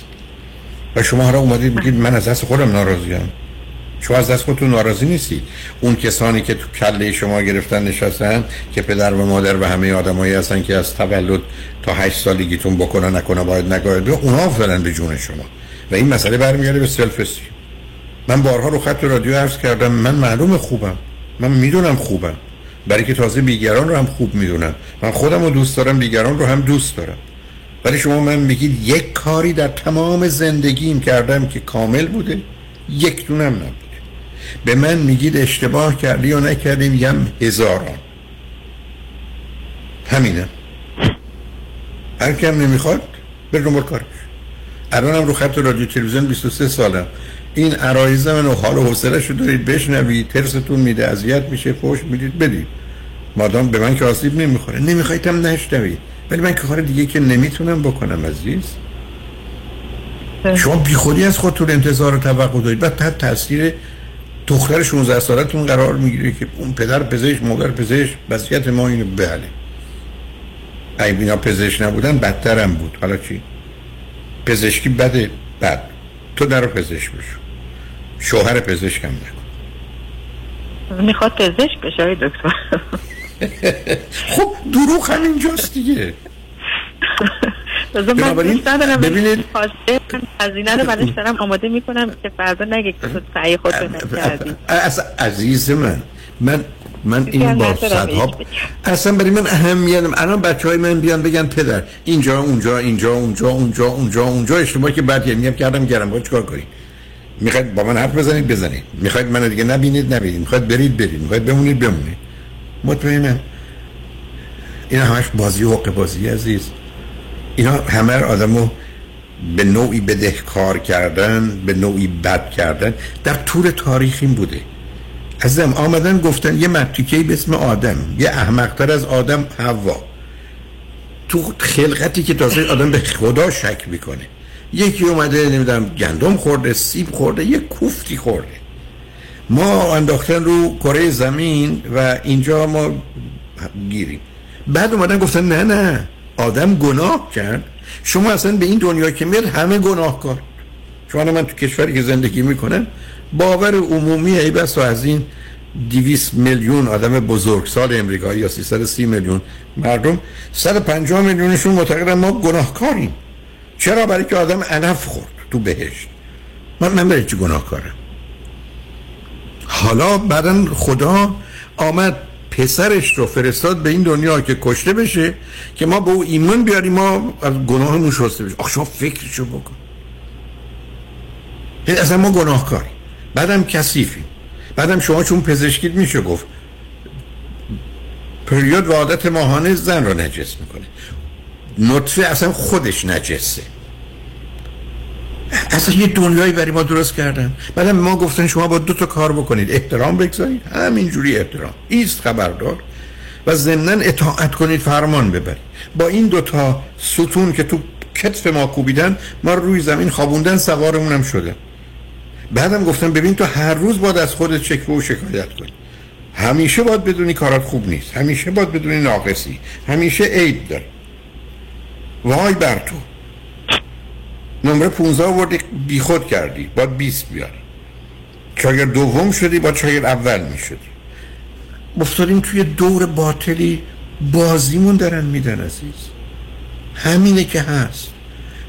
و شما حالا اومدید میگید من از دست خودم ناراضیم شما از دست خودتون ناراضی نیستید اون کسانی که تو کله شما گرفتن نشستن که پدر و مادر و همه آدمایی هستن که از تولد تا هشت سالگیتون بکنه نکنه باید نگاهد اونا افتادن به جون شما. و این مسئله برمیگرده به سلف من بارها رو خط رادیو عرض کردم من معلوم خوبم من می‌دونم خوبم برای که تازه بیگران رو هم خوب می‌دونم. من خودم رو دوست دارم بیگران رو هم دوست دارم. ولی شما من میگید یک کاری در تمام زندگیم کردم که کامل بوده یک دونم نبود به من میگید اشتباه کردی یا نکردی میگم هزاران. همینه. هر کم نمی‌خواد به دنبال کارش. الانم رو خط رادیو تلویزیون 23 سالم. این عرایز من و حال و حوصله شو دارید بشنوید ترستون میده اذیت میشه فوش می‌دید بدید. مادام به من که آسیب نمی‌خوره. نمی‌خواید هم نشنوید. ولی من که کار دیگه که نمی‌تونم بکنم عزیز. شما بیخودی از خودتون انتظار و توقع دارید. بعد تحت تاثیر دختر 16 سالتون قرار می‌گیره که اون پدر پزشک مادر پزشک وضعیت ما اینو بله اگه اینا پزشک نبودن بدترم بود. حالا چی؟ پزشکی بده بد تو در پزشک بشو. شوهر پزشکم نکن. می‌خواد پزشک بشه دکتر. خب دروغ همینجاست دیگه. بنابراین ببینید هزینه رو برش دارم آماده می‌کنم که فردا نگه که تو سعی خود نکردی. عزیز من من من این با صدها اصلا برای من اهمیت الان بچه های من بیان بگن پدر اینجا اونجا اینجا اونجا اونجا اونجا اونجا اشتباه که بعد یعنی کردم کردم. باید چیکار کنید می‌خواید با من حرف بزنید بزنید. می‌خواید منو دیگه نبینید نبینید. می‌خواید برید برید. می‌خواید بمونید بمونید. مطمئنم. این همش بازی و حق بازی عزیز. اینا همه آدمو به نوعی بدهکار کردن به نوعی بد کردن. در طول تاریخ این بوده. ازم آمدن گفتن یه متیکه به اسم آدم یه احمقتر از آدم هوا تو خلقتی که تازه آدم به خدا شک می‌کنه. یکی اومده نمی‌دونم گندم خورده سیب خورده یه کوفتی خورده. ما انداختن رو کره زمین و اینجا ما گیریم. بعد اومدن گفتن نه نه آدم گناه کرد. شما اصلا به این دنیا که میاد همه گناهکار. چون من تو کشوری که زندگی می‌کنم باور عمومی ای بس از این 200 میلیون آدم بزرگسال امریکایی یا 330 میلیون مردم 150 میلیونشون معتقدن ما گناهکاریم. چرا؟ برای که آدم انف خورد تو بهشت. من من برای چی گناهکارم؟ حالا بعدا خدا آمد پسرش رو فرستاد به این دنیا که کشته بشه که ما به او ایمان بیاریم ما از گناهمون شسته بشه آخ شما فکرشو بکن. اصلا ما گناهکاریم. بعدم کثیفیم بعدم شما چون پزشکید میشه گفت پریود و عادت ماهانه زن رو نجس می‌کنه. نطفه اصلا خودش نجسه. اصلا یه دنیایی برای ما درست کردن. بعدم ما گفتن شما با دو تا کار بکنید. احترام بگذارید. همینجوری احترام. ایست خبردار. و ضمنا اطاعت کنید فرمان ببرید. با این دو تا ستون که تو کتف ما کوبیدن ما روی زمین خوابوندن سوارمون هم شده بعدم گفتم ببین تو هر روز باید از خودت شکوه و شکایت کنی. همیشه باید بدونی کارات خوب نیست. همیشه باید بدونی ناقصی. همیشه عیب داری وای بر تو. نمره 15 آوردی بیخود کردی. باید 20 بیاری. چاگر دوم شدی با چاگر اول می شدی افتادیم توی دور باطلی. بازیمون دارن میدن عزیز. همینه که هست.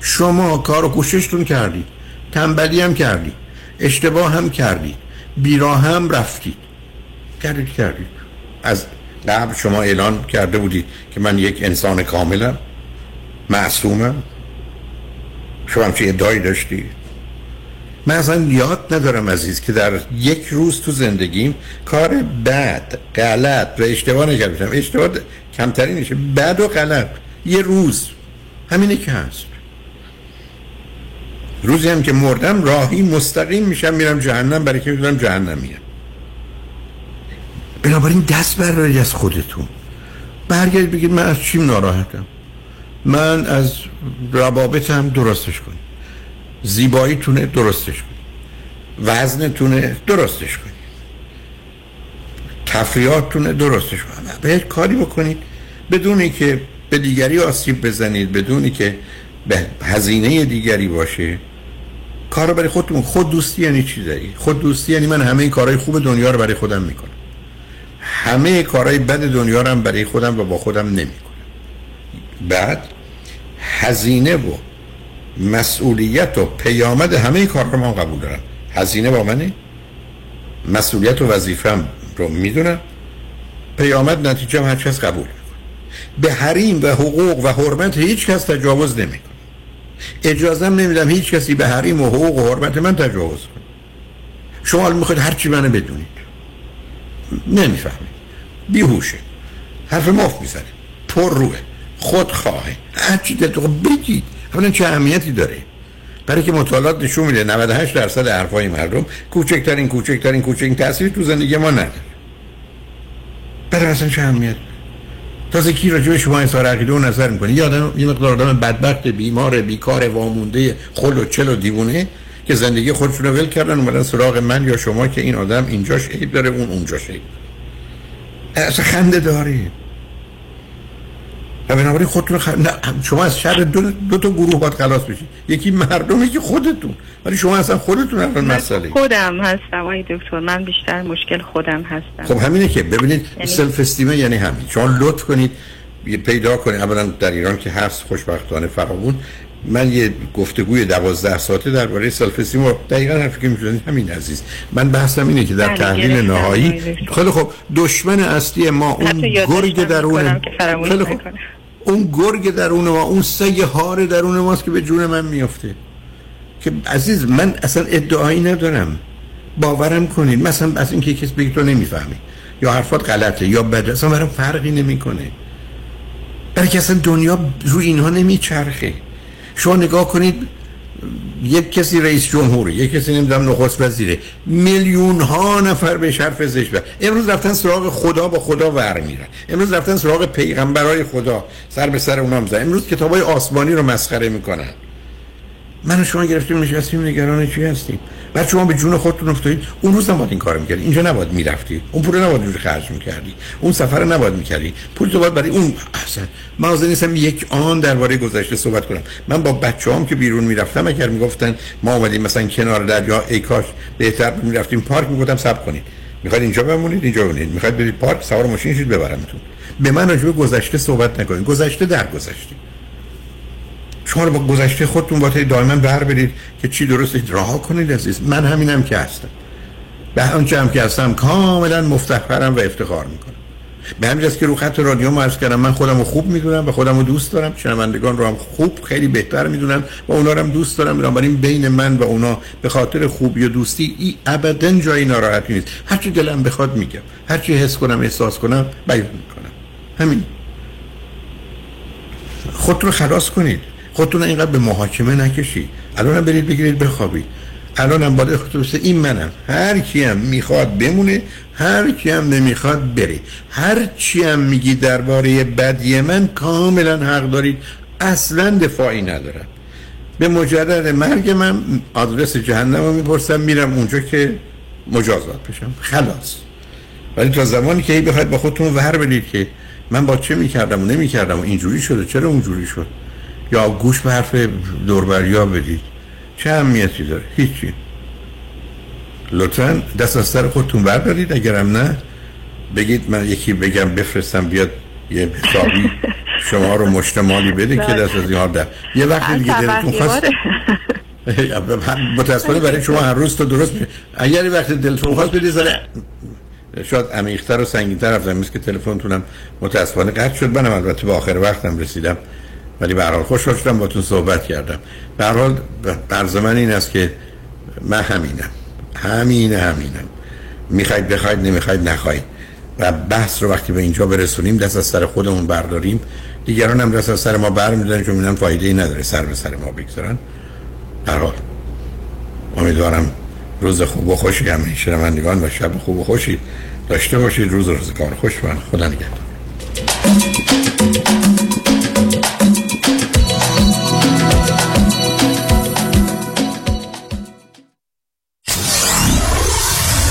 شما کار و کوششتون کردید تنبلی هم کردید اشتباه هم کردید بیراه هم رفتید کردید کردید از قبل شما اعلان کرده بودید که من یک انسان کاملم معصومم. شما همچه ادعایی داشتی؟ من اصلا یاد ندارم عزیز که در یک روز تو زندگیم کار بد غلط و اشتباه نکردم اشتباه کمتری میشه بد و غلط. یه روز. همینه که هست. روزی هم که مردم راهی مستقیم میشم میرم جهنم برای که می‌دونم جهنمیه بنابراین دست بردارید از خودتون. برگردید بگید من از چیم ناراحتم؟ من از روابطم درستش کنید. زیباییتونه درستش کنید. وزنتونه درستش کنید. تفریحاتتونه درستش کنید. باید کاری بکنید. بدونی که به دیگری آسیب بزنید بدونی که به هزینه دیگری باشه. کار برای خودتون خود دوستی یعنی چی داری؟ خود دوستی یعنی من همه کارهای خوب دنیا رو برای خودم می‌کنم. همه کارهای بد دنیا رو هم برای خودم و با خودم نمی‌کنم. بعد هزینه و مسئولیت و پیامد همه کار رو من قبول دارم. هزینه با منه. مسئولیت و وظیفم رو می‌دونم. پیامد نتیجه هر کس قبول به حریم و حقوق و حرمت هیچ کس تجاوز نمی‌کنه. اجازم نمیدم هیچ کسی به حریم و حقوق و حرمت من تجاوز کنه. شما می‌خواید هر چی منو بدونید. نمی‌فهمید. بیهوشه. حرف مفت می‌زنه. پر روه. خودخواهه. هر چی دلتو بگید اولا چه اهمیتی داره؟ برای که مطالعات نشون میده 98 درصد حرفای مردم کوچکترین کوچکترین کوچکترین تاثیری تو زندگی ما نداره. برای اصلا چه اهمیت؟ تازه کی راجع به شما اظهار عقیده و نظر می‌کنه یه آدم یه مقدار آدم بدبخت بیمار بیکار وامونده خل و چل و دیوونه که زندگی خودشون رو ول کردن اومدن سراغ من یا شما که این آدم اینجاش عیب داره اون اونجاش عیب اصلا خنده داره. و بنابراین خودتون خ... نه شما از شر دو, دو تا گروه باید خلاص بشید یکی مردمه که خودتون. ولی شما اصلا خودتون الان مسئله. خودم هستم آقای دکتر. من بیشتر مشکل خودم هستم. خب همینه که ببینید یعنی... self-esteemه یعنی همین. شما لطف کنید پیدا کنید. اولا در ایران که هست خوشبختانه فراوون. من یه گفتگوی دوازده ساعته درباره self-esteem دقیقا حرفی که می‌تونید همین عزیز. من بحثم اینه که در بله، تحلیل نهایی. خیلی خب دشمن اصلی ما اون گرگ درون خیلی خب. اون گرگ درون ما اون سگ هار درون ماست که به جون من میافته. که عزیز من اصلا ادعایی ندارم. باورم کنید مثلا از اینکه کسی بگی تو نمی‌فهمی. یا حرفات غلطه یا بده اصلا برام فرقی نمی‌کنه. برای که اصلا دنیا روی اینها نمیچرخه. شما نگاه کنید یک کسی رئیس جمهوره یک کسی نمی‌دونم نخست وزیره. میلیون ها نفر به حرف زش امروز رفتن سراغ خدا با خدا ور میرن. امروز رفتن سراغ پیغمبرای خدا. سر به سر اونها می‌زنن امروز کتابای آسمانی رو مسخره می‌کنن. من شما گرفتیم نشستیم نگران چی هستیم؟ بعد شما به جون خودتون افتادید اون روز نباید این کار می‌کردی. اینجا نباید می‌رفتی. اون پول نباید جور خرج می‌کردی. اون سفر نباید می‌کردی. پول تو باید برای اون احسن. من حاضر نیستم یک آن درباره گذشته صحبت کنم. من با بچه‌هام که بیرون می‌رفتم اگر می‌گفتن ما اومدیم مثلا کنار دریا ای کاش بهتر می‌رفتیم پارک می‌گفتم صبر کنید. می‌خواید اینجا بمونید اینجا بمونید. می‌خواید برید پارک سوار ماشین شید ببرمتون. به من راجع گذشته صحبت نکنید. گذشته در گذشته. شما رو با گذشته خودتون با دائما بر برید که چی درسته رها کنید عزیز. من همینم که هستم. به آنچه هم که هستم کاملا مفتخرم و افتخار می‌کنم. به همین که رو خط رادیو کردم من خودم رو خوب می‌دونم و خودم رو دوست دارم. شنوندگان رو هم خوب خیلی بهتر می‌دونم و اونا رو هم دوست دارم. بنابراین بین من و اونا به خاطر خوبی و دوستی ای ابدا جایی ناراحتی نیست. هرچی دلم بخواد میگم. هرچی حس کنم احساس کنم بیان می‌کنم. همین. خود رو خلاص کنید. خودتون اینقدر به محاکمه نکشید الان برید بگیرید بخوابید. الان هم باید خودتون این منم. هر کی هم می‌خواد بمونه هر کی هم نمی‌خواد بره. هر چی هم میگی درباره بدی من کاملا حق دارید. اصلا دفاعی ندارم. به مجرد مرگ من آدرس جهنم رو می‌پرسم میرم اونجا که مجازات بشم. خلاص. ولی تا زمانی که ای بخواید با خودتون ور بدید که من با چه می‌کردم و نمی‌کردم و اینجوری شده چرا اونجوری شد؟ یا گوش به حرف دوربریا بدید. چه اهمیتی داره؟ هیچی. لطفا دست از سر خودتون بردارید اگرم نه. بگید من یکی بگم بفرستم بیاد یه حسابی شما رو مشتمالی بده که دست از اینها در. یه وقتی دیگه دلتون خواست. متاسفانه برای شما هر روز تو درست میشه اگر وقتی دلتون خواست بدید زره شاید عمیق‌تر و سنگین‌تر رفتم مثل که تلفنتونم متاسفانه قطع شد. منم البته به آخر وقتم رسیدم. ولی به حال خوشحال شدم باتون صحبت کردم. به حال برز من این است که من همینم. همین همینم. می‌خواید بخواید نمی‌خواید نخواید و بحث رو وقتی به اینجا برسونیم دست از سر خودمون برداریم. دیگران هم دست از سر ما برمیدارن چون میدن فایده ای نداره سر به سر ما بگذارن. برحال امیدوارم روز خوب و خوشی هم شنوندگان و شب خوب و خوشی داشته باشید. روز روزگار خوش و خدا نگهدار.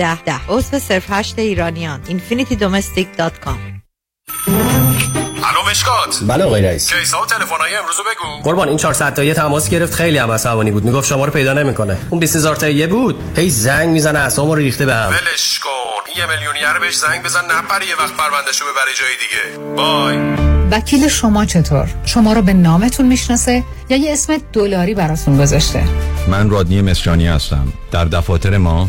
ده. ده عضو صرف هشت ایرانیان infinitydomestic.com الو مشکات. بله آقای رئیس. کیسا و تلفن‌های امروز بگو. قربان این 400 تایی تماس گرفت. خیلی هم عصبانی بود. می‌گفت شما رو پیدا نمی‌کنه. اون 20000 تایی بود. هی زنگ می‌زنه اسمو رو ریخته بهم ولش کن. یه میلیونیر بهش زنگ بزن نپره یه وقت پروندهشو ببره جای دیگه. بای. وکیل شما چطور؟ شما رو به نامتون می‌شناسه یا یه اسم دلاری براتون گذاشته؟ من رادنی مصریانی هستم. در دفاتر ما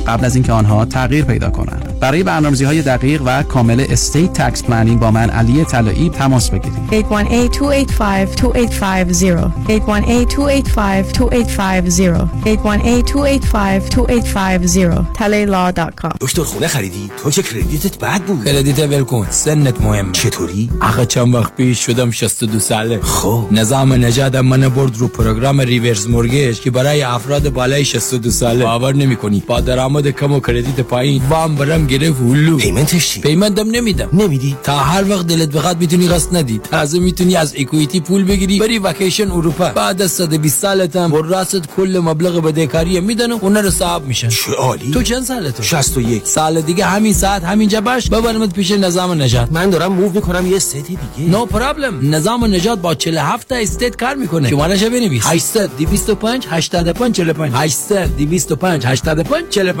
قبل از اینکه آنها تغییر پیدا کنند. برای برنامه‌ریزی های دقیق و کامل estate tax planning با من علی طلایی تماس بگیرید. 818-285-2850 818-285-2850 818-285-2850 دکتر خونه خریدی؟ تو که credit ت بد بود؟ credit ولکن سنت مهم. چطوری؟ آخه چند وقت پیش شدم 62 ساله. خب. نظام نجات من برد رو program reverse mortgage که برای افراد بالای 62 ساله. باور نمی‌کنی. با درآمد کم و credit پایین. وام برم گرفت هلو. payment ش چی؟ payment م نمیدم. نمیدی؟ تا هر وقت دلت بخواد می‌تونی قسط ندی. تازه می‌تونی از equity پول بگیری. بری وکیشن اروپا. بعد از 120 سالت هم وراثت کل مبلغ بدهکاری میدن و اون رو صاحب میشن. چه عالی. تو چند سالته 61 سال دیگه همین ساعت همینجا باش. ببرمت پیش نظام نجات. من دارم move می‌کنم یه state دیگه. no no problem نظام نجات با 47 تا state کار می‌کنه. شمارهش بنویس. 800 225 85 45 800 225 85 45 NMLS number 288631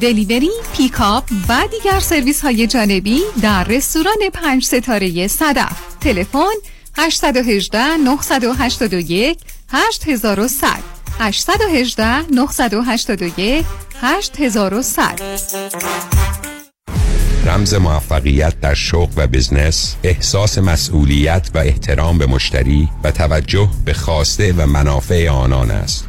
delivery، pickup و دیگر سرویس های جانبی در رستوران پنج ستاره صدف. تلفن 818 981 8100 818 981 8100 رمز موفقیت در شغل و بزنس احساس مسئولیت و احترام به مشتری و توجه به خواسته و منافع آنان است.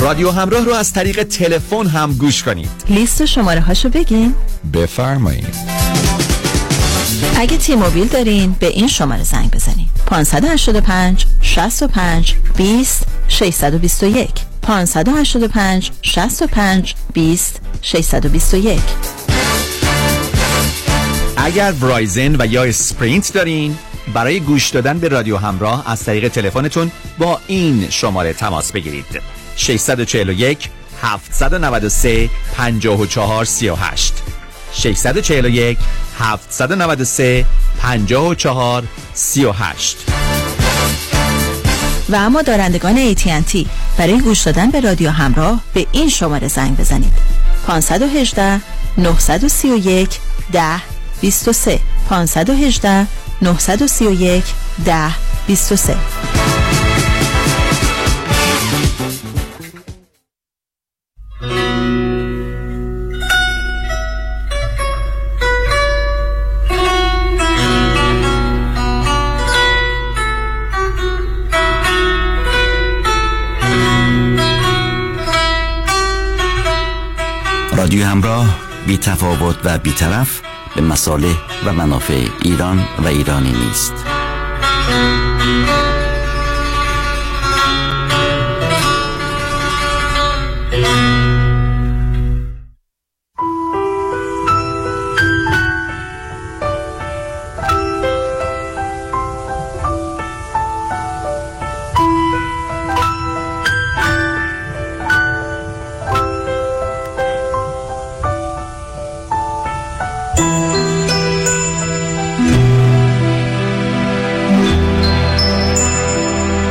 رادیو همراه رو از طریق تلفن هم گوش کنید. لیست شماره هاشو بگین. بفرمایید. اگه تی موبیل دارین به این شماره زنگ بزنید 585 65 20 621 585 65 20 621 اگر برایزن و یا اسپرینت دارین برای گوش دادن به رادیو همراه از طریق تلفنتون با این شماره تماس بگیرید. 641 793 54 38 641 793 54 38 و اما دارندگان AT&T برای گوش دادن به رادیو همراه به این شماره زنگ بزنید. 518 931 10 23 518 931 10 23 رادیو همراه بی تفاوت و بی طرف به مصالح و منافع ایران و ایرانی نیست.